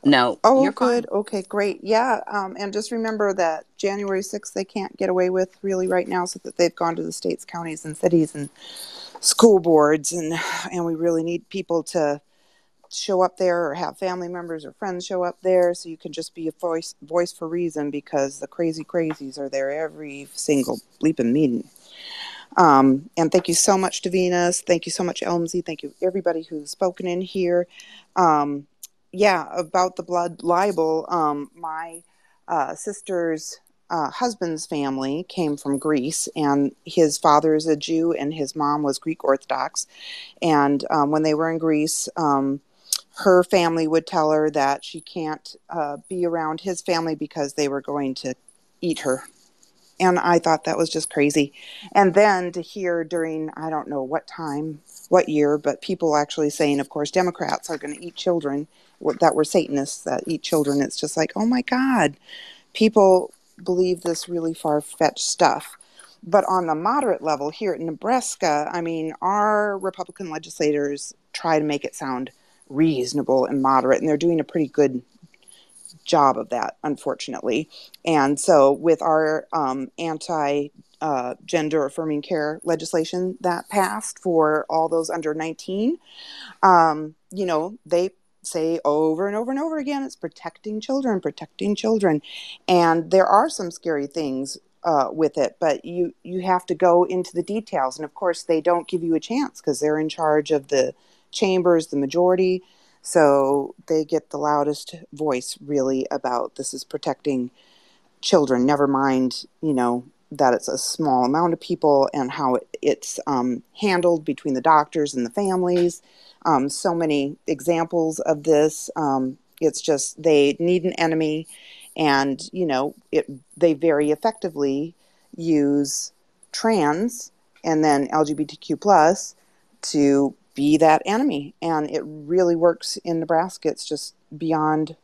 No, Oh, you're fine. good. Okay, great. Yeah. Um, and just remember that January sixth they can't get away with really right now, so that they've gone to the states, counties, and cities and school boards, and and we really need people to show up there or have family members or friends show up there so you can just be a voice voice for reason because the crazy crazies are there every single bleeping meeting um, and thank you so much Venus. Thank you so much, Elmsy. Thank you, everybody who's spoken in here. Um, yeah, about the blood libel, um, my uh, sister's uh, husband's family came from Greece, and his father is a Jew, and his mom was Greek Orthodox. And um, when they were in Greece, um, her family would tell her that she can't uh, be around his family because they were going to eat her and I thought that was just crazy. And then to hear during, I don't know what time, what year, but people actually saying, of course, Democrats are going to eat children that were Satanists that eat children. It's just like, oh my God, people believe this really far fetched stuff. But on the moderate level here in Nebraska, I mean, our Republican legislators try to make it sound reasonable and moderate, and they're doing a pretty good job of that, unfortunately. And so, with our um, anti uh, gender affirming care legislation that passed for all those under 19, um, you know, they say over and over and over again it's protecting children, protecting children. And there are some scary things uh, with it, but you you have to go into the details. And of course, they don't give you a chance because they're in charge of the chambers, the majority. So they get the loudest voice really about this is protecting children, never mind, you know, that it's a small amount of people and how it, it's um, handled between the doctors and the families. Um, so many examples of this. Um, it's just they need an enemy, and you know, it they very effectively use trans and then LGBTQ plus to be that enemy. And it really works in Nebraska. It's just beyond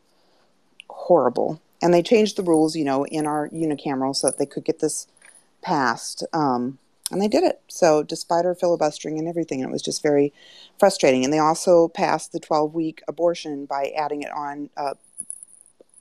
horrible. And they changed the rules, you know, in our unicameral so that they could get this passed. Um, and they did it. So, despite our filibustering and everything, it was just very frustrating. And they also passed the 12 week abortion by adding it on. Uh,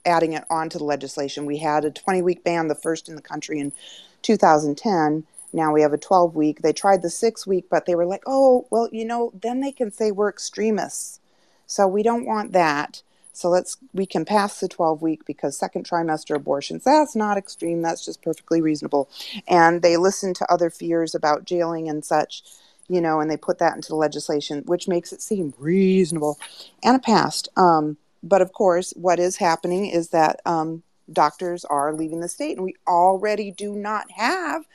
adding it onto the legislation. We had a 20 week ban, the first in the country in 2010, now we have a 12 week. They tried the six week, but they were like, oh, well, you know, then they can say we're extremists. So we don't want that. So let's we can pass the 12 week because second trimester abortions that's not extreme that's just perfectly reasonable. And they listen to other fears about jailing and such, you know, and they put that into the legislation, which makes it seem reasonable, and it passed. Um, but of course, what is happening is that um, doctors are leaving the state, and we already do not have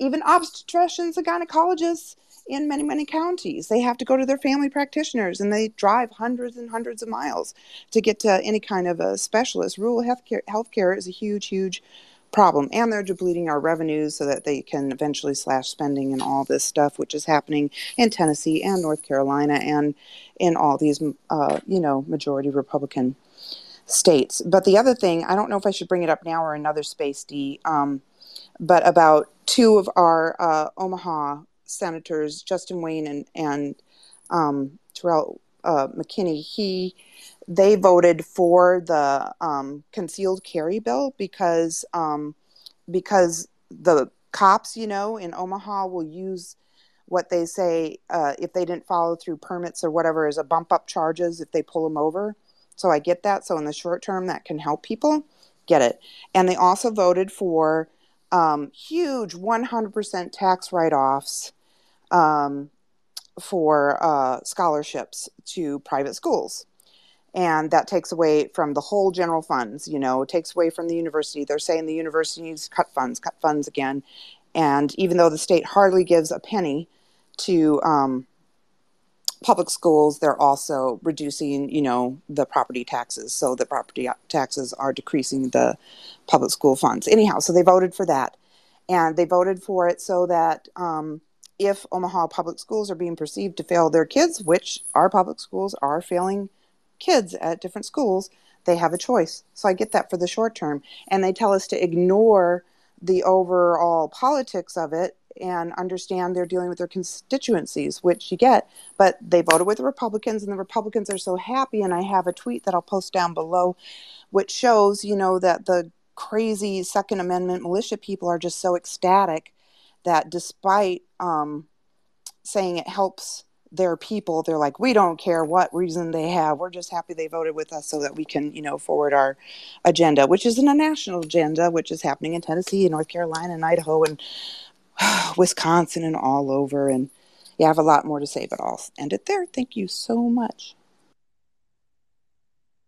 even obstetricians and gynecologists in many, many counties. They have to go to their family practitioners and they drive hundreds and hundreds of miles to get to any kind of a specialist. Rural healthcare, healthcare is a huge, huge problem. And they're depleting our revenues so that they can eventually slash spending and all this stuff, which is happening in Tennessee and North Carolina and in all these, uh, you know, majority Republican states. But the other thing, I don't know if I should bring it up now or another space, D. Um, but about two of our uh, Omaha senators, Justin Wayne and and um, Terrell uh, McKinney, he they voted for the um, concealed carry bill because um, because the cops, you know, in Omaha will use what they say uh, if they didn't follow through permits or whatever as a bump up charges if they pull them over. So I get that. So in the short term, that can help people get it. And they also voted for um, huge 100% tax write offs um, for uh, scholarships to private schools. And that takes away from the whole general funds, you know, takes away from the university. They're saying the universities cut funds, cut funds again. And even though the state hardly gives a penny to um, public schools, they're also reducing, you know, the property taxes. So the property taxes are decreasing the public school funds. Anyhow, so they voted for that. And they voted for it so that um, if Omaha public schools are being perceived to fail their kids, which our public schools are failing kids at different schools, they have a choice. So I get that for the short term. And they tell us to ignore the overall politics of it and understand they're dealing with their constituencies, which you get. But they voted with the Republicans, and the Republicans are so happy. And I have a tweet that I'll post down below, which shows, you know, that the crazy Second Amendment militia people are just so ecstatic that despite um, saying it helps their people they're like we don't care what reason they have we're just happy they voted with us so that we can you know forward our agenda which isn't a national agenda which is happening in tennessee and north carolina and idaho and wisconsin and all over and yeah i have a lot more to say but i'll end it there thank you so much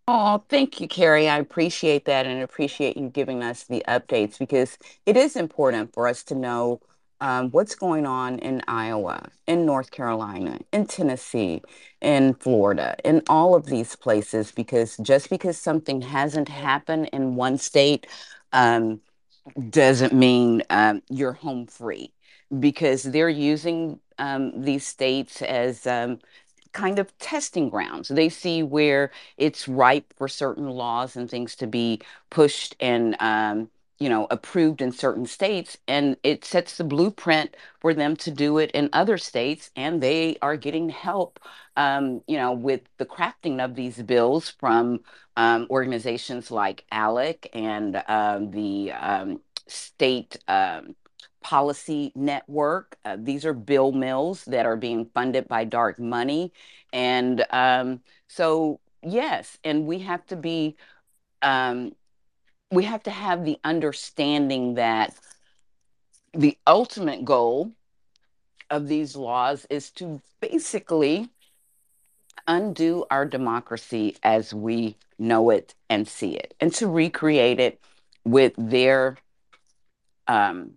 Oh, thank you, Carrie. I appreciate that and appreciate you giving us the updates because it is important for us to know um, what's going on in Iowa, in North Carolina, in Tennessee, in Florida, in all of these places, because just because something hasn't happened in one state um, doesn't mean um, you're home free, because they're using um, these states as um, kind of testing grounds. They see where it's ripe for certain laws and things to be pushed and um, you know approved in certain states, and it sets the blueprint for them to do it in other states, and they are getting help. Um, you know, with the crafting of these bills from um, organizations like ALEC and um, the um, state um, Policy Network. Uh, these are bill mills that are being funded by dark money. And um, so, yes, and we have to be, um, we have to have the understanding that the ultimate goal of these laws is to basically undo our democracy as we know it and see it, and to recreate it with their um,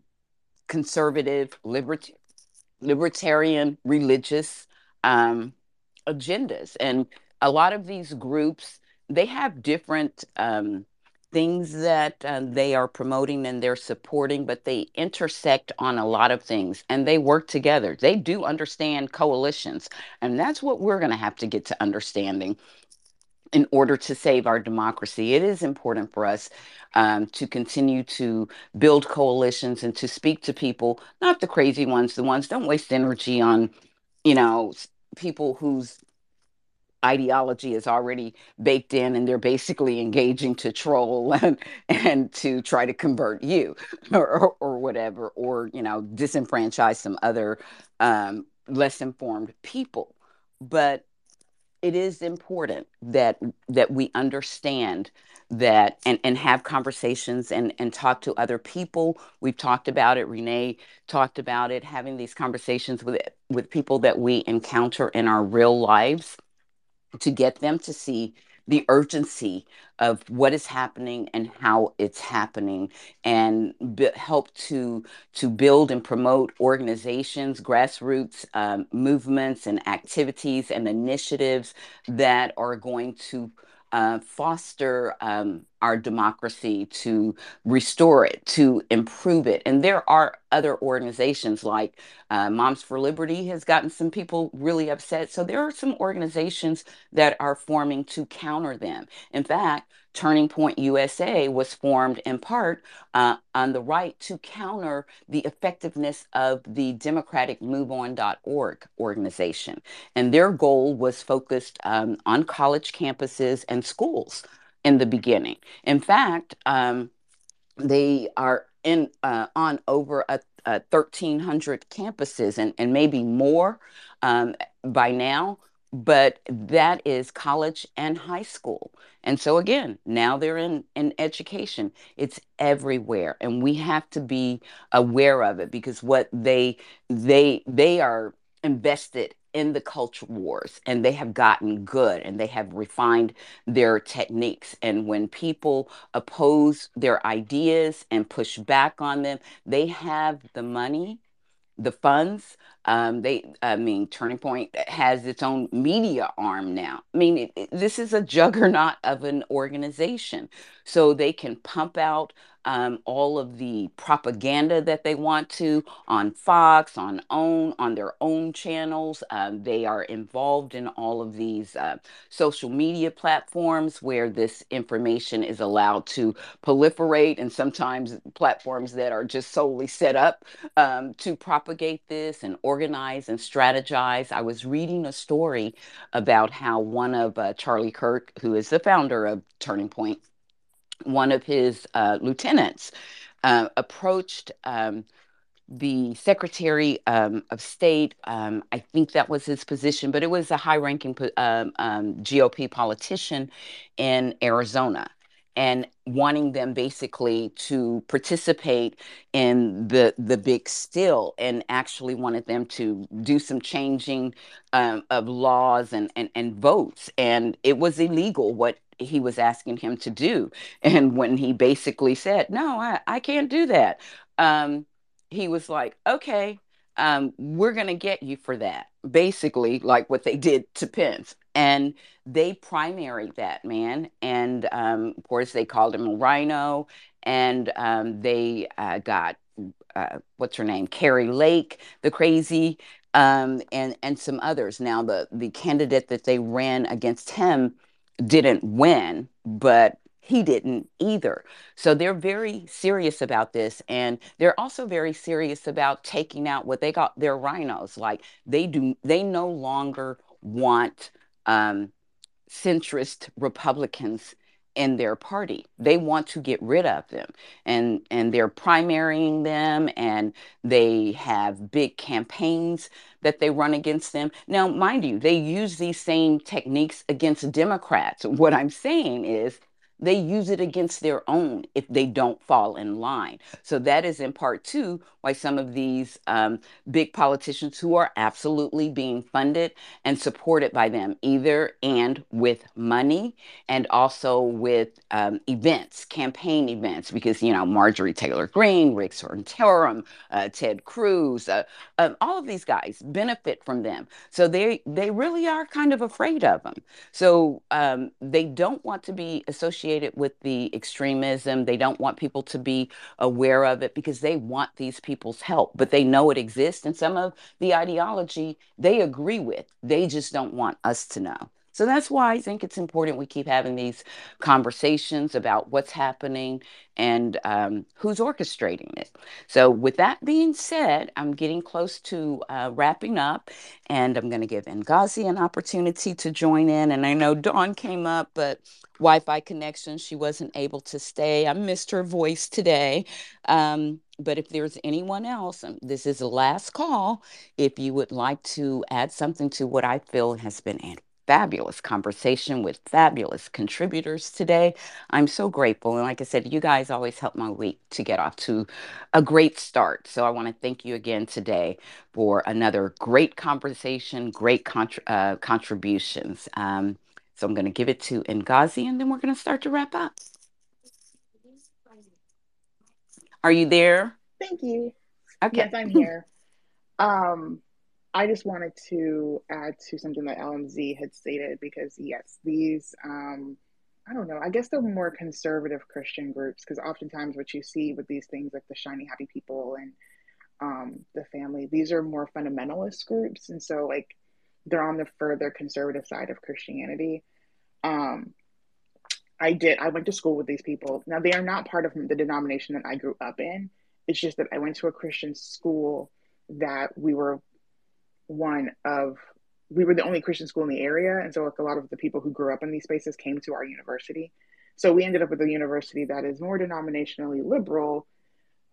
conservative, libert- libertarian, religious um, agendas. And a lot of these groups, they have different um, things that uh, they are promoting and they're supporting, but they intersect on a lot of things and they work together. They do understand coalitions. And that's what we're going to have to get to understanding in order to save our democracy. It is important for us um, to continue to build coalitions and to speak to people, not the crazy ones, the ones don't waste energy on, you know, people whose ideology is already baked in and they're basically engaging to troll and, and to try to convert you or, or, whatever, or, you know, disenfranchise some other um, less informed people. But it is important that that we understand that and, and have conversations and, and talk to other people. We've talked about it. Renee talked about it, having these conversations with with people that we encounter in our real lives to get them to see the urgency of what is happening and how it's happening and b- help to to build and promote organizations grassroots um, movements and activities and initiatives that are going to uh, foster um, our democracy, to restore it, to improve it. And there are other organizations like uh, Moms for Liberty has gotten some people really upset. So there are some organizations that are forming to counter them. In fact, Turning Point USA was formed in part uh, on the right to counter the effectiveness of the Democratic MoveOn.org organization. And their goal was focused um, on college campuses and schools in the beginning. In fact, um, they are in uh, on over a, a 1,300 campuses and, and maybe more um, by now but that is college and high school and so again now they're in in education. It's everywhere and we have to be aware of it because what they they they are invested in the culture wars and they have gotten good and they have refined their techniques. And when people oppose their ideas and push back on them they have the money the funds. Um, they, I mean, Turning Point has its own media arm now. I mean, it, it, this is a juggernaut of an organization, so they can pump out um, all of the propaganda that they want to on Fox, on own, on their own channels. Um, they are involved in all of these uh, social media platforms where this information is allowed to proliferate, and sometimes platforms that are just solely set up um, to propagate this and organize and strategize. I was reading a story about how one of uh, Charlie Kirk, who is the founder of Turning Point, one of his uh, lieutenants uh, approached um, the Secretary um, of State. Um, I think that was his position, but it was a high-ranking um, um GOP politician in Arizona and wanting them basically to participate in the the big still and actually wanted them to do some changing um, of laws and, and and votes and it was illegal what he was asking him to do. And when he basically said no i, I can't do that um, he was like okay um, we're going to get you for that basically like what they did to pence. And they primaried that man. And um, of course they called him a RINO and um, they uh, got uh, what's her name? Kari Lake the crazy um, and and some others. Now the the candidate that they ran against him didn't win but he didn't either. So they're very serious about this. And they're also very serious about taking out what they got their RINOs. Like they do, they no longer want um, centrist Republicans in their party. They want to get rid of them. And and they're primarying them and they have big campaigns that they run against them. Now, mind you, they use these same techniques against Democrats. What I'm saying is they use it against their own if they don't fall in line. So that is in part two why some of these um, big politicians who are absolutely being funded and supported by them, either and with money and also with um, events, campaign events, because you know Marjorie Taylor Greene, Rick Santorum, uh, Ted Cruz, uh, uh, all of these guys benefit from them. So they they really are kind of afraid of them. So um, they don't want to be associated associated with the extremism. They don't want people to be aware of it because they want these people's help, but they know it exists. And some of the ideology they agree with, they just don't want us to know. So that's why I think it's important we keep having these conversations about what's happening and um, who's orchestrating it. So, with that being said, I'm getting close to uh, wrapping up, and I'm going to give Ngazi an opportunity to join in. And I know Dawn came up, but Wi Fi connection, she wasn't able to stay. I missed her voice today. Um, but if there's anyone else, um, this is the last call. If you would like to add something to what I feel has been fabulous conversation with fabulous contributors today. I'm so grateful. And like I said, you guys always help my week to get off to a great start. So I want to thank you again today for another great conversation, great uh, contributions. Um, so I'm going to give it to Ngazi and then we're going to start to wrap up. Are you there? Thank you. Okay. Yes, I'm here. Um, I just wanted to add to something that LMZ had stated because, yes, these, um, I don't know, I guess they're more conservative Christian groups because oftentimes what you see with these things like the Shiny Happy People and um, the family, these are more fundamentalist groups. And so, like, they're on the further conservative side of Christianity. Um, I did, I went to school with these people. Now, they are not part of the denomination that I grew up in. It's just that I went to a Christian school that we were one of we were the only Christian school in the area, and so like a lot of the people who grew up in these spaces came to our university. So we ended up with a university that is more denominationally liberal,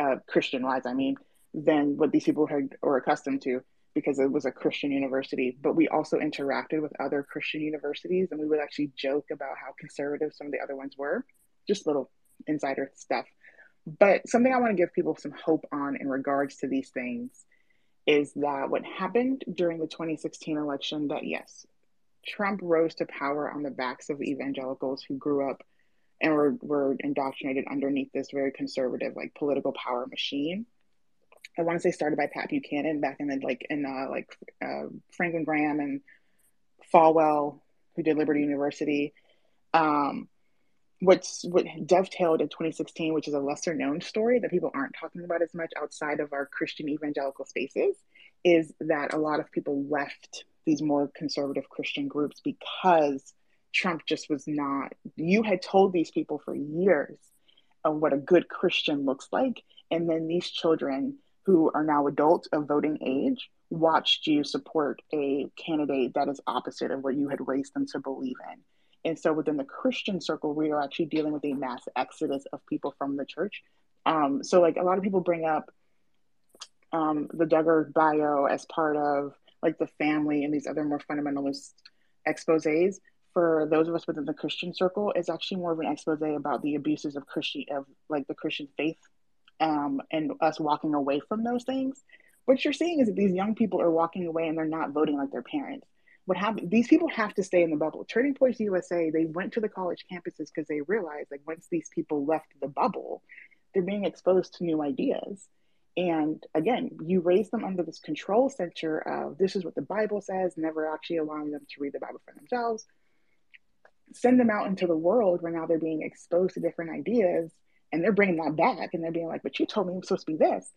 uh, Christian wise, I mean, than what these people had were accustomed to because it was a Christian university. But we also interacted with other Christian universities, and we would actually joke about how conservative some of the other ones were. Just little insider stuff. But something I want to give people some hope on in regards to these things is that what happened during the 2016 election that yes trump rose to power on the backs of evangelicals who grew up and were, were indoctrinated underneath this very conservative like political power machine. I want to say started by pat buchanan back in the like in uh, like uh, franklin graham and falwell who did liberty university. Um, what's what dovetailed in 2016, which is a lesser known story that people aren't talking about as much outside of our Christian evangelical spaces, is that a lot of people left these more conservative Christian groups because Trump just was not. You had told these people for years of what a good Christian looks like, and then these children who are now adults of voting age watched you support a candidate that is opposite of what you had raised them to believe in and so within the Christian circle, we are actually dealing with a mass exodus of people from the church. Um, so like a lot of people bring up um, the Duggar bio as part of like the family and these other more fundamentalist exposés for those of us within the Christian circle is actually more of an expose about the abuses of Christian of like the Christian faith um, and us walking away from those things. What you're seeing is that these young people are walking away and they're not voting like their parents. What happened? These people have to stay in the bubble. Turning Points USA, they went to the college campuses because they realized like once these people left the bubble, they're being exposed to new ideas. And again, you raise them under this control center of this is what the Bible says, never actually allowing them to read the Bible for themselves. Send them out into the world where now they're being exposed to different ideas and they're bringing that back and they're being like, but you told me I'm supposed to be this.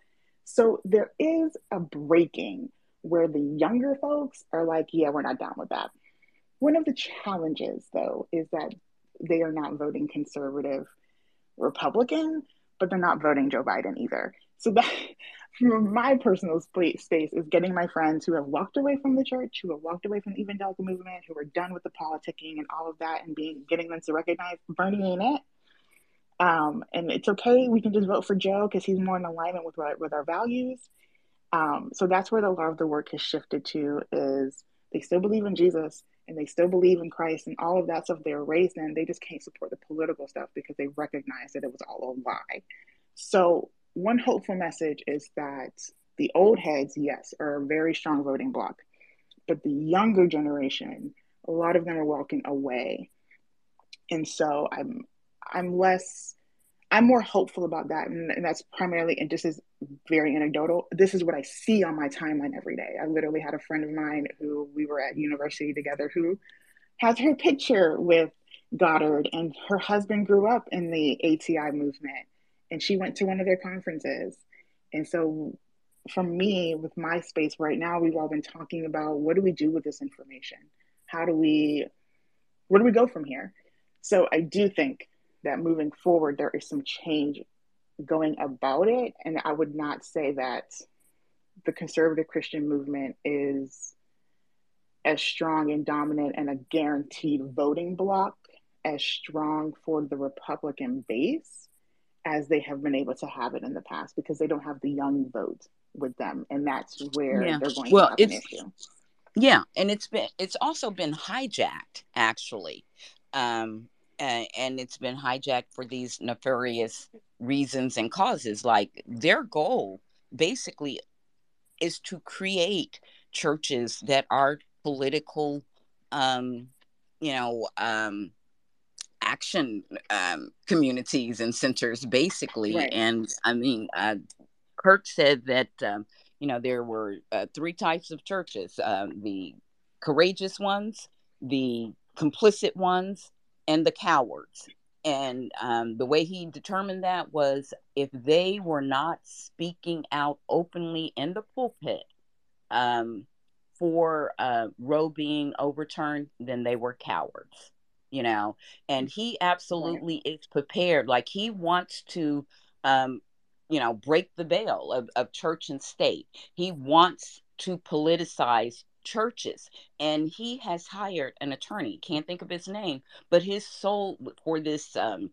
So there is a breaking where the younger folks are like, yeah, we're not down with that. One of the challenges, though, is that they are not voting conservative Republican, but they're not voting Joe Biden either. So that, from my personal space, is getting my friends who have walked away from the church, who have walked away from the evangelical movement, who are done with the politicking and all of that, and being getting them to recognize Bernie ain't it. Um, and it's okay. We can just vote for Joe because he's more in alignment with with our values. Um, so that's where a lot of the work has shifted to is they still believe in Jesus and they still believe in Christ and all of that stuff they're raised in. They just can't support the political stuff because they recognize that it was all a lie. So one hopeful message is that the old heads, yes, are a very strong voting bloc, but the younger generation, a lot of them are walking away. And so I'm I'm less I'm more hopeful about that. And, and that's primarily, and this is very anecdotal. This is what I see on my timeline every day. I literally had a friend of mine who we were at university together who has her picture with Gothard, and her husband grew up in the ATI movement, and she went to one of their conferences. And so, for me, with my space right now, we've all been talking about what do we do with this information? How do we, where do we go from here? So, I do think that moving forward, there is some change going about it. And I would not say that the conservative Christian movement is as strong and dominant and a guaranteed voting block as strong for the Republican base as they have been able to have it in the past because they don't have the young vote with them. And that's where yeah. they're going well, to have an issue. Yeah, and it's been it's also been hijacked actually. Um, and, and it's been hijacked for these nefarious reasons and causes. Like their goal basically is to create churches that are political, um, you know, um, action um, communities and centers, basically. Right. And I mean, uh, Kirk said that, um, you know, there were uh, three types of churches uh, the courageous ones, the complicit ones, and the cowards. And um, the way he determined that was if they were not speaking out openly in the pulpit um, for uh, Roe being overturned, then they were cowards, you know. And he absolutely is prepared. Like he wants to, um, you know, break the veil of, of church and state. He wants to politicize churches and he has hired an attorney can't think of his name but his soul for this um,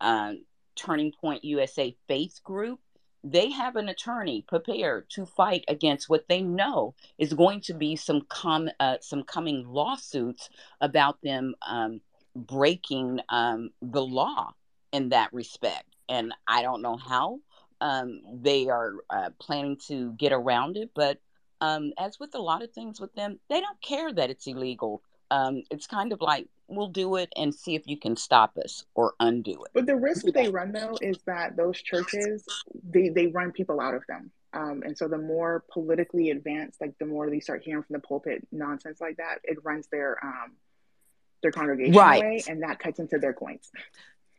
uh, turning point usa faith group they have an attorney prepared to fight against what they know is going to be some com uh, some coming lawsuits about them um, breaking um, the law in that respect. And i don't know how um, they are uh, planning to get around it but um, as with a lot of things with them, they don't care that it's illegal. Um, it's kind of like we'll do it and see if you can stop us or undo it. But the risk they run though is that those churches they they run people out of them. Um, and so the more politically advanced, like the more they start hearing from the pulpit nonsense like that, it runs their um their congregation right. away, and that cuts into their coins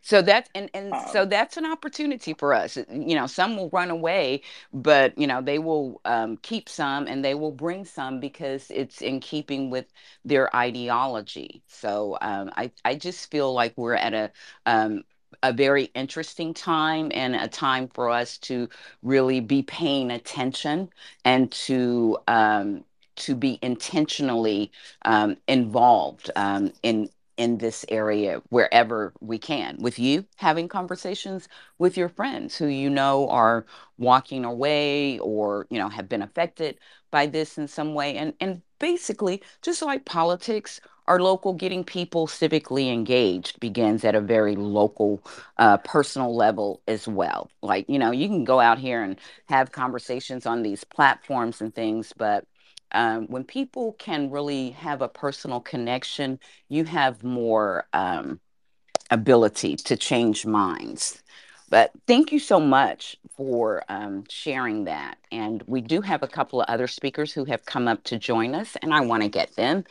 so that's and and um, so that's an opportunity for us you know some will run away but you know they will um, keep some and they will bring some because it's in keeping with their ideology. So um, I, I just feel like we're at a um, a very interesting time and a time for us to really be paying attention and to um, to be intentionally um, involved um, in in this area wherever we can with you having conversations with your friends who you know are walking away or you know have been affected by this in some way. And and basically just like politics our local getting people civically engaged begins at a very local uh, personal level as well. Like you know you can go out here and have conversations on these platforms and things but um, when people can really have a personal connection, you have more um, ability to change minds. But thank you so much for um, sharing that. And we do have a couple of other speakers who have come up to join us, and I want to get them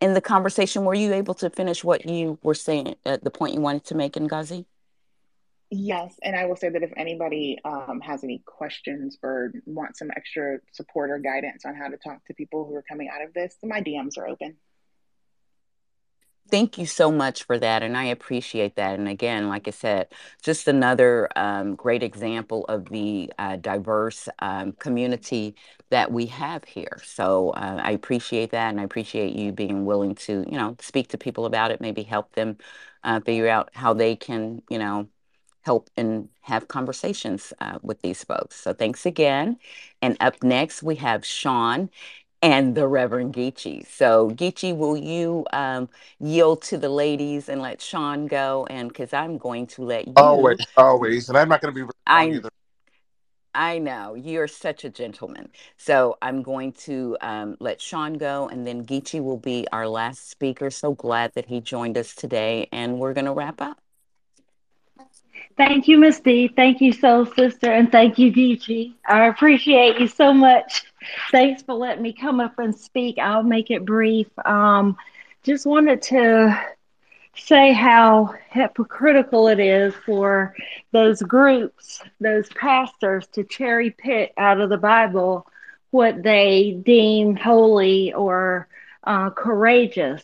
in the conversation. Were you able to finish what you were saying at the point you wanted to make, in Ngazi? Yes, and I will say that if anybody um, has any questions or wants some extra support or guidance on how to talk to people who are coming out of this, my DMs are open. Thank you so much for that, and I appreciate that. And again, like I said, just another um, great example of the uh, diverse um, community that we have here. So uh, I appreciate that, and I appreciate you being willing to, you know, speak to people about it, maybe help them uh, figure out how they can, you know, help and have conversations uh, with these folks. So thanks again. And up next, we have Sean and the Reverend Geechee. So, Geechee, will you um, yield to the ladies and let Sean go? And because I'm going to let you. Always, always. And I'm not going to be I, either. I know you're such a gentleman. So I'm going to um, let Sean go, and then Geechee will be our last speaker. So glad that he joined us today, and we're going to wrap up. Thank you, Miss D. Thank you, Soul Sister, and thank you, Geechee. I appreciate you so much. Thanks for letting me come up and speak. I'll make it brief. Um, just wanted to say how hypocritical it is for those groups, those pastors, to cherry pick out of the Bible what they deem holy or uh, courageous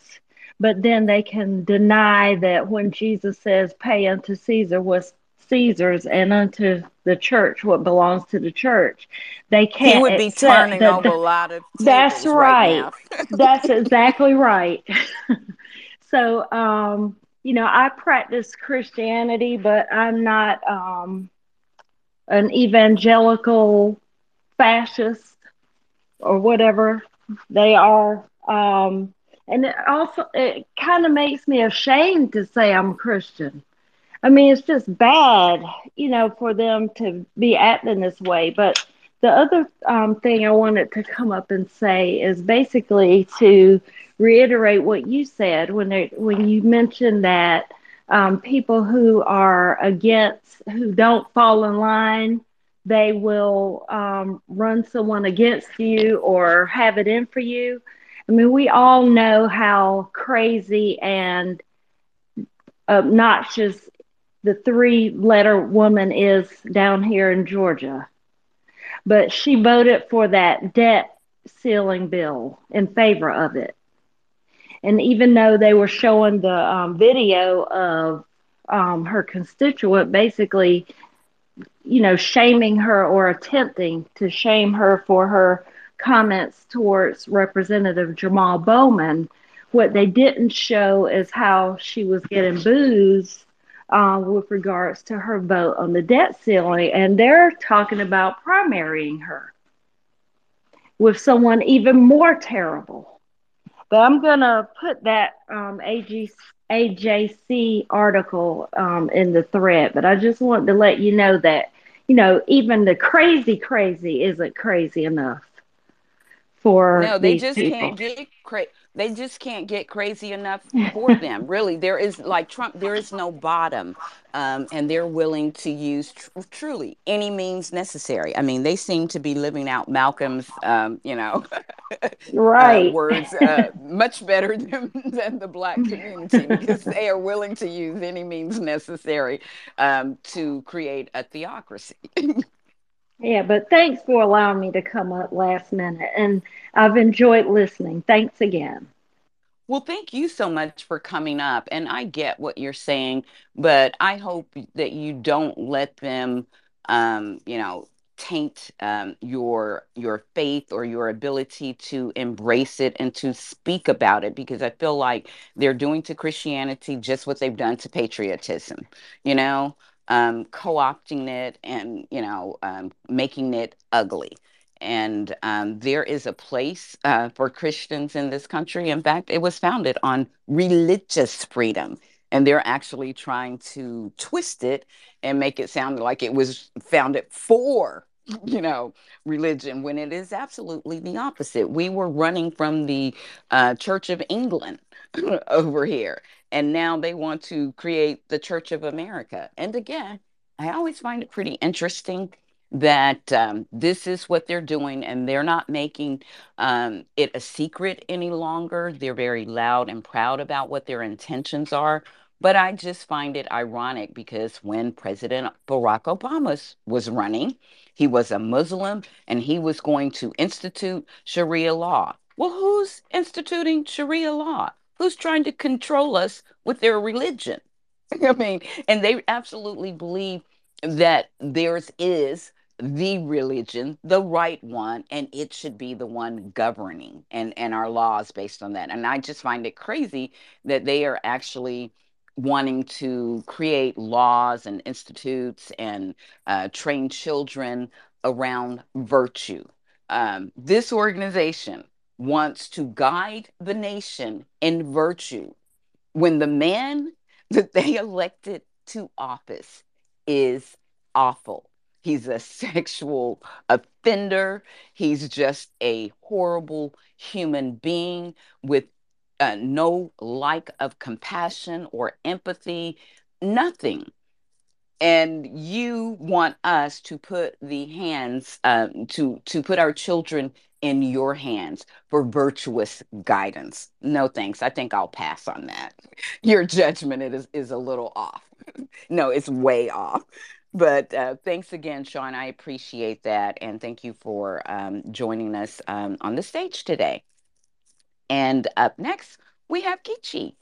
but then they can deny that when Jesus says, Pay unto Caesar what's Caesar's and unto the church what belongs to the church. They can't. He would be turning that, over a lot of That's right. right that's exactly right. so, um, you know, I practice Christianity, but I'm not um, an evangelical fascist or whatever they are. Um, and it also it kind of makes me ashamed to say I'm Christian. I mean, it's just bad, you know, for them to be acting this way. But the other um, thing I wanted to come up and say is basically to reiterate what you said when they, when you mentioned that um, people who are against, who don't fall in line, they will um, run someone against you or have it in for you. I mean, we all know how crazy and obnoxious the three letter woman is down here in Georgia. But she voted for that debt ceiling bill in favor of it. And even though they were showing the um, video of um, her constituent basically, you know, shaming her or attempting to shame her for her comments towards Representative Jamal Bowman, what they didn't show is how she was getting booze uh, with regards to her vote on the debt ceiling. And they're talking about primarying her with someone even more terrible. But I'm to put that um, AG, AJC article um, in the thread. But I just want to let you know that, you know, even the crazy, crazy isn't crazy enough for no they just people. can't get crazy they just can't get crazy enough for them really. There is like trump there is no bottom um, and they're willing to use tr- truly any means necessary. I mean they seem to be living out malcolm's um, you know uh, right. words uh, much better than, than the black community because they are willing to use any means necessary um, to create a theocracy Yeah, but thanks for allowing me to come up last minute. And I've enjoyed listening. Thanks again. Well, thank you so much for coming up. And I get what you're saying, but I hope that you don't let them, um, you know, taint um, your your faith or your ability to embrace it and to speak about it because I feel like they're doing to Christianity just what they've done to patriotism, you know, um, co-opting it and you know um, making it ugly. And um, there is a place uh, for Christians in this country. In fact, it was founded on religious freedom and they're actually trying to twist it and make it sound like it was founded for you know religion when it is absolutely the opposite we were running from the uh, church of england over here and now they want to create the church of america and again i always find it pretty interesting that um, this is what they're doing and they're not making um, it a secret any longer they're very loud and proud about what their intentions are but I just find it ironic because when President Barack Obama was running, he was a Muslim and he was going to institute Sharia law. Well, who's instituting Sharia law? Who's trying to control us with their religion? I mean, and they absolutely believe that theirs is the religion, the right one, and it should be the one governing and, and our laws based on that. And I just find it crazy that they are actually wanting to create laws and institutes and uh, train children around virtue. Um, this organization wants to guide the nation in virtue when the man that they elected to office is awful. He's a sexual offender. He's just a horrible human being with uh, no like of compassion or empathy, nothing. And you want us to put the hands um, to to put our children in your hands for virtuous guidance. No thanks. I think I'll pass on that. Your judgment is is a little off. no, it's way off. But uh, thanks again, Sean. I appreciate that, and thank you for um, joining us um, on the stage today. And up next, we have Geechee.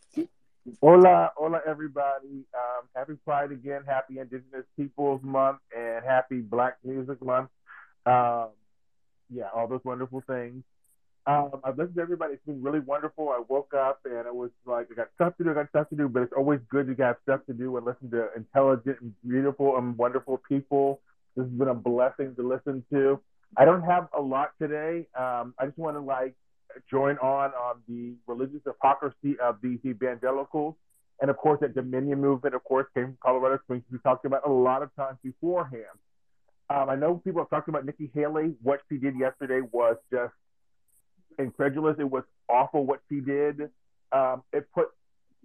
Hola, hola, everybody. Um, happy Pride again. Happy Indigenous Peoples Month and happy Black Music Month. Yeah, all those wonderful things. Um, I've listened to everybody. It's been really wonderful. I woke up and it was like, I got stuff to do, I got stuff to do, but it's always good to have stuff to do and listen to intelligent and beautiful and wonderful people. This has been a blessing to listen to. I don't have a lot today. Um, I just want to like join on on the religious hypocrisy of these evangelicals. And of course, that Dominion movement, of course, came from Colorado Springs. We talked about a lot of times beforehand. Um, I know people have talked about Nikki Haley. What she did yesterday was just incredulous. It was awful what she did. Um, it put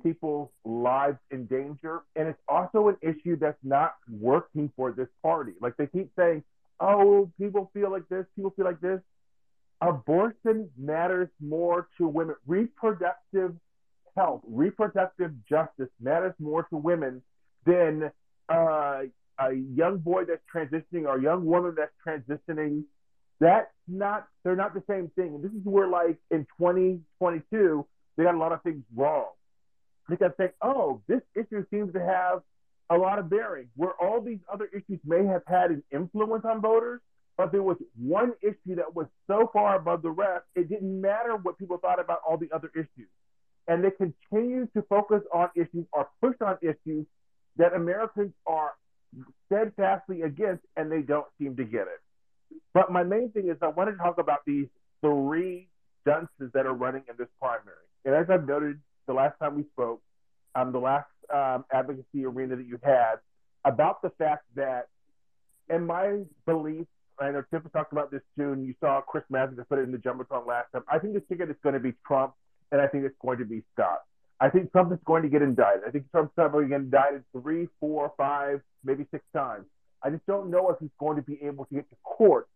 people's lives in danger. And it's also an issue that's not working for this party. Like they keep saying, oh, people feel like this, people feel like this abortion matters more to women. Reproductive health, reproductive justice matters more to women than uh, a young boy that's transitioning or a young woman that's transitioning. That's not, they're not the same thing. And this is where, like, in 2022, they got a lot of things wrong. Because they oh, this issue seems to have a lot of bearing, where all these other issues may have had an influence on voters but there was one issue that was so far above the rest, it didn't matter what people thought about all the other issues. And they continue to focus on issues or push on issues that Americans are steadfastly against, and they don't seem to get it. But my main thing is I want to talk about these three dunces that are running in this primary. And as I've noted the last time we spoke, um, the last um, advocacy arena that you had, about the fact that, in my belief, I know Tiff talked about this too, and you saw Chris Matthews put it in the jumbotron last time. I think this ticket is going to be Trump, and I think it's going to be Scott. I think Trump is going to get indicted. I think Trump's probably going to get indicted three, four, five, maybe six times. I just don't know if he's going to be able to get to court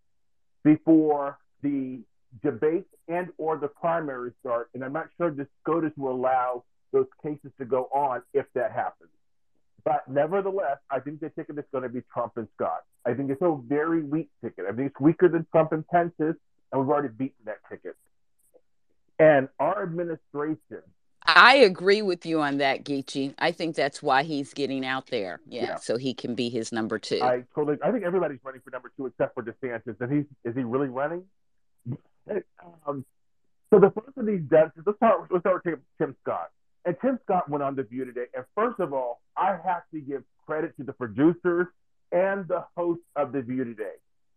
before the debate and or the primary start. And I'm not sure the SCOTUS will allow those cases to go on if that happens. But nevertheless, I think the ticket is going to be Trump and Scott. I think it's a very weak ticket. I think it's weaker than Trump and Pence's, and we've already beaten that ticket. And our administration I agree with you on that, Geechee. I think that's why he's getting out there. Yeah, Yeah. so he can be his number two. I totally. I think everybody's running for number two except for DeSantis. And he's is he really running? um, so the first of these deaths. Let's start. Let's start with Tim, Tim Scott. And Tim Scott went on the View today. And first of all, I have to give credit to the producers and the hosts of the View today.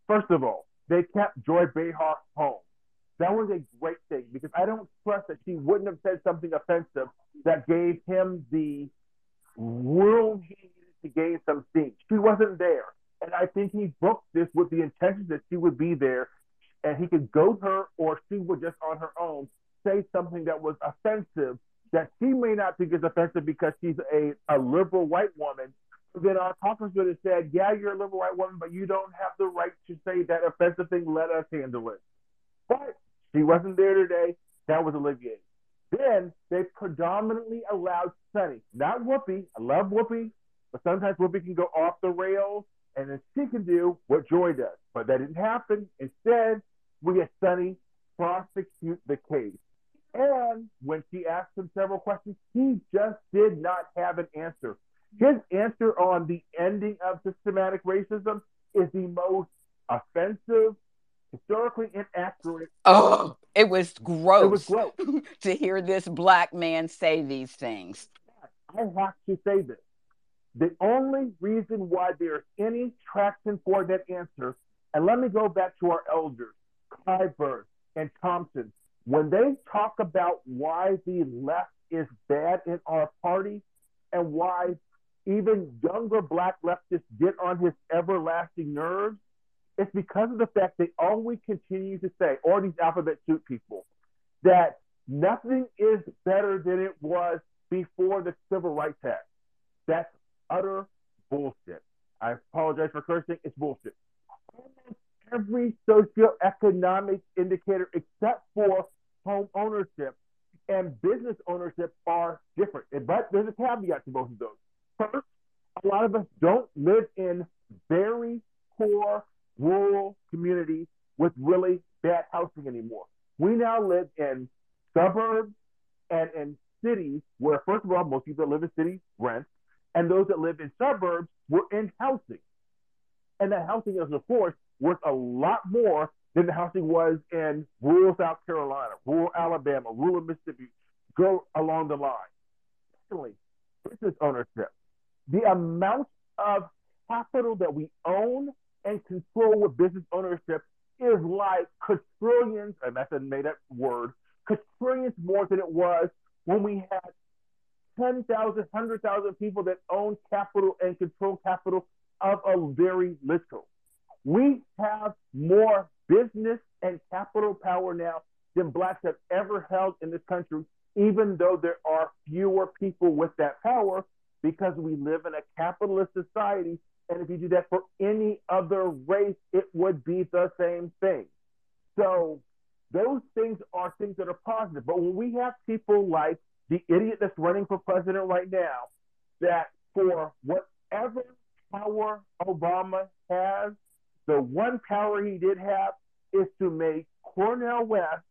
First of all, they kept Joy Behar home. That was a great thing because I don't trust that she wouldn't have said something offensive that gave him the room he needed to gain some steam. She wasn't there. And I think he booked this with the intention that she would be there and he could goad her or she would just on her own say something that was offensive that she may not think is offensive because she's a, a liberal white woman. Then our caucus would have said, Yeah, you're a liberal white woman, but you don't have the right to say that offensive thing. Let us handle it. But she wasn't there today. That was alleviated. Then they predominantly allowed Sunny, not Whoopi. I love Whoopi, but sometimes Whoopi can go off the rails, and then she can do what Joy does. But that didn't happen. Instead, we get Sunny prosecute the case. And when she asked him several questions, he just did not have an answer. His answer on the ending of systematic racism is the most offensive, historically inaccurate. Oh, it was gross. It was gross. to hear this black man say these things. I have to say this. The only reason why there's any traction for that answer, and let me go back to our elders, Clyburn and Thompson, when they talk about why the left is bad in our party and why even younger black leftists get on his everlasting nerves, it's because of the fact they always continue to say, or these alphabet soup people, that nothing is better than it was before the Civil Rights Act. That's utter bullshit. I apologize for cursing. It's bullshit. Almost every socioeconomic indicator except for home ownership and business ownership are different. But there's a caveat to both of those. First, a lot of us don't live in very poor rural communities with really bad housing anymore. We now live in suburbs and in cities where, first of all, most people that live in cities rent, and those that live in suburbs were in housing. And that housing is, of course, worth a lot more than the housing was in rural South Carolina, rural Alabama, rural Mississippi. Go along the line. Secondly, business ownership. The amount of capital that we own and control with business ownership is like quadrillions, and that's a made up word, quadrillions more than it was when we had 10,000, 100,000 people that own capital and control capital of a very little. We have more business and capital power now than blacks have ever held in this country, even though there are fewer people with that power because we live in a capitalist society. And if you do that for any other race, it would be the same thing. So those things are things that are positive. But when we have people like the idiot that's running for president right now, that for whatever power Obama has, the one power he did have is to make Cornel West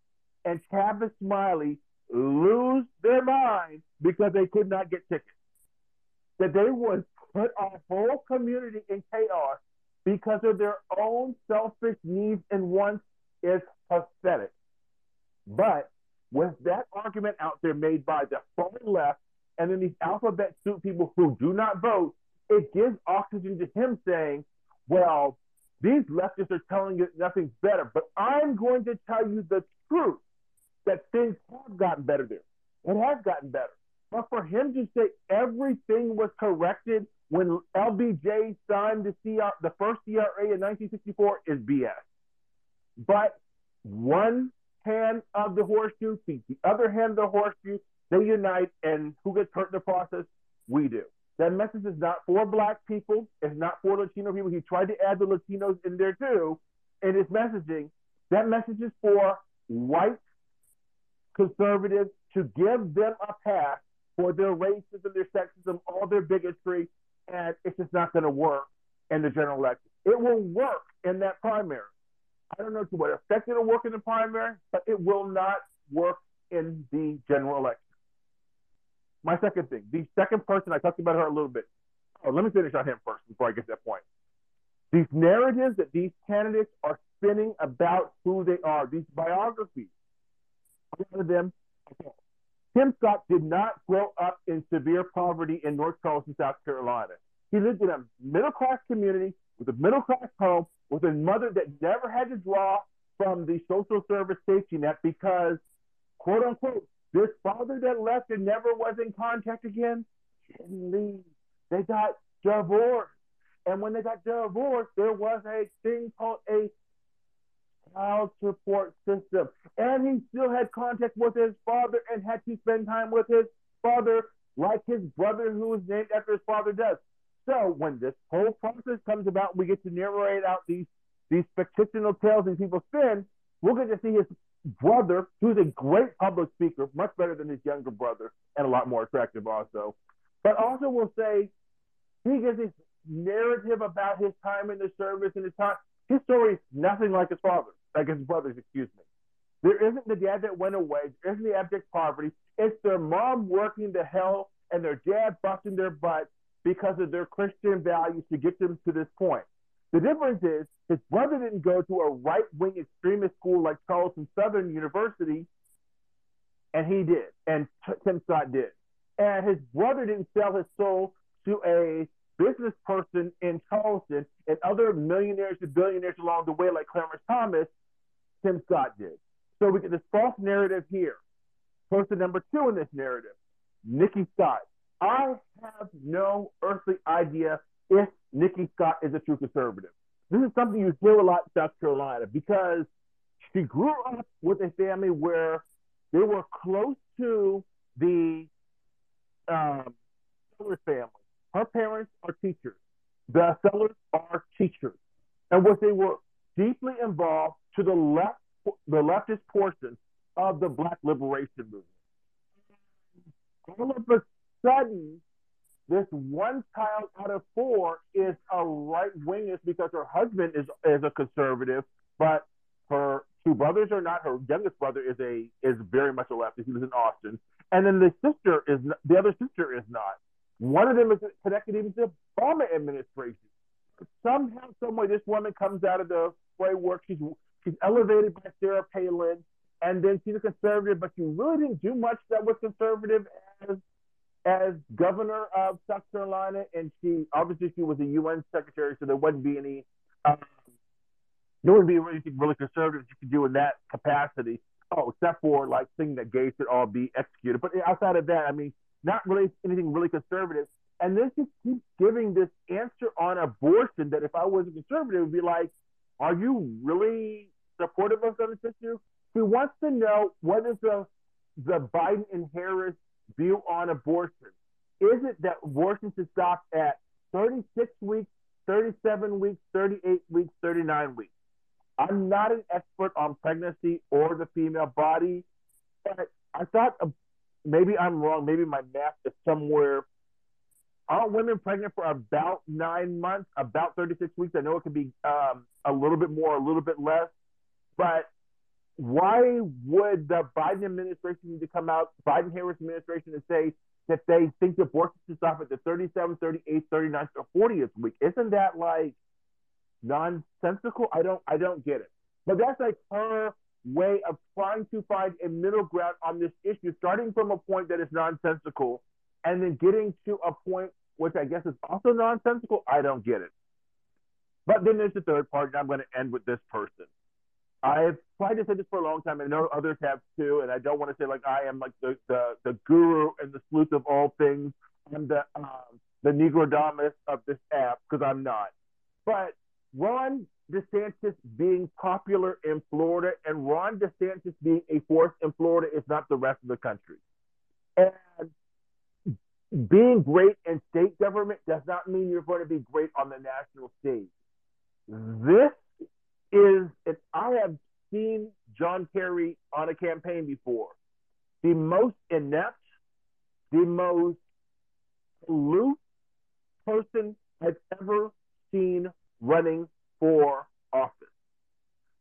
and Tavis Smiley lose their minds because they could not get tickets. That they would put our whole community in chaos because of their own selfish needs and wants is pathetic. But with that argument out there made by the far left and then these alphabet soup people who do not vote, it gives oxygen to him saying, well, these leftists are telling you nothing's better, but I'm going to tell you the truth that things have gotten better there. It has gotten better. But for him to say everything was corrected when LBJ signed the, CR, the first CRA in 1964 is BS. But one hand of the horseshoe feet the other hand of the horseshoe, they unite, and who gets hurt in the process? We do. That message is not for black people. It's not for Latino people. He tried to add the Latinos in there too in his messaging. That message is for white conservatives to give them a pass for their racism, their sexism, all their bigotry, and it's just not going to work in the general election. It will work in that primary. I don't know to what effect it'll work in the primary, but it will not work in the general election. my second thing, the second person I talked about her a little bit. Oh, let me finish on him first before I get to that point. These narratives that these candidates are spinning about who they are, these biographies, lot of them. Tim Scott did not grow up in severe poverty in North Charleston, South Carolina. He lived in a middle class community with a middle class home with a mother that never had to draw from the social service safety net because, quote unquote, this father that left and never was in contact again didn't leave. They got divorced. And when they got divorced, there was a thing called a child support system. And he still had contact with his father and had to spend time with his father, like his brother, who was named after his father, does. So when this whole process comes about, we get to narrate out these these fictional tales these people spin. We're going to see his brother, who's a great public speaker, much better than his younger brother, and a lot more attractive also. But also, we'll say he gives this narrative about his time in the service and his time. His story is nothing like his father's, like his brother's, excuse me. There isn't the dad that went away. There isn't the abject poverty. It's their mom working the hell and their dad busting their butt because of their Christian values to get them to this point. The difference is his brother didn't go to a right wing extremist school like Charleston Southern University, and he did, and Tim Scott did. And his brother didn't sell his soul to a business person in Charleston and other millionaires and billionaires along the way, like Clarence Thomas, Tim Scott did. So we get this false narrative here. Person number two in this narrative, Nikki Scott. I have no earthly idea if Nikki Scott is a true conservative. This is something you hear a lot in South Carolina because she grew up with a family where they were close to the um, Sellers family. Her parents are teachers. The Sellers are teachers, and what they were deeply involved to the left, the leftist portion of the Black liberation movement. All of a sudden, this one child out of four is a right wingist because her husband is is a conservative, but her two brothers are not. Her youngest brother is a is very much a leftist. He was in Austin, and then the sister is the other sister is not. One of them is connected even to the Obama administration. Somehow, some way, this woman comes out of the framework. She's she's elevated by Sarah Palin, and then she's a conservative, but she really didn't do much that was conservative as as governor of South Carolina, and she obviously she was a UN secretary, so there wouldn't be any, um, there wouldn't be anything really conservative you could do in that capacity. Oh, except for like saying that gays should all be executed. But outside of that, I mean, not really anything really conservative. And then she keeps giving this answer on abortion that if I was a conservative, would be like, are you really supportive of this issue? She wants to know what is the the Biden and Harris view on abortion? Is it that abortion should stop at 36 weeks, 37 weeks, 38 weeks, 39 weeks? I'm not an expert on pregnancy or the female body, but I thought uh, maybe I'm wrong. Maybe my math is somewhere. Aren't women pregnant for about nine months, about 36 weeks? I know it could be um, a little bit more, a little bit less, but why would the Biden administration need to come out, Biden Harris administration, and say that they think abortion should stop at the 37th, 38th, 39th, or 40th week? Isn't that like nonsensical? I don't, I don't get it. But that's like her way of trying to find a middle ground on this issue, starting from a point that is nonsensical, and then getting to a point which I guess is also nonsensical. I don't get it. But then there's the third part, and I'm going to end with this person. I've tried to say this for a long time, and I know others have too. And I don't want to say like I am like the the, the guru and the sleuth of all things. I'm the um, the Negrodamus of this app because I'm not. But Ron DeSantis being popular in Florida and Ron DeSantis being a force in Florida is not the rest of the country. And being great in state government does not mean you're going to be great on the national stage. This is if I have seen John Kerry on a campaign before, the most inept, the most loose person I've ever seen running for office.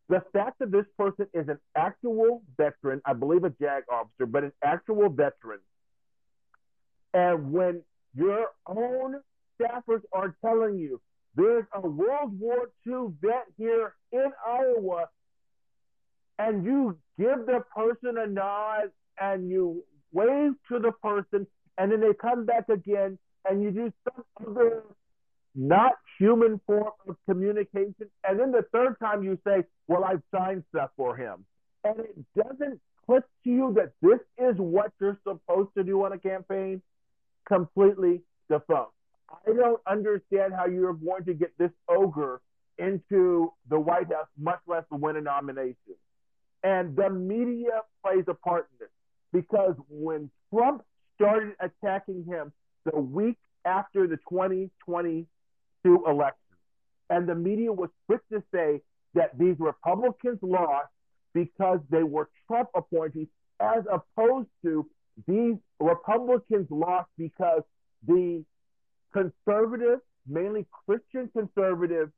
The fact that this person is an actual veteran, I believe a JAG officer, but an actual veteran, And when your own staffers are telling you there's a World War II vet here in Iowa, and you give the person a nod and you wave to the person, and then they come back again and you do some other not human form of communication. And then the third time you say, Well, I've signed stuff for him. And it doesn't click to you that this is what you're supposed to do on a campaign, completely defunct. I don't understand how you're going to get this ogre into the White House, much less win a nomination. And the media plays a part in this because when Trump started attacking him the week after the 2022 election, and the media was quick to say that these Republicans lost because they were Trump appointees, as opposed to these Republicans lost because the conservative, mainly Christian conservative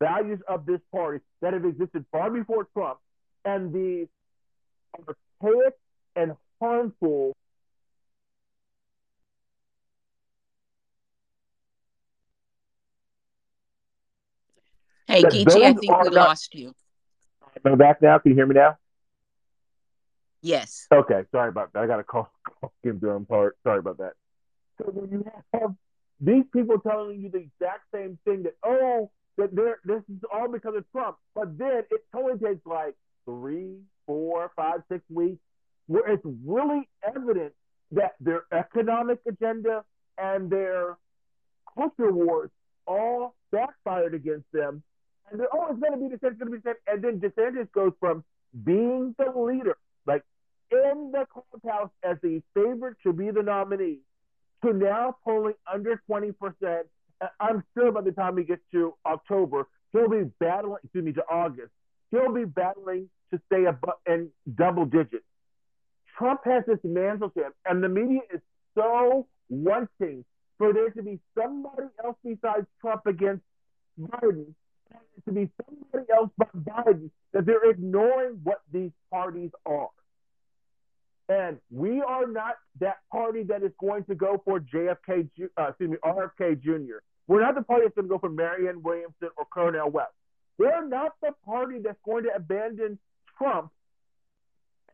values of this party that have existed far before Trump and the archaic and harmful Hey, Geechee, I think we not. lost you. I'm back now? Can you hear me now? Yes. Okay, sorry about that. I got a call, call Kim Durham part. Sorry about that. So when you have these people telling you the exact same thing that oh that they're this is all because of Trump, but then it only takes like three, four, five, six weeks where it's really evident that their economic agenda and their culture wars all backfired against them. And they're, oh, it's going to be the same, it's going to be the same. And then DeSantis goes from being the leader, like in the clubhouse as the favorite to be the nominee, to now polling under 20%. Uh, I'm sure by the time he gets to October, he'll be battling, excuse me, to August, he'll be battling to stay above in double digits. Trump has this mantle to him, and the media is so wanting for there to be somebody else besides Trump against Biden, to be somebody else but Biden, that they're ignoring what these parties are. And we are not that party that is going to go for JFK, uh, excuse me, RFK Jr. We're not the party that's going to go for Marianne Williamson or Cornel West. We're not the party that's going to abandon Trump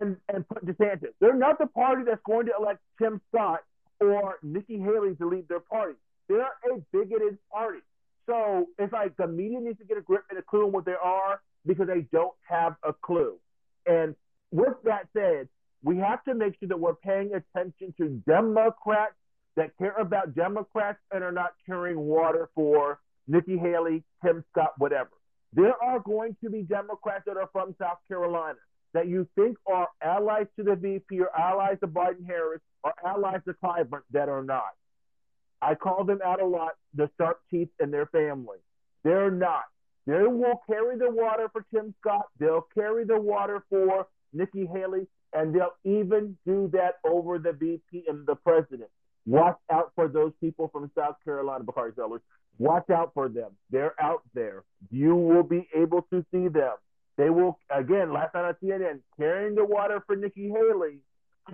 and, and put DeSantis. They're not the party that's going to elect Tim Scott or Nikki Haley to lead their party. They're a bigoted party. So it's like the media needs to get a grip and a clue on what they are because they don't have a clue. And with that said, we have to make sure that we're paying attention to Democrats that care about Democrats and are not carrying water for Nikki Haley, Tim Scott, whatever. There are going to be Democrats that are from South Carolina that you think are allies to the VP or allies to Biden Harris or allies to Clyburn that are not. I call them out a lot, the sharp teeth in their family. They're not. They will carry the water for Tim Scott. They'll carry the water for Nikki Haley, and they'll even do that over the VP and the president. Watch out for those people from South Carolina, Bakari Sellers. Watch out for them. They're out there. You will be able to see them. They will, again, last night on CNN, carrying the water for Nikki Haley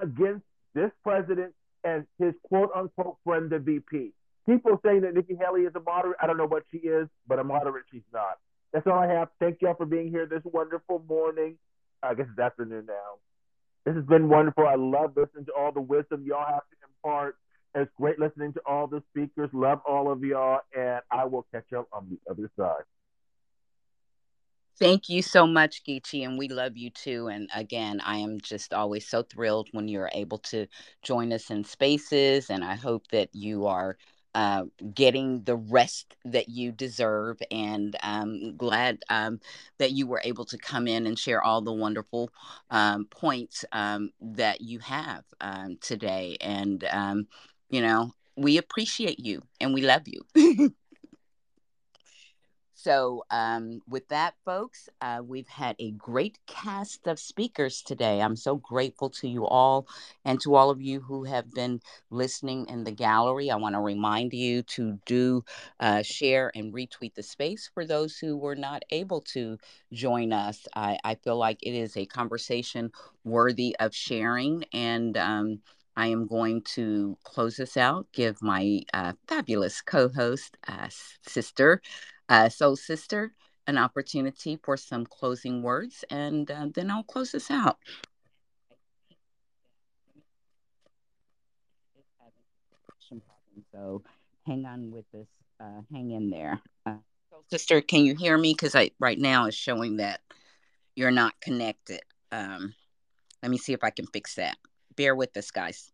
against this president and his quote unquote friend, the VP. People saying that Nikki Haley is a moderate. I don't know what she is, but a moderate she's not. That's all I have. Thank y'all for being here this wonderful morning. I guess it's afternoon now. This has been wonderful. I love listening to all the wisdom y'all have to impart. It's great listening to all the speakers. Love all of y'all, and I will catch up on the other side. Thank you so much, Geechee, and we love you too. And again, I am just always so thrilled when you're able to join us in spaces, and I hope that you are uh, getting the rest that you deserve. And I'm glad um, that you were able to come in and share all the wonderful um, points um, that you have um, today. And, um, you know, we appreciate you and we love you. So, um, with that, folks, uh, we've had a great cast of speakers today. I'm so grateful to you all and to all of you who have been listening in the gallery. I want to remind you to do uh, share and retweet the space for those who were not able to join us. I, I feel like it is a conversation worthy of sharing and um, I am going to close this out, give my uh, fabulous co host, uh, sister, uh, soul sister, an opportunity for some closing words, and uh, then I'll close this out. So hang on with this, uh, hang in there. Uh, sister, can you hear me? Because I right now is showing that you're not connected. Um, let me see if I can fix that. Bear with us, guys.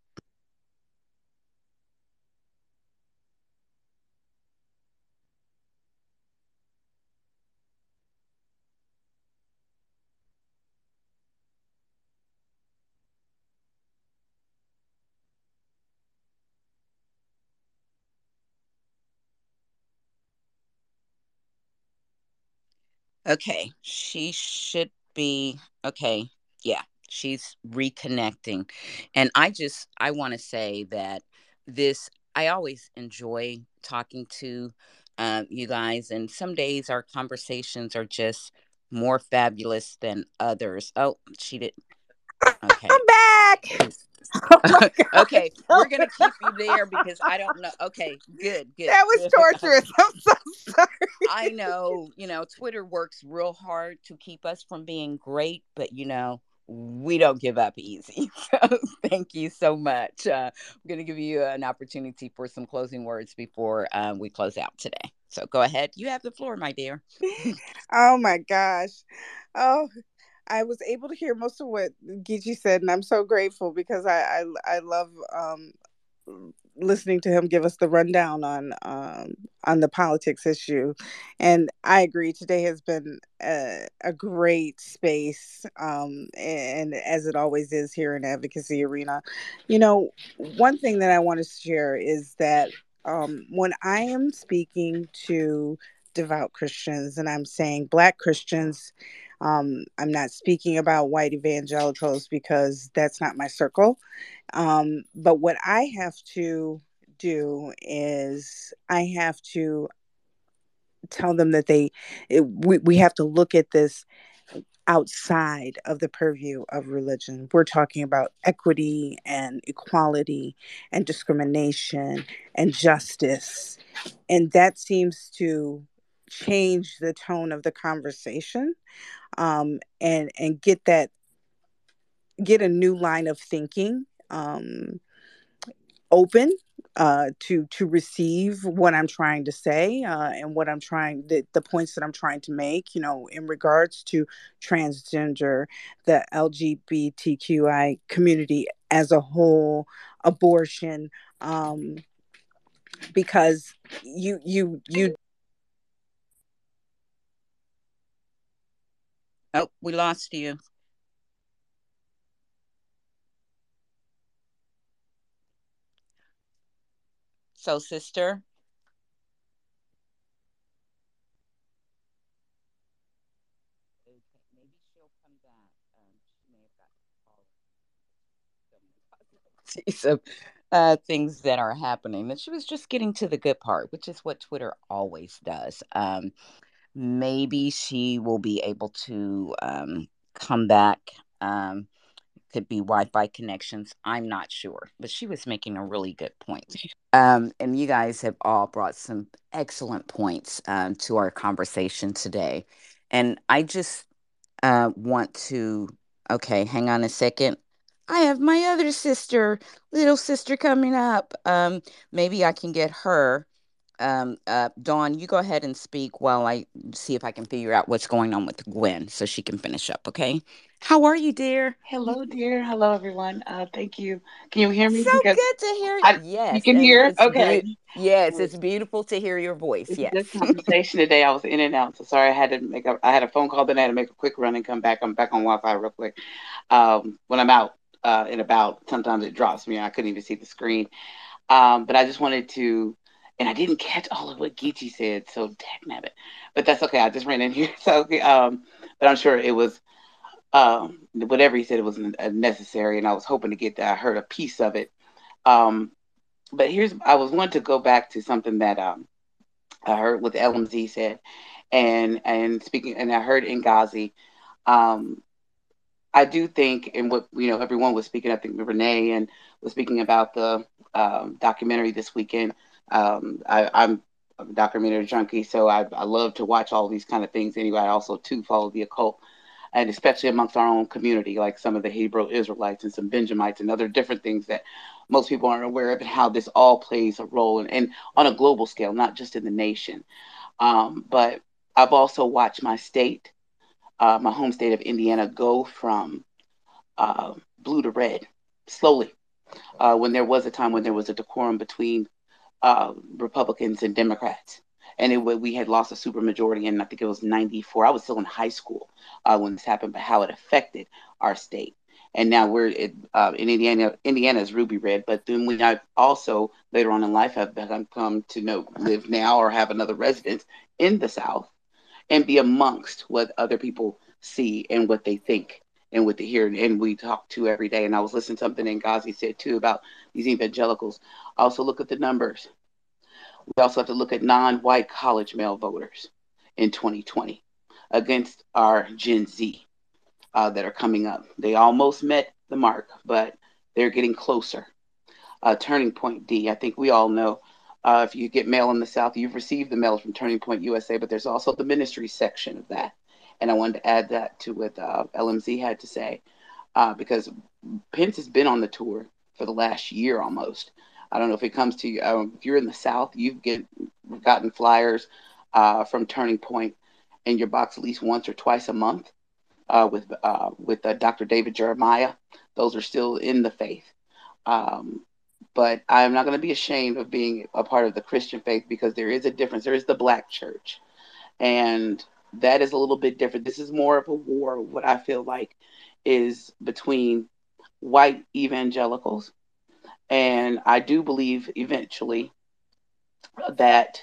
Okay, she should be okay. Yeah, she's reconnecting. And I just I want to say that this I always enjoy talking to um, you guys, and some days our conversations are just more fabulous than others. Oh, she did. Okay, I'm back. Oh okay, we're gonna keep you there because I don't know. Okay, good, good. That was torturous. I'm so sorry. I know, you know, Twitter works real hard to keep us from being great, but you know, we don't give up easy. So thank you so much. Uh, I'm going to give you an opportunity for some closing words before um, we close out today. So go ahead. You have the floor, my dear. oh my gosh. Oh, I was able to hear most of what Geechee said, and I'm so grateful because I I, I love um, listening to him give us the rundown on um, on the politics issue, and I agree. Today has been a, a great space, um, and as it always is here in advocacy arena. You know, one thing that I want to share is that um, when I am speaking to devout Christians and I'm saying Black Christians um, I'm not speaking about white evangelicals because that's not my circle. Um, but what I have to do is I have to tell them that they it, we, we have to look at this outside of the purview of religion. We're talking about equity and equality and discrimination and justice. And that seems to change the tone of the conversation um, and and get that get a new line of thinking um, open uh, to to receive what I'm trying to say uh, and what I'm trying the, the points that I'm trying to make. You know, in regards to transgender, the LGBTQI community as a whole, abortion, um, because you you you Oh, we lost you. So, sister. Got some uh, things that are happening. And she was just getting to the good part, which is what Twitter always does. Um, maybe she will be able to um, come back. Um, could be Wi-Fi connections. I'm not sure, but she was making a really good point. Um, and you guys have all brought some excellent points um, to our conversation today. And I just uh, want to. Okay, hang on a second. I have my other sister, little sister, coming up. Um, maybe I can get her um, uh, Dawn, you go ahead and speak while I see if I can figure out what's going on with Gwen so she can finish up, okay? How are you, dear? Hello, dear. Hello, everyone. Uh, thank you. Can you hear me? So because good to hear you. I, yes. You can hear? Okay. Be- yes, it's beautiful to hear your voice. Yes. good conversation today. I was in and out, so sorry I had to make a. I had a phone call, then I had to make a quick run and come back. I'm back on Wi-Fi real quick. Um, when I'm out uh, and about, sometimes it drops me. I couldn't even see the screen. Um, but I just wanted to and I didn't catch all of what Geechee said, so dang it. But that's okay. I just ran in here, so um, but I'm sure it was um, whatever he said it was necessary, and I was hoping to get that. I heard a piece of it. Um, but here's I was wanting to go back to something that um, I heard what LMZ said, and and speaking, and I heard Ngazi. Um, I do think, and what you know, everyone was speaking. I think Renee and was speaking about the um, documentary this weekend. Um, I, I'm a documentary junkie, so I, I love to watch all these kind of things. Anyway, I also too follow the occult, and especially amongst our own community, like some of the Hebrew Israelites and some Benjamites and other different things that most people aren't aware of, and how this all plays a role, and, and on a global scale, not just in the nation. Um, but I've also watched my state, uh, my home state of Indiana, go from uh, blue to red slowly. Uh, when there was a time when there was a decorum between uh, Republicans and Democrats. And it, we had lost a supermajority, and I think it was 94. I was still in high school uh, when this happened, but how it affected our state. And now we're it, uh, in Indiana. Indiana is ruby red, but then we I also later on in life have come to know live now or have another residence in the South, and be amongst what other people see and what they think and what they hear. And we talk to every day. And I was listening to something in Ghazi said too about these evangelicals. Also look at the numbers. We also have to look at non-white college male voters in 2020 against our Gen Z uh, that are coming up. They almost met the mark, but they're getting closer. Uh, Turning Point D. I think we all know uh, if you get mail in the South, you've received the mail from Turning Point USA, but there's also the ministry section of that. And I wanted to add that to what uh, LMZ had to say uh, because Pence has been on the tour for the last year almost. I don't know if it comes to you. Um, if you're in the South, you've get gotten flyers uh, from Turning Point in your box at least once or twice a month uh, with uh, with uh, Dr. David Jeremiah. Those are still in the faith. Um, but I'm not going to be ashamed of being a part of the Christian faith because there is a difference. There is the black church, and that is a little bit different. This is more of a war. What I feel like is between white evangelicals and I do believe eventually that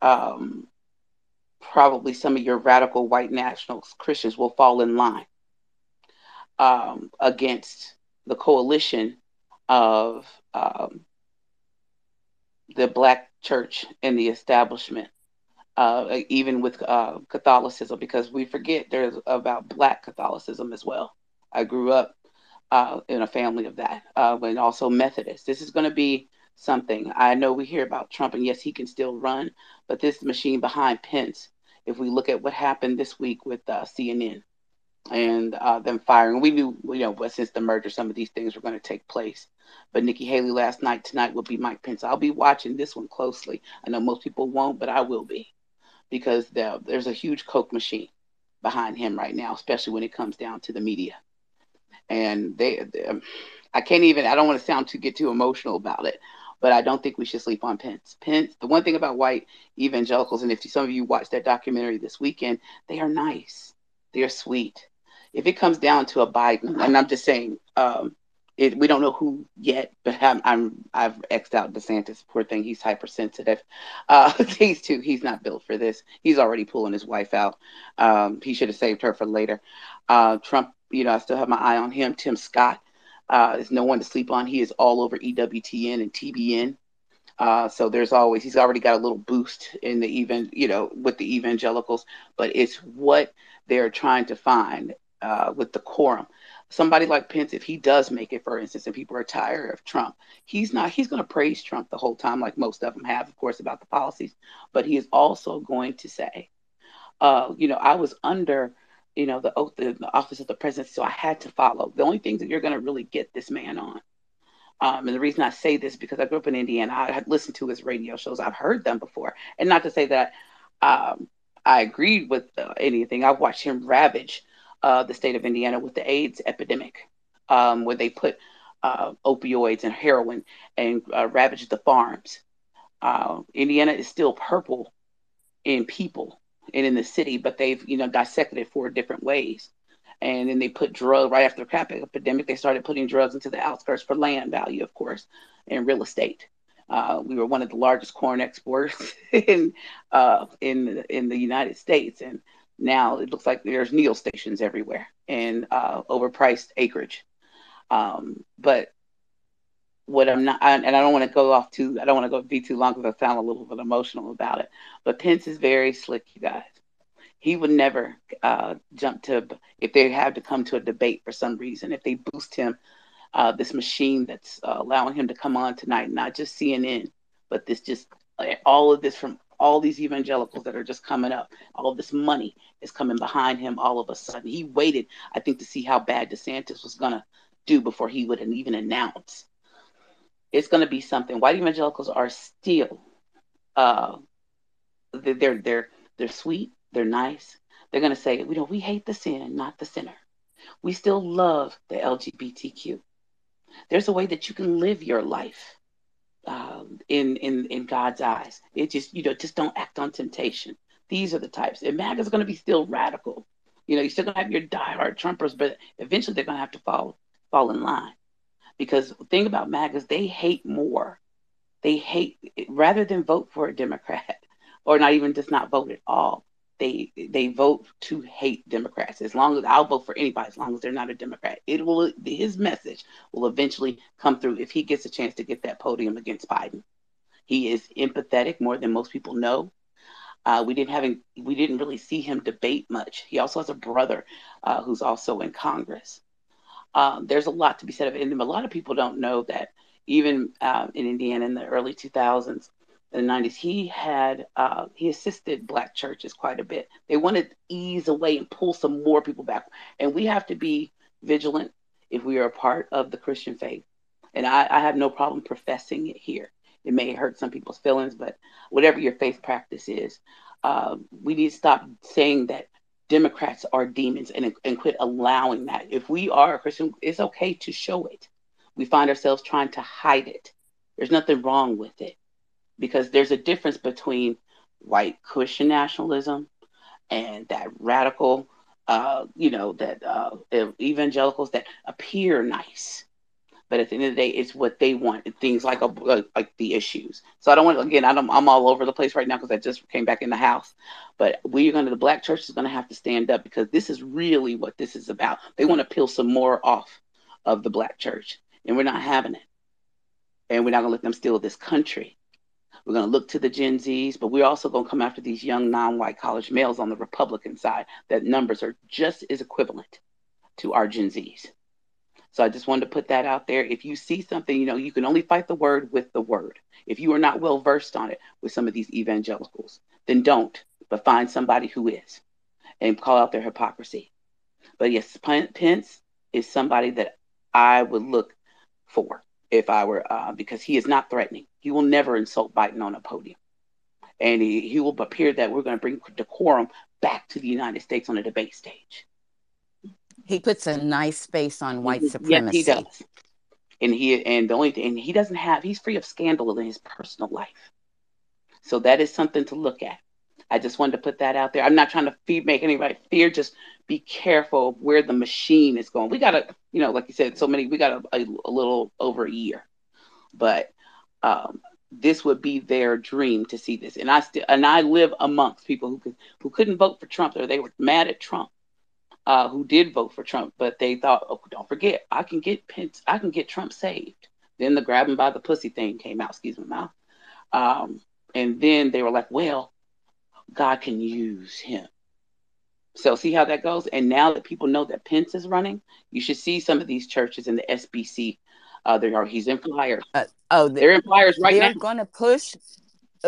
um, probably some of your radical white nationals, Christians, will fall in line um, against the coalition of um, the black church and the establishment, uh, even with uh, Catholicism, because we forget there's about black Catholicism as well. I grew up uh, in a family of that, uh, and also Methodist. This is going to be something. I know we hear about Trump, and yes, he can still run, but this machine behind Pence, if we look at what happened this week with uh, CNN and uh, them firing, we knew, you know, since the merger, some of these things were going to take place. But Nikki Haley last night, tonight will be Mike Pence. I'll be watching this one closely. I know most people won't, but I will be because the, there's a huge Coke machine behind him right now, especially when it comes down to the media and they, they um, I can't even I don't want to sound to get too emotional about it, but I don't think we should sleep on Pence. Pence, the one thing about white evangelicals, and if some of you watched that documentary this weekend, they are nice, they are sweet. If it comes down to a Biden, and I'm just saying, um, it, we don't know who yet, but I'm, I'm I've xed out DeSantis. Poor thing, he's hypersensitive. Uh, he's too. He's not built for this. He's already pulling his wife out. Um, he should have saved her for later. Uh, Trump you know, I still have my eye on him. Tim Scott uh, is no one to sleep on. He is all over EWTN and TBN. Uh, so there's always he's already got a little boost in the even you know with the evangelicals, but it's what they're trying to find uh, with the quorum. Somebody like Pence, if he does make it, for instance, and people are tired of Trump, he's not he's going to praise Trump the whole time, like most of them have, of course, about the policies. But he is also going to say, uh, you know, I was under you know, the oath the office of the president. So I had to follow. The only things that you're going to really get this man on. Um, and the reason I say this because I grew up in Indiana, I had listened to his radio shows. I've heard them before, and not to say that um, I agreed with uh, anything. I've watched him ravage uh, the state of Indiana with the AIDS epidemic, um, where they put uh, opioids and heroin and uh, ravaged the farms. Uh, Indiana is still purple in people and in the city, but they've you know dissected it four different ways. And then they put drugs right after the crack epidemic. They started putting drugs into the outskirts for land value, of course, and real estate. Uh, we were one of the largest corn exporters in uh, in in the United States, and now it looks like there's needle stations everywhere and uh, overpriced acreage. Um, but what I'm not, I, and I don't want to go off too, I don't want to go be too long because I sound a little bit emotional about it. But Pence is very slick, you guys. he would never uh, jump to if they had to come to a debate for some reason. If they boost him, uh, this machine that's uh, allowing him to come on tonight, not just CNN, but this just all of this from all these evangelicals that are just coming up. All this money is coming behind him all of a sudden. He waited, I think, to see how bad DeSantis was gonna do before he would even announce. It's gonna be something. White evangelicals are still uh, they're they're they're sweet, they're nice. They're gonna say, you know, we hate the sin, not the sinner. We still love the LGBTQ. There's a way that you can live your life um, in in in God's eyes. It just you know just don't act on temptation. These are the types. And MAGA is going to be still radical. You know, you're still going to have your diehard Trumpers, but eventually they're going to have to fall fall in line. Because the thing about MAGA is they hate more. They hate rather than vote for a Democrat or not even just not vote at all. They they vote to hate Democrats. As long as I'll vote for anybody, as long as they're not a Democrat, it will his message will eventually come through if he gets a chance to get that podium against Biden. He is empathetic more than most people know. Uh, we didn't have we didn't really see him debate much. He also has a brother uh, who's also in Congress. Um, there's a lot to be said of it, and a lot of people don't know that even uh, in Indiana in the early 2000s, in the 90s, he had uh, he assisted black churches quite a bit. They wanted to ease away and pull some more people back, and we have to be vigilant if we are a part of the Christian faith. And I, I have no problem professing it here. It may hurt some people's feelings, but whatever your faith practice is, uh, we need to stop saying that Democrats are demons and, and quit allowing that. If we are a Christian, it's okay to show it. We find ourselves trying to hide it. There's nothing wrong with it because there's a difference between white Christian nationalism and that radical, uh, you know, that uh, evangelicals that appear nice. But at the end of the day, it's what they want. Things like a, like the issues. So I don't want to, again. I'm I'm all over the place right now because I just came back in the house. But we're going to the black church is going to have to stand up because this is really what this is about. They want to peel some more off of the black church, and we're not having it. And we're not going to let them steal this country. We're going to look to the Gen Zs, but we're also going to come after these young non white college males on the Republican side. That numbers are just as equivalent to our Gen Zs. So I just wanted to put that out there. If you see something, you know, you can only fight the word with the word. If you are not well versed on it with some of these evangelicals, then don't, but find somebody who is and call out their hypocrisy. But yes, Pence is somebody that I would look for if I were, uh, because he is not threatening. He will never insult Biden on a podium. And he, he will appear that we're going to bring decorum back to the United States on a debate stage. He puts a nice face on white supremacy. Yes, he does. And he and the only thing, and he doesn't have he's free of scandal in his personal life. So that is something to look at. I just wanted to put that out there. I'm not trying to feed, make anybody fear. Just be careful where the machine is going. We got to, you know, like you said, so many. We got a, a, a little over a year, but um, this would be their dream to see this. And I still, and I live amongst people who could, who couldn't vote for Trump, or they were mad at Trump. Uh, who did vote for Trump, but they thought, oh, don't forget, I can get Pence, I can get Trump saved. Then the grab him by the pussy thing came out, excuse my mouth. Um, and then they were like, well, God can use him. So see how that goes. And now that people know that Pence is running, you should see some of these churches in the SBC. Uh, they are he's in flyers. Uh, oh, they're in flyers right they're now. going to push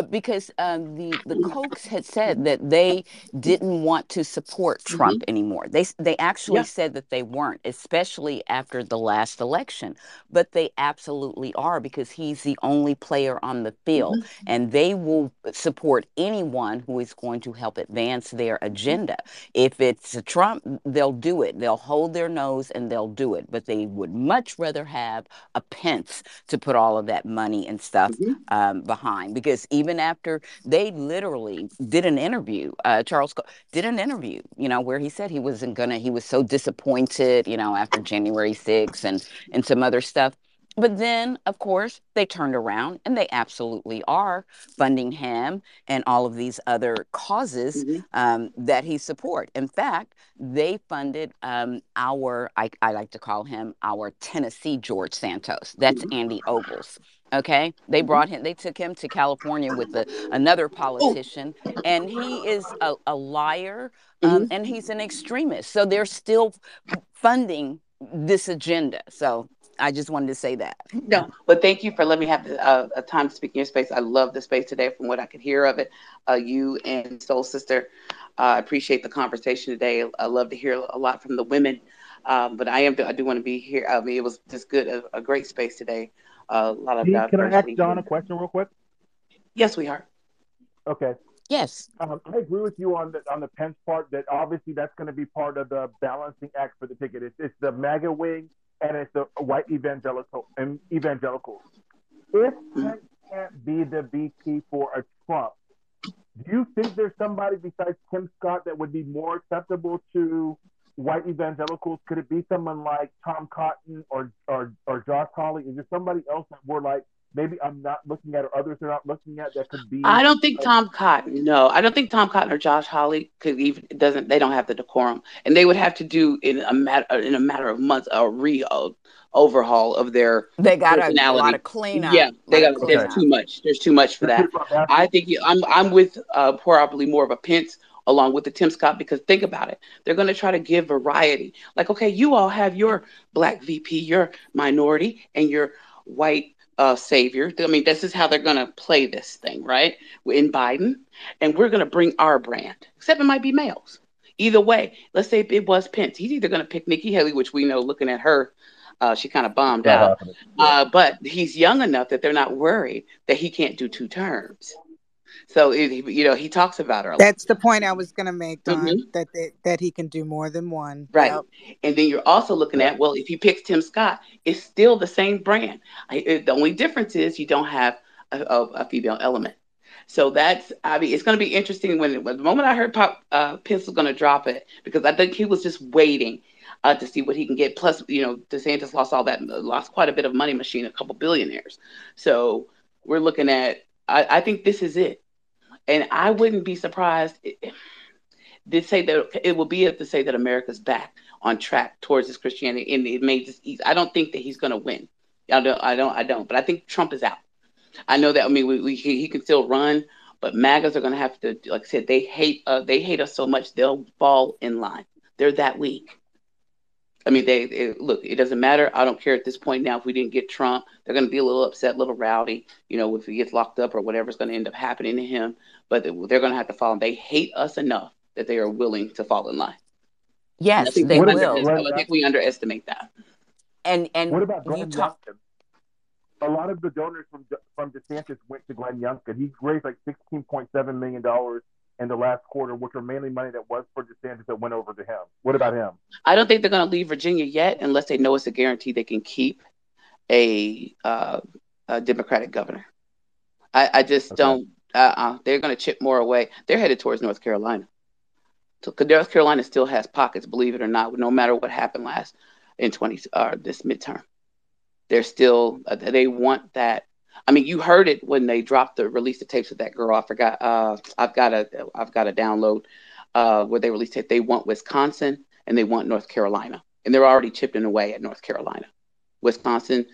because um, the the Kochs had said that they didn't want to support Trump Mm-hmm. anymore. They they actually Yeah. said that they weren't, especially after the last election. But they absolutely are because he's the only player on the field, Mm-hmm. and they will support anyone who is going to help advance their agenda. If it's Trump, they'll do it. They'll hold their nose and they'll do it. But they would much rather have a Pence to put all of that money and stuff Mm-hmm. um, behind because even after they literally did an interview, uh, Charles Co- did an interview, you know, where he said he wasn't gonna, he was so disappointed, you know, after January 6th and and some other stuff. But then, of course, they turned around and they absolutely are funding him and all of these other causes Mm-hmm. um, that he support. In fact, they funded um, our, I, I like to call him our Tennessee George Santos. That's Mm-hmm. Andy Ogles. Okay, they brought him. They took him to California with the, another politician, and he is a, a liar, um, Mhm. and he's an extremist. So they're still funding this agenda. So I just wanted to say that. No, but thank you for letting me have the, uh, a time to speak in your space. I love the space today from what I could hear of it. Uh, you and Soul Sister, uh, I appreciate the conversation today. I love to hear a lot from the women. Um, but I am I do want to be here. I mean, it was just good, a, a great space today. A lot of can I ask. John a question real quick? Yes, we are. Okay. Yes. Um, I agree with you on the on the Pence part that obviously that's going to be part of the balancing act for the ticket. It's, it's the MAGA wing and it's the white evangelical and evangelicals. If Pence can't be the VP for a Trump, do you think there's somebody besides Tim Scott that would be more acceptable to white evangelicals? Could it be someone like Tom Cotton or or, or Josh Hawley? Is there somebody else that we're like maybe I'm not looking at or others are not looking at that could be? I don't think like, Tom Cotton. No, I don't think Tom Cotton or Josh Hawley could even doesn't. They don't have the decorum, and they would have to do in a matter in a matter of months a re overhaul of their They got a, a personality. lot of cleanup. Yeah, they got. There's too much. There's too much for that. I think you- I'm I'm with uh, probably more of a Pence along with the Tim Scott because think about it. They're going to try to give variety. Like, okay, you all have your black VP, your minority, and your white uh, savior. I mean, this is how they're going to play this thing, right? In Biden, and we're going to bring our brand. Except it might be males. Either way, let's say it was Pence, he's either going to pick Nikki Haley, which we know, looking at her, uh, she kind of bombed out. Uh, but he's young enough that they're not worried that he can't do two terms. So it, you know he talks about her a lot. That's the point I was going to make, Don. Mhm. That they, that he can do more than one. Right. Yep. And then you're also looking at, well, if he picks Tim Scott, it's still the same brand. I, it, the only difference is you don't have a, a, a female element. So that's, I mean, it's going to be interesting when, when the moment I heard Pop uh, Pence was going to drop it, because I think he was just waiting uh, to see what he can get. Plus, you know, DeSantis lost all that, lost quite a bit of money machine, a couple billionaires. So we're looking at, I, I think this is it. And I wouldn't be surprised to say that it will be to say that America's back on track towards this Christianity, and it may just ease. I don't think that he's going to win. I don't, I don't, I don't. But I think Trump is out. I know that. I mean, we, we he, he can still run, but MAGAs are going to have to, like I said, they hate, uh, they hate us so much they'll fall in line. They're that weak. I mean, they, they look. It doesn't matter. I don't care at this point now. If we didn't get Trump, they're going to be a little upset, a little rowdy. You know, if he gets locked up or whatever's going to end up happening to him. But they're going to have to fall. They hate us enough that they are willing to fall in line. Yes, they we What about will. underestimate. Glenn I think we underestimate that. And and What about you Glenn talk. Youngkin? A lot of the donors from from DeSantis went to Glenn Youngkin. He raised like sixteen point seven million dollars in the last quarter, which are mainly money that was for DeSantis that went over to him. What about him? I don't think they're going to leave Virginia yet unless they know it's a guarantee they can keep a, uh, a Democratic governor. I, I just Okay. don't. Uh, uh, they're going to chip more away. They're headed towards North Carolina. So North Carolina still has pockets, believe it or not. No matter what happened last in twenty uh, this midterm, they're still uh, they want that. I mean, you heard it when they dropped the release the tapes of that girl. I forgot. Uh, I've got a I've got a download uh, where they released it. They want Wisconsin and they want North Carolina, and they're already chipping away at North Carolina. Wisconsin,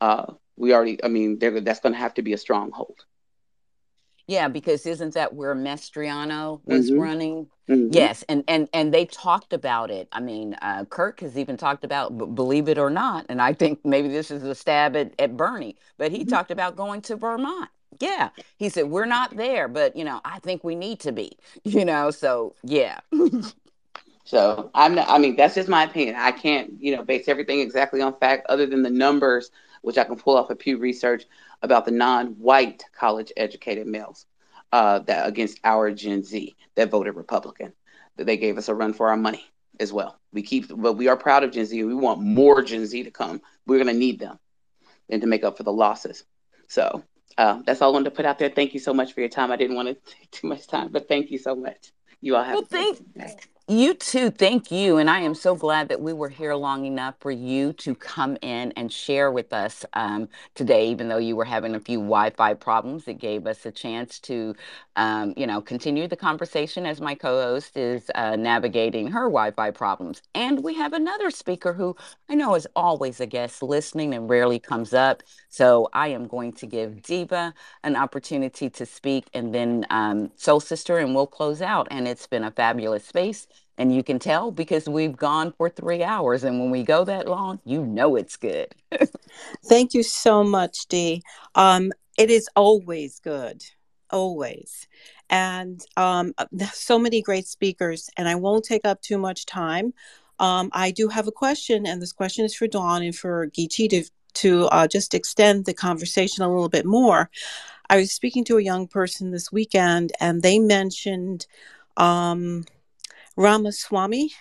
uh, we already. I mean, they're, that's going to have to be a stronghold. Yeah, because isn't that where Mastriano was hmm running? hmm Yes, and and and they talked about it. I mean, uh, Kirk has even talked about, b- believe it or not, and I think maybe this is a stab at, at Bernie, but he talked about going to Vermont. Yeah, he said we're not there, but you know, I think we need to be. You know, so yeah. So I'm not, I mean, that's just my opinion. I can't, you know, base everything exactly on fact other than the numbers, which I can pull off of Pew Research about the non-white college educated males uh, that against our Gen Z that voted Republican. That they gave us a run for our money as well. We keep, but we are proud of Gen Z. We want more Gen Z to come. We're going to need them and to make up for the losses. So uh, that's all I wanted to put out there. Thank you so much for your time. I didn't want to take too much time, but thank you so much. You all have Well, a great thank day. You too. Thank you. And I am so glad that we were here long enough for you to come in and share with us um, today, even though you were having a few Wi Fi problems. It gave us a chance to, um, you know, continue the conversation as my co host is uh, navigating her Wi Fi problems. And we have another speaker who I know is always a guest listening and rarely comes up. So I am going to give Diva an opportunity to speak and then um, Soul Sister, and we'll close out. And it's been a fabulous space. And you can tell because we've gone for three hours. And when we go that long, you know it's good. Thank you so much, Dee. Um, it is always good, always. And um, uh, so many great speakers, and I won't take up too much time. Um, I do have a question, and this question is for Dawn and for Geechee to, to uh, just extend the conversation a little bit more. I was speaking to a young person this weekend, and they mentioned um, Ramaswamy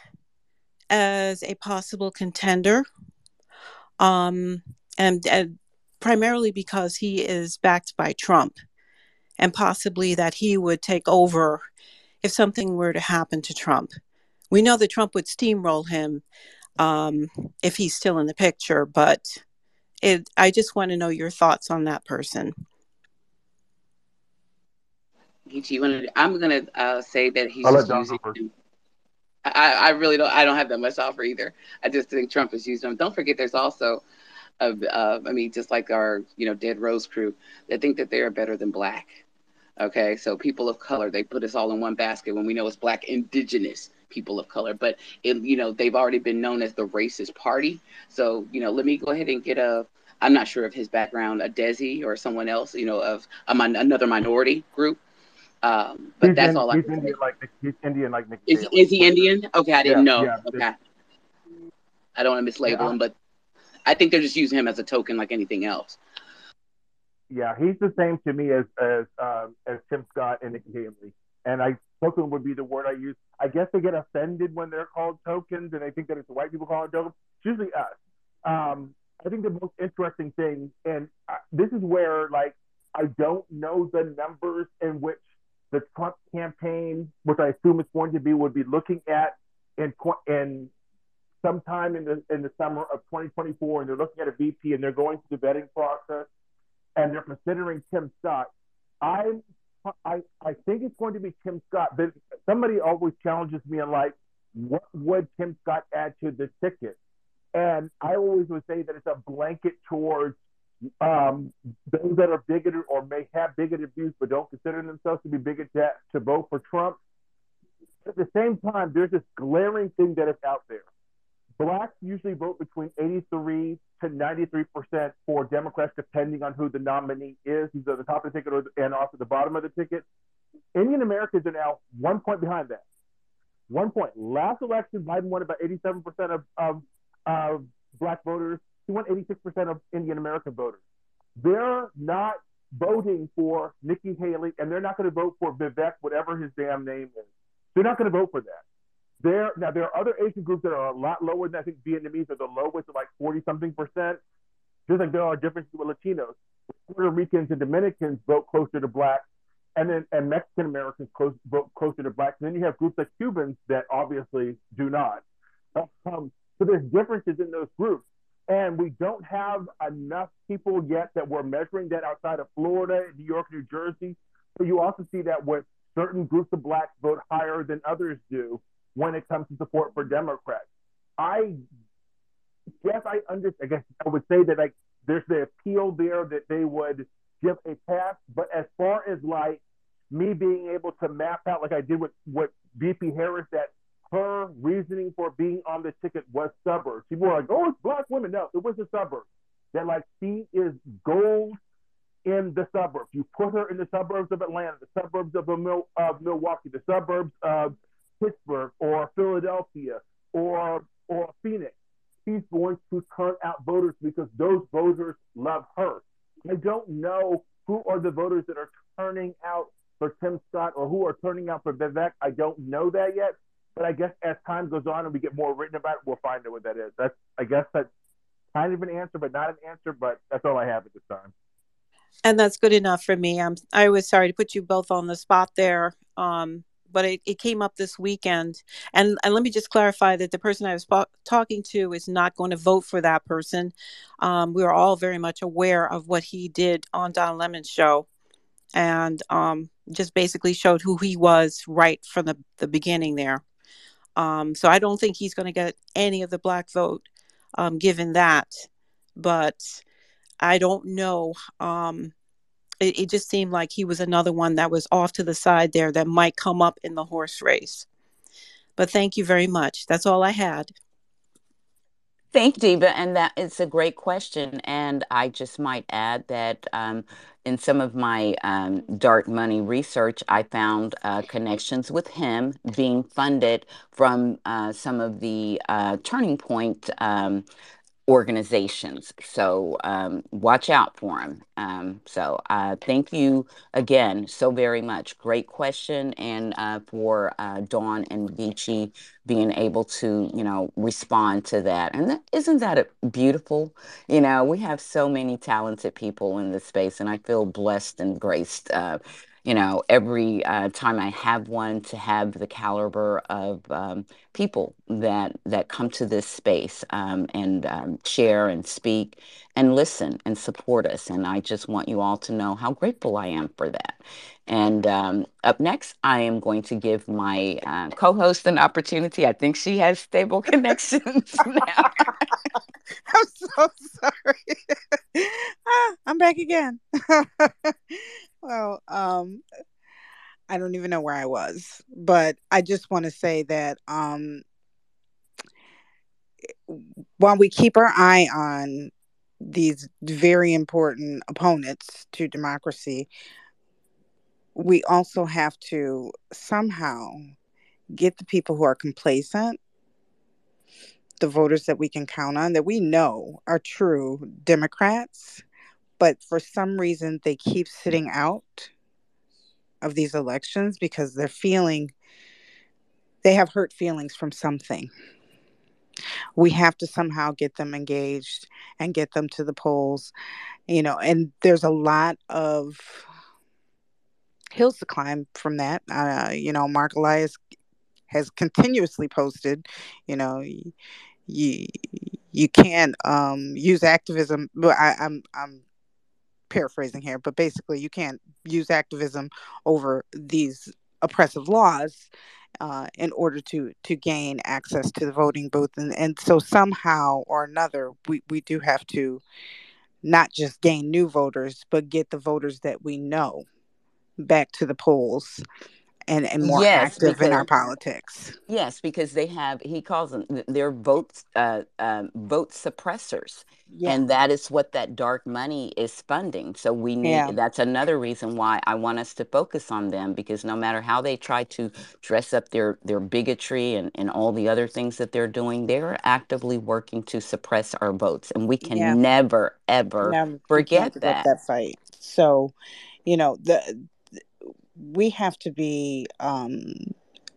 as a possible contender, um, and, and primarily because he is backed by Trump, and possibly that he would take over if something were to happen to Trump. We know that Trump would steamroll him um, if he's still in the picture, but it, I just want to know your thoughts on that person. Geechee, you wanna, I'm gonna uh, say that he's I'll let just using first. him. I, I really don't. I don't have that much offer either. I just think Trump has used them. Don't forget, there's also, uh, uh, I mean, just like our, you know, Dead Rose crew, they think that they are better than black. Okay, so people of color, they put us all in one basket when we know it's black indigenous people of color. But it, you know, they've already been known as the racist party. So you know, let me go ahead and get a. I'm not sure of his background, a Desi or someone else, you know, of a another minority group. Um, but He's, that's in, all I he's can say. Indian like he's Indian like Nikki Is is he Indian? Okay, I didn't know. yeah. Okay, I don't want to mislabel Yeah, him, but I think they're just using him as a token, like anything else. yeah, he's the same to me as as um, as Tim Scott and Nikki Haley. And I token would be the word I use. I guess they get offended when they're called tokens, and they think that it's the white people calling it tokens. It's usually us. Um, I think the most interesting thing, and uh, this is where like I don't know the numbers in which the Trump campaign, which I assume it's going to be, would be looking at in in sometime in the in the summer of 2024, and they're looking at a VP, and they're going through the vetting process, and they're considering Tim Scott. I'm I, I think it's going to be Tim Scott, but somebody always challenges me on like, what would Tim Scott add to the ticket? And I always would say that it's a blanket towards um, those that are bigoted or may have bigoted views but don't consider themselves to be bigoted to, vote for Trump. At the same time, there's this glaring thing that is out there. Blacks usually vote between 83 to 93 percent for Democrats, depending on who the nominee is, either the top of the ticket or and off at the bottom of the ticket. Indian Americans are now one point behind that. One point. Last election, Biden won about 87 percent of, of, of black voters. He won 86 percent of Indian American voters. They're not voting for Nikki Haley, and they're not going to vote for Vivek, whatever his damn name is. They're not going to vote for that. There now there are other Asian groups that are a lot lower than I think Vietnamese are the lowest at like 40 something percent. Just like there are differences with Latinos. Puerto Ricans and Dominicans vote closer to black, and then and Mexican Americans close, vote closer to black. And then you have groups like Cubans that obviously do not. Um, so there's differences in those groups, and we don't have enough people yet that we're measuring that outside of Florida, New York, New Jersey. But you also see that with certain groups of blacks vote higher than others do when it comes to support for Democrats. I guess I understand. I guess I would say that like there's the appeal there that they would give a pass, but as far as like me being able to map out like I did with what VP Harris that her reasoning for being on the ticket was suburbs. People were like, "Oh, it's black women." No, it was the suburbs. That like she is gold in the suburbs. You put her in the suburbs of Atlanta, the suburbs of, Mil- of Milwaukee, the suburbs of Pittsburgh or Philadelphia or or Phoenix. She's going to turn out voters because those voters love her. I don't know who are the voters that are turning out for Tim Scott or who are turning out for Vivek. I don't know that yet. But I guess as time goes on and we get more written about it, we'll find out what that is. That's I guess that's kind of an answer, but not an answer. But that's all I have at this time. And that's good enough for me. I'm I was sorry to put you both on the spot there. Um, but it, it came up this weekend. And, and let me just clarify that the person I was po- talking to is not going to vote for that person. Um, we are all very much aware of what he did on Don Lemon's show and um, just basically showed who he was right from the, the beginning there. Um, so I don't think he's going to get any of the black vote um, given that. But I don't know. Um, it, it just seemed like he was another one that was off to the side there that might come up in the horse race. But thank you very much. That's all I had. Thank Diva, and that it's a great question. And I just might add that um, in some of my um, dark money research, I found uh, connections with him being funded from uh, some of the uh, Turning Point um, organizations. So um, watch out for them. Um, so uh, thank you again so very much. Great question, and uh, for uh, Dawn and Vici being able to you know respond to that. And isn't that a, beautiful? You know, we have so many talented people in this space, and I feel blessed and graced uh, you know, every uh, time I have one to have the caliber of um, people that that come to this space um, and um, share and speak and listen and support us. And I just want you all to know how grateful I am for that. And um, up next, I am going to give my uh, co-host an opportunity. I think she has stable connections now. I'm so sorry. ah, I'm back again. Well, um, I don't even know where I was, but I just want to say that um, while we keep our eye on these very important opponents to democracy, we also have to somehow get the people who are complacent, the voters that we can count on, that we know are true Democrats, but for some reason they keep sitting out of these elections because they're feeling they have hurt feelings from something. We have to somehow get them engaged and get them to the polls, you know, and there's a lot of hills to climb from that. Uh, you know, Marc Elias has continuously posted, you know, you you can't um, use activism. But I, I'm I'm paraphrasing here, but basically, you can't use activism over these oppressive laws uh, in order to to gain access to the voting booth, and and so somehow or another, we we do have to not just gain new voters, but get the voters that we know back to the polls and, and more Yes, active in our politics. yes, because they have he calls them th- they're vote uh, um, vote suppressors, Yeah, and that is what that dark money is funding. So we yeah, need that's another reason why I want us to focus on them because no matter how they try to dress up their their bigotry and and all the other things that they're doing, they're actively working to suppress our votes, and we yeah. can never ever Never, forget that. that fight. So, you know, the we have to be um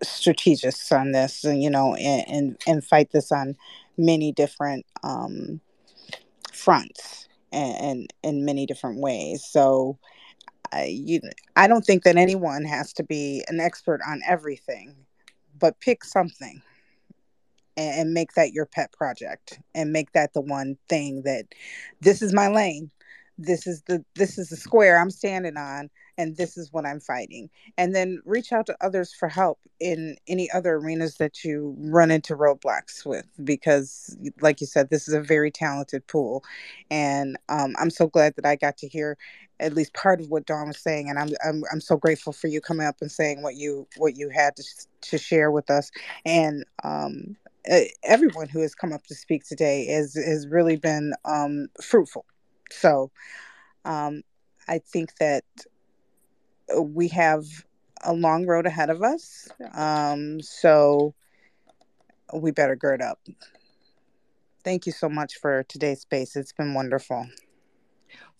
strategists on this and you know and and, and fight this on many different um fronts and, and in many different ways. So I, you, I don't think that anyone has to be an expert on everything but pick something and, and make that your pet project and make that the one thing that this is my lane this is the this is the square i'm standing on and this is what i'm fighting. And then reach out to others for help in any other arenas that you run into roadblocks with because like you said this is a very talented pool. And um, i'm so glad that i got to hear at least part of what Dawn was saying, and I'm I'm I'm so grateful for you coming up and saying what you what you had to to share with us, and um, everyone who has come up to speak today has has really been um, fruitful. So um, I think that we have a long road ahead of us. Um, so we better gird up. Thank you so much for today's space. It's been wonderful.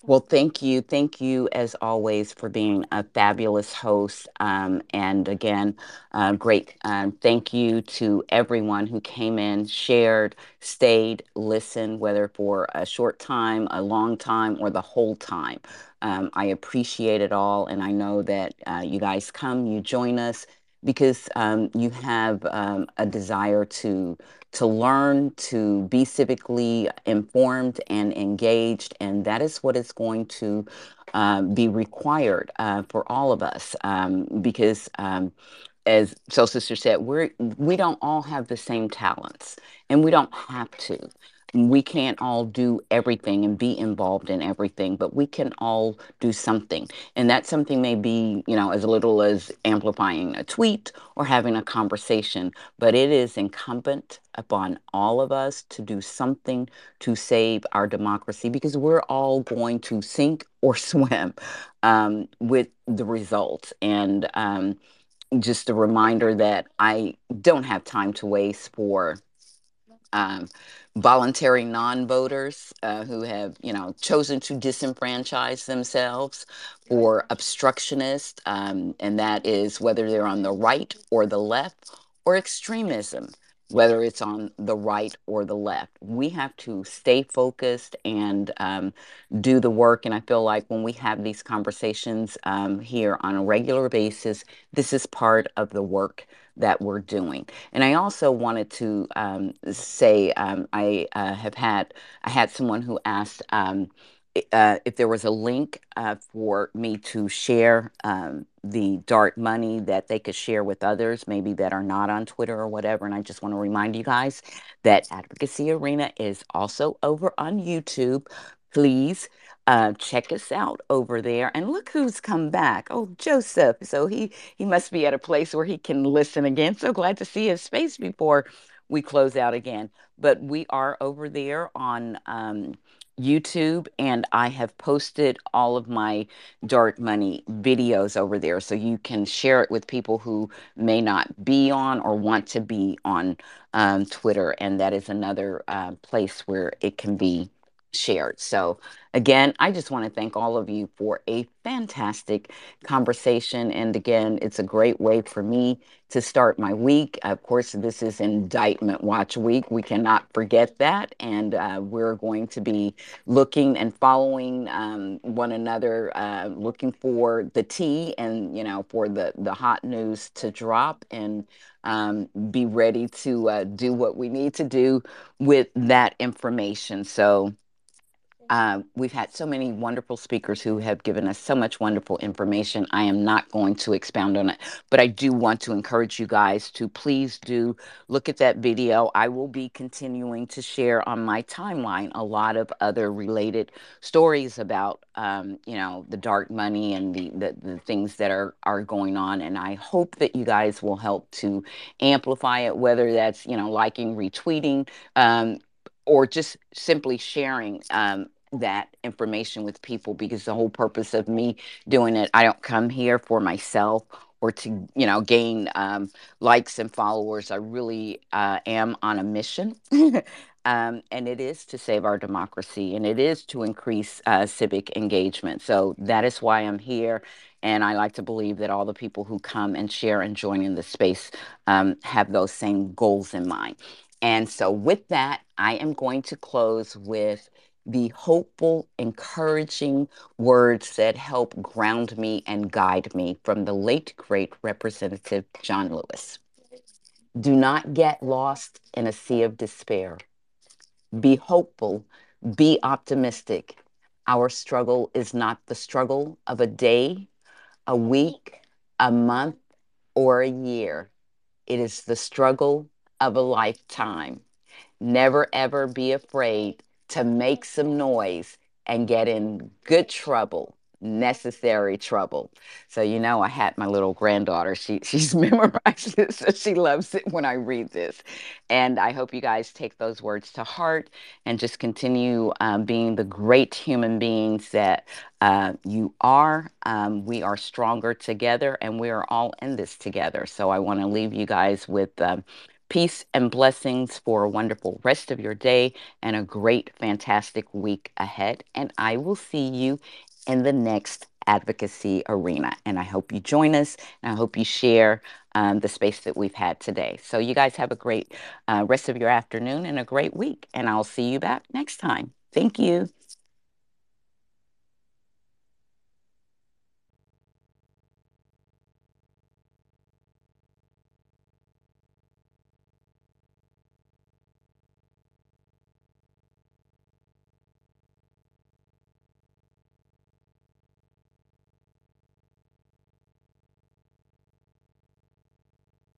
Well, thank you. Thank you, as always, for being a fabulous host. Um, and again, uh, great um, thank you to everyone who came in, shared, stayed, listened, whether for a short time, a long time, or the whole time. Um, I appreciate it all. And I know that uh, you guys come, you join us because um, you have um, a desire to to learn, to be civically informed and engaged, and that is what is going to um, be required uh, for all of us um, because um, as Soul Sister said, we're we don't all have the same talents, and we don't have to. We can't all do everything and be involved in everything, but we can all do something. And that something may be, you know, as little as amplifying a tweet or having a conversation, but it is incumbent upon all of us to do something to save our democracy because we're all going to sink or swim um, with the results. And um, just a reminder that I don't have time to waste for um, voluntary non-voters uh, who have, you know, chosen to disenfranchise themselves, or obstructionists, um, and that is whether they're on the right or the left, or extremism, whether it's on the right or the left. We have to stay focused and um, do the work. And I feel like when we have these conversations um, here on a regular basis, this is part of the work that we're doing. And I also wanted to um, say um, I uh, have had I had someone who asked um, uh, if there was a link uh, for me to share um, the dark money that they could share with others, maybe that are not on Twitter or whatever. And I just want to remind you guys that Advocacy Arena is also over on YouTube. Please uh, check us out over there. And look who's come back. Oh, Joseph. So he he must be at a place where he can listen again. So glad to see his face before we close out again. But we are over there on um, YouTube, and I have posted all of my dark money videos over there. So you can share it with people who may not be on or want to be on um, Twitter. And that is another uh, place where it can be shared. So, again, I just want to thank all of you for a fantastic conversation. And again, it's a great way for me to start my week. Of course, this is Indictment Watch Week. We cannot forget that. And uh, we're going to be looking and following um, one another, uh, looking for the tea and, you know, for the, the hot news to drop and um, be ready to uh, do what we need to do with that information. So, uh, we've had so many wonderful speakers who have given us so much wonderful information. I am not going to expound on it, but I do want to encourage you guys to please do look at that video. I will be continuing to share on my timeline a lot of other related stories about, um, you know, the dark money and the, the, the things that are, are going on. And I hope that you guys will help to amplify it, whether that's, you know, liking, retweeting, um, or just simply sharing um, that information with people because the whole purpose of me doing it, I don't come here for myself or to you know gain um, likes and followers. I really uh, am on a mission. Um, and it is to save our democracy and it is to increase uh, civic engagement. So that is why I'm here. And I like to believe that all the people who come and share and join in the space um, have those same goals in mind. And so, with that, I am going to close with the hopeful, encouraging words that help ground me and guide me from the late, great Representative John Lewis. Do not get lost in a sea of despair. Be hopeful, be optimistic. Our struggle is not the struggle of a day, a week, a month, or a year. It is the struggle of a lifetime. Never ever be afraid to make some noise and get in good trouble necessary trouble. So you know, I had my little granddaughter. She she's memorized this, so she loves it when I read this. And I hope you guys take those words to heart and just continue um, being the great human beings that uh, you are. Um, we are stronger together, and we are all in this together. So I want to leave you guys with. Um, Peace and blessings for a wonderful rest of your day and a great, fantastic week ahead. And I will see you in the next advocacy arena. And I hope you join us and I hope you share um, the space that we've had today. So, you guys have a great uh, rest of your afternoon and a great week. And I'll see you back next time. Thank you.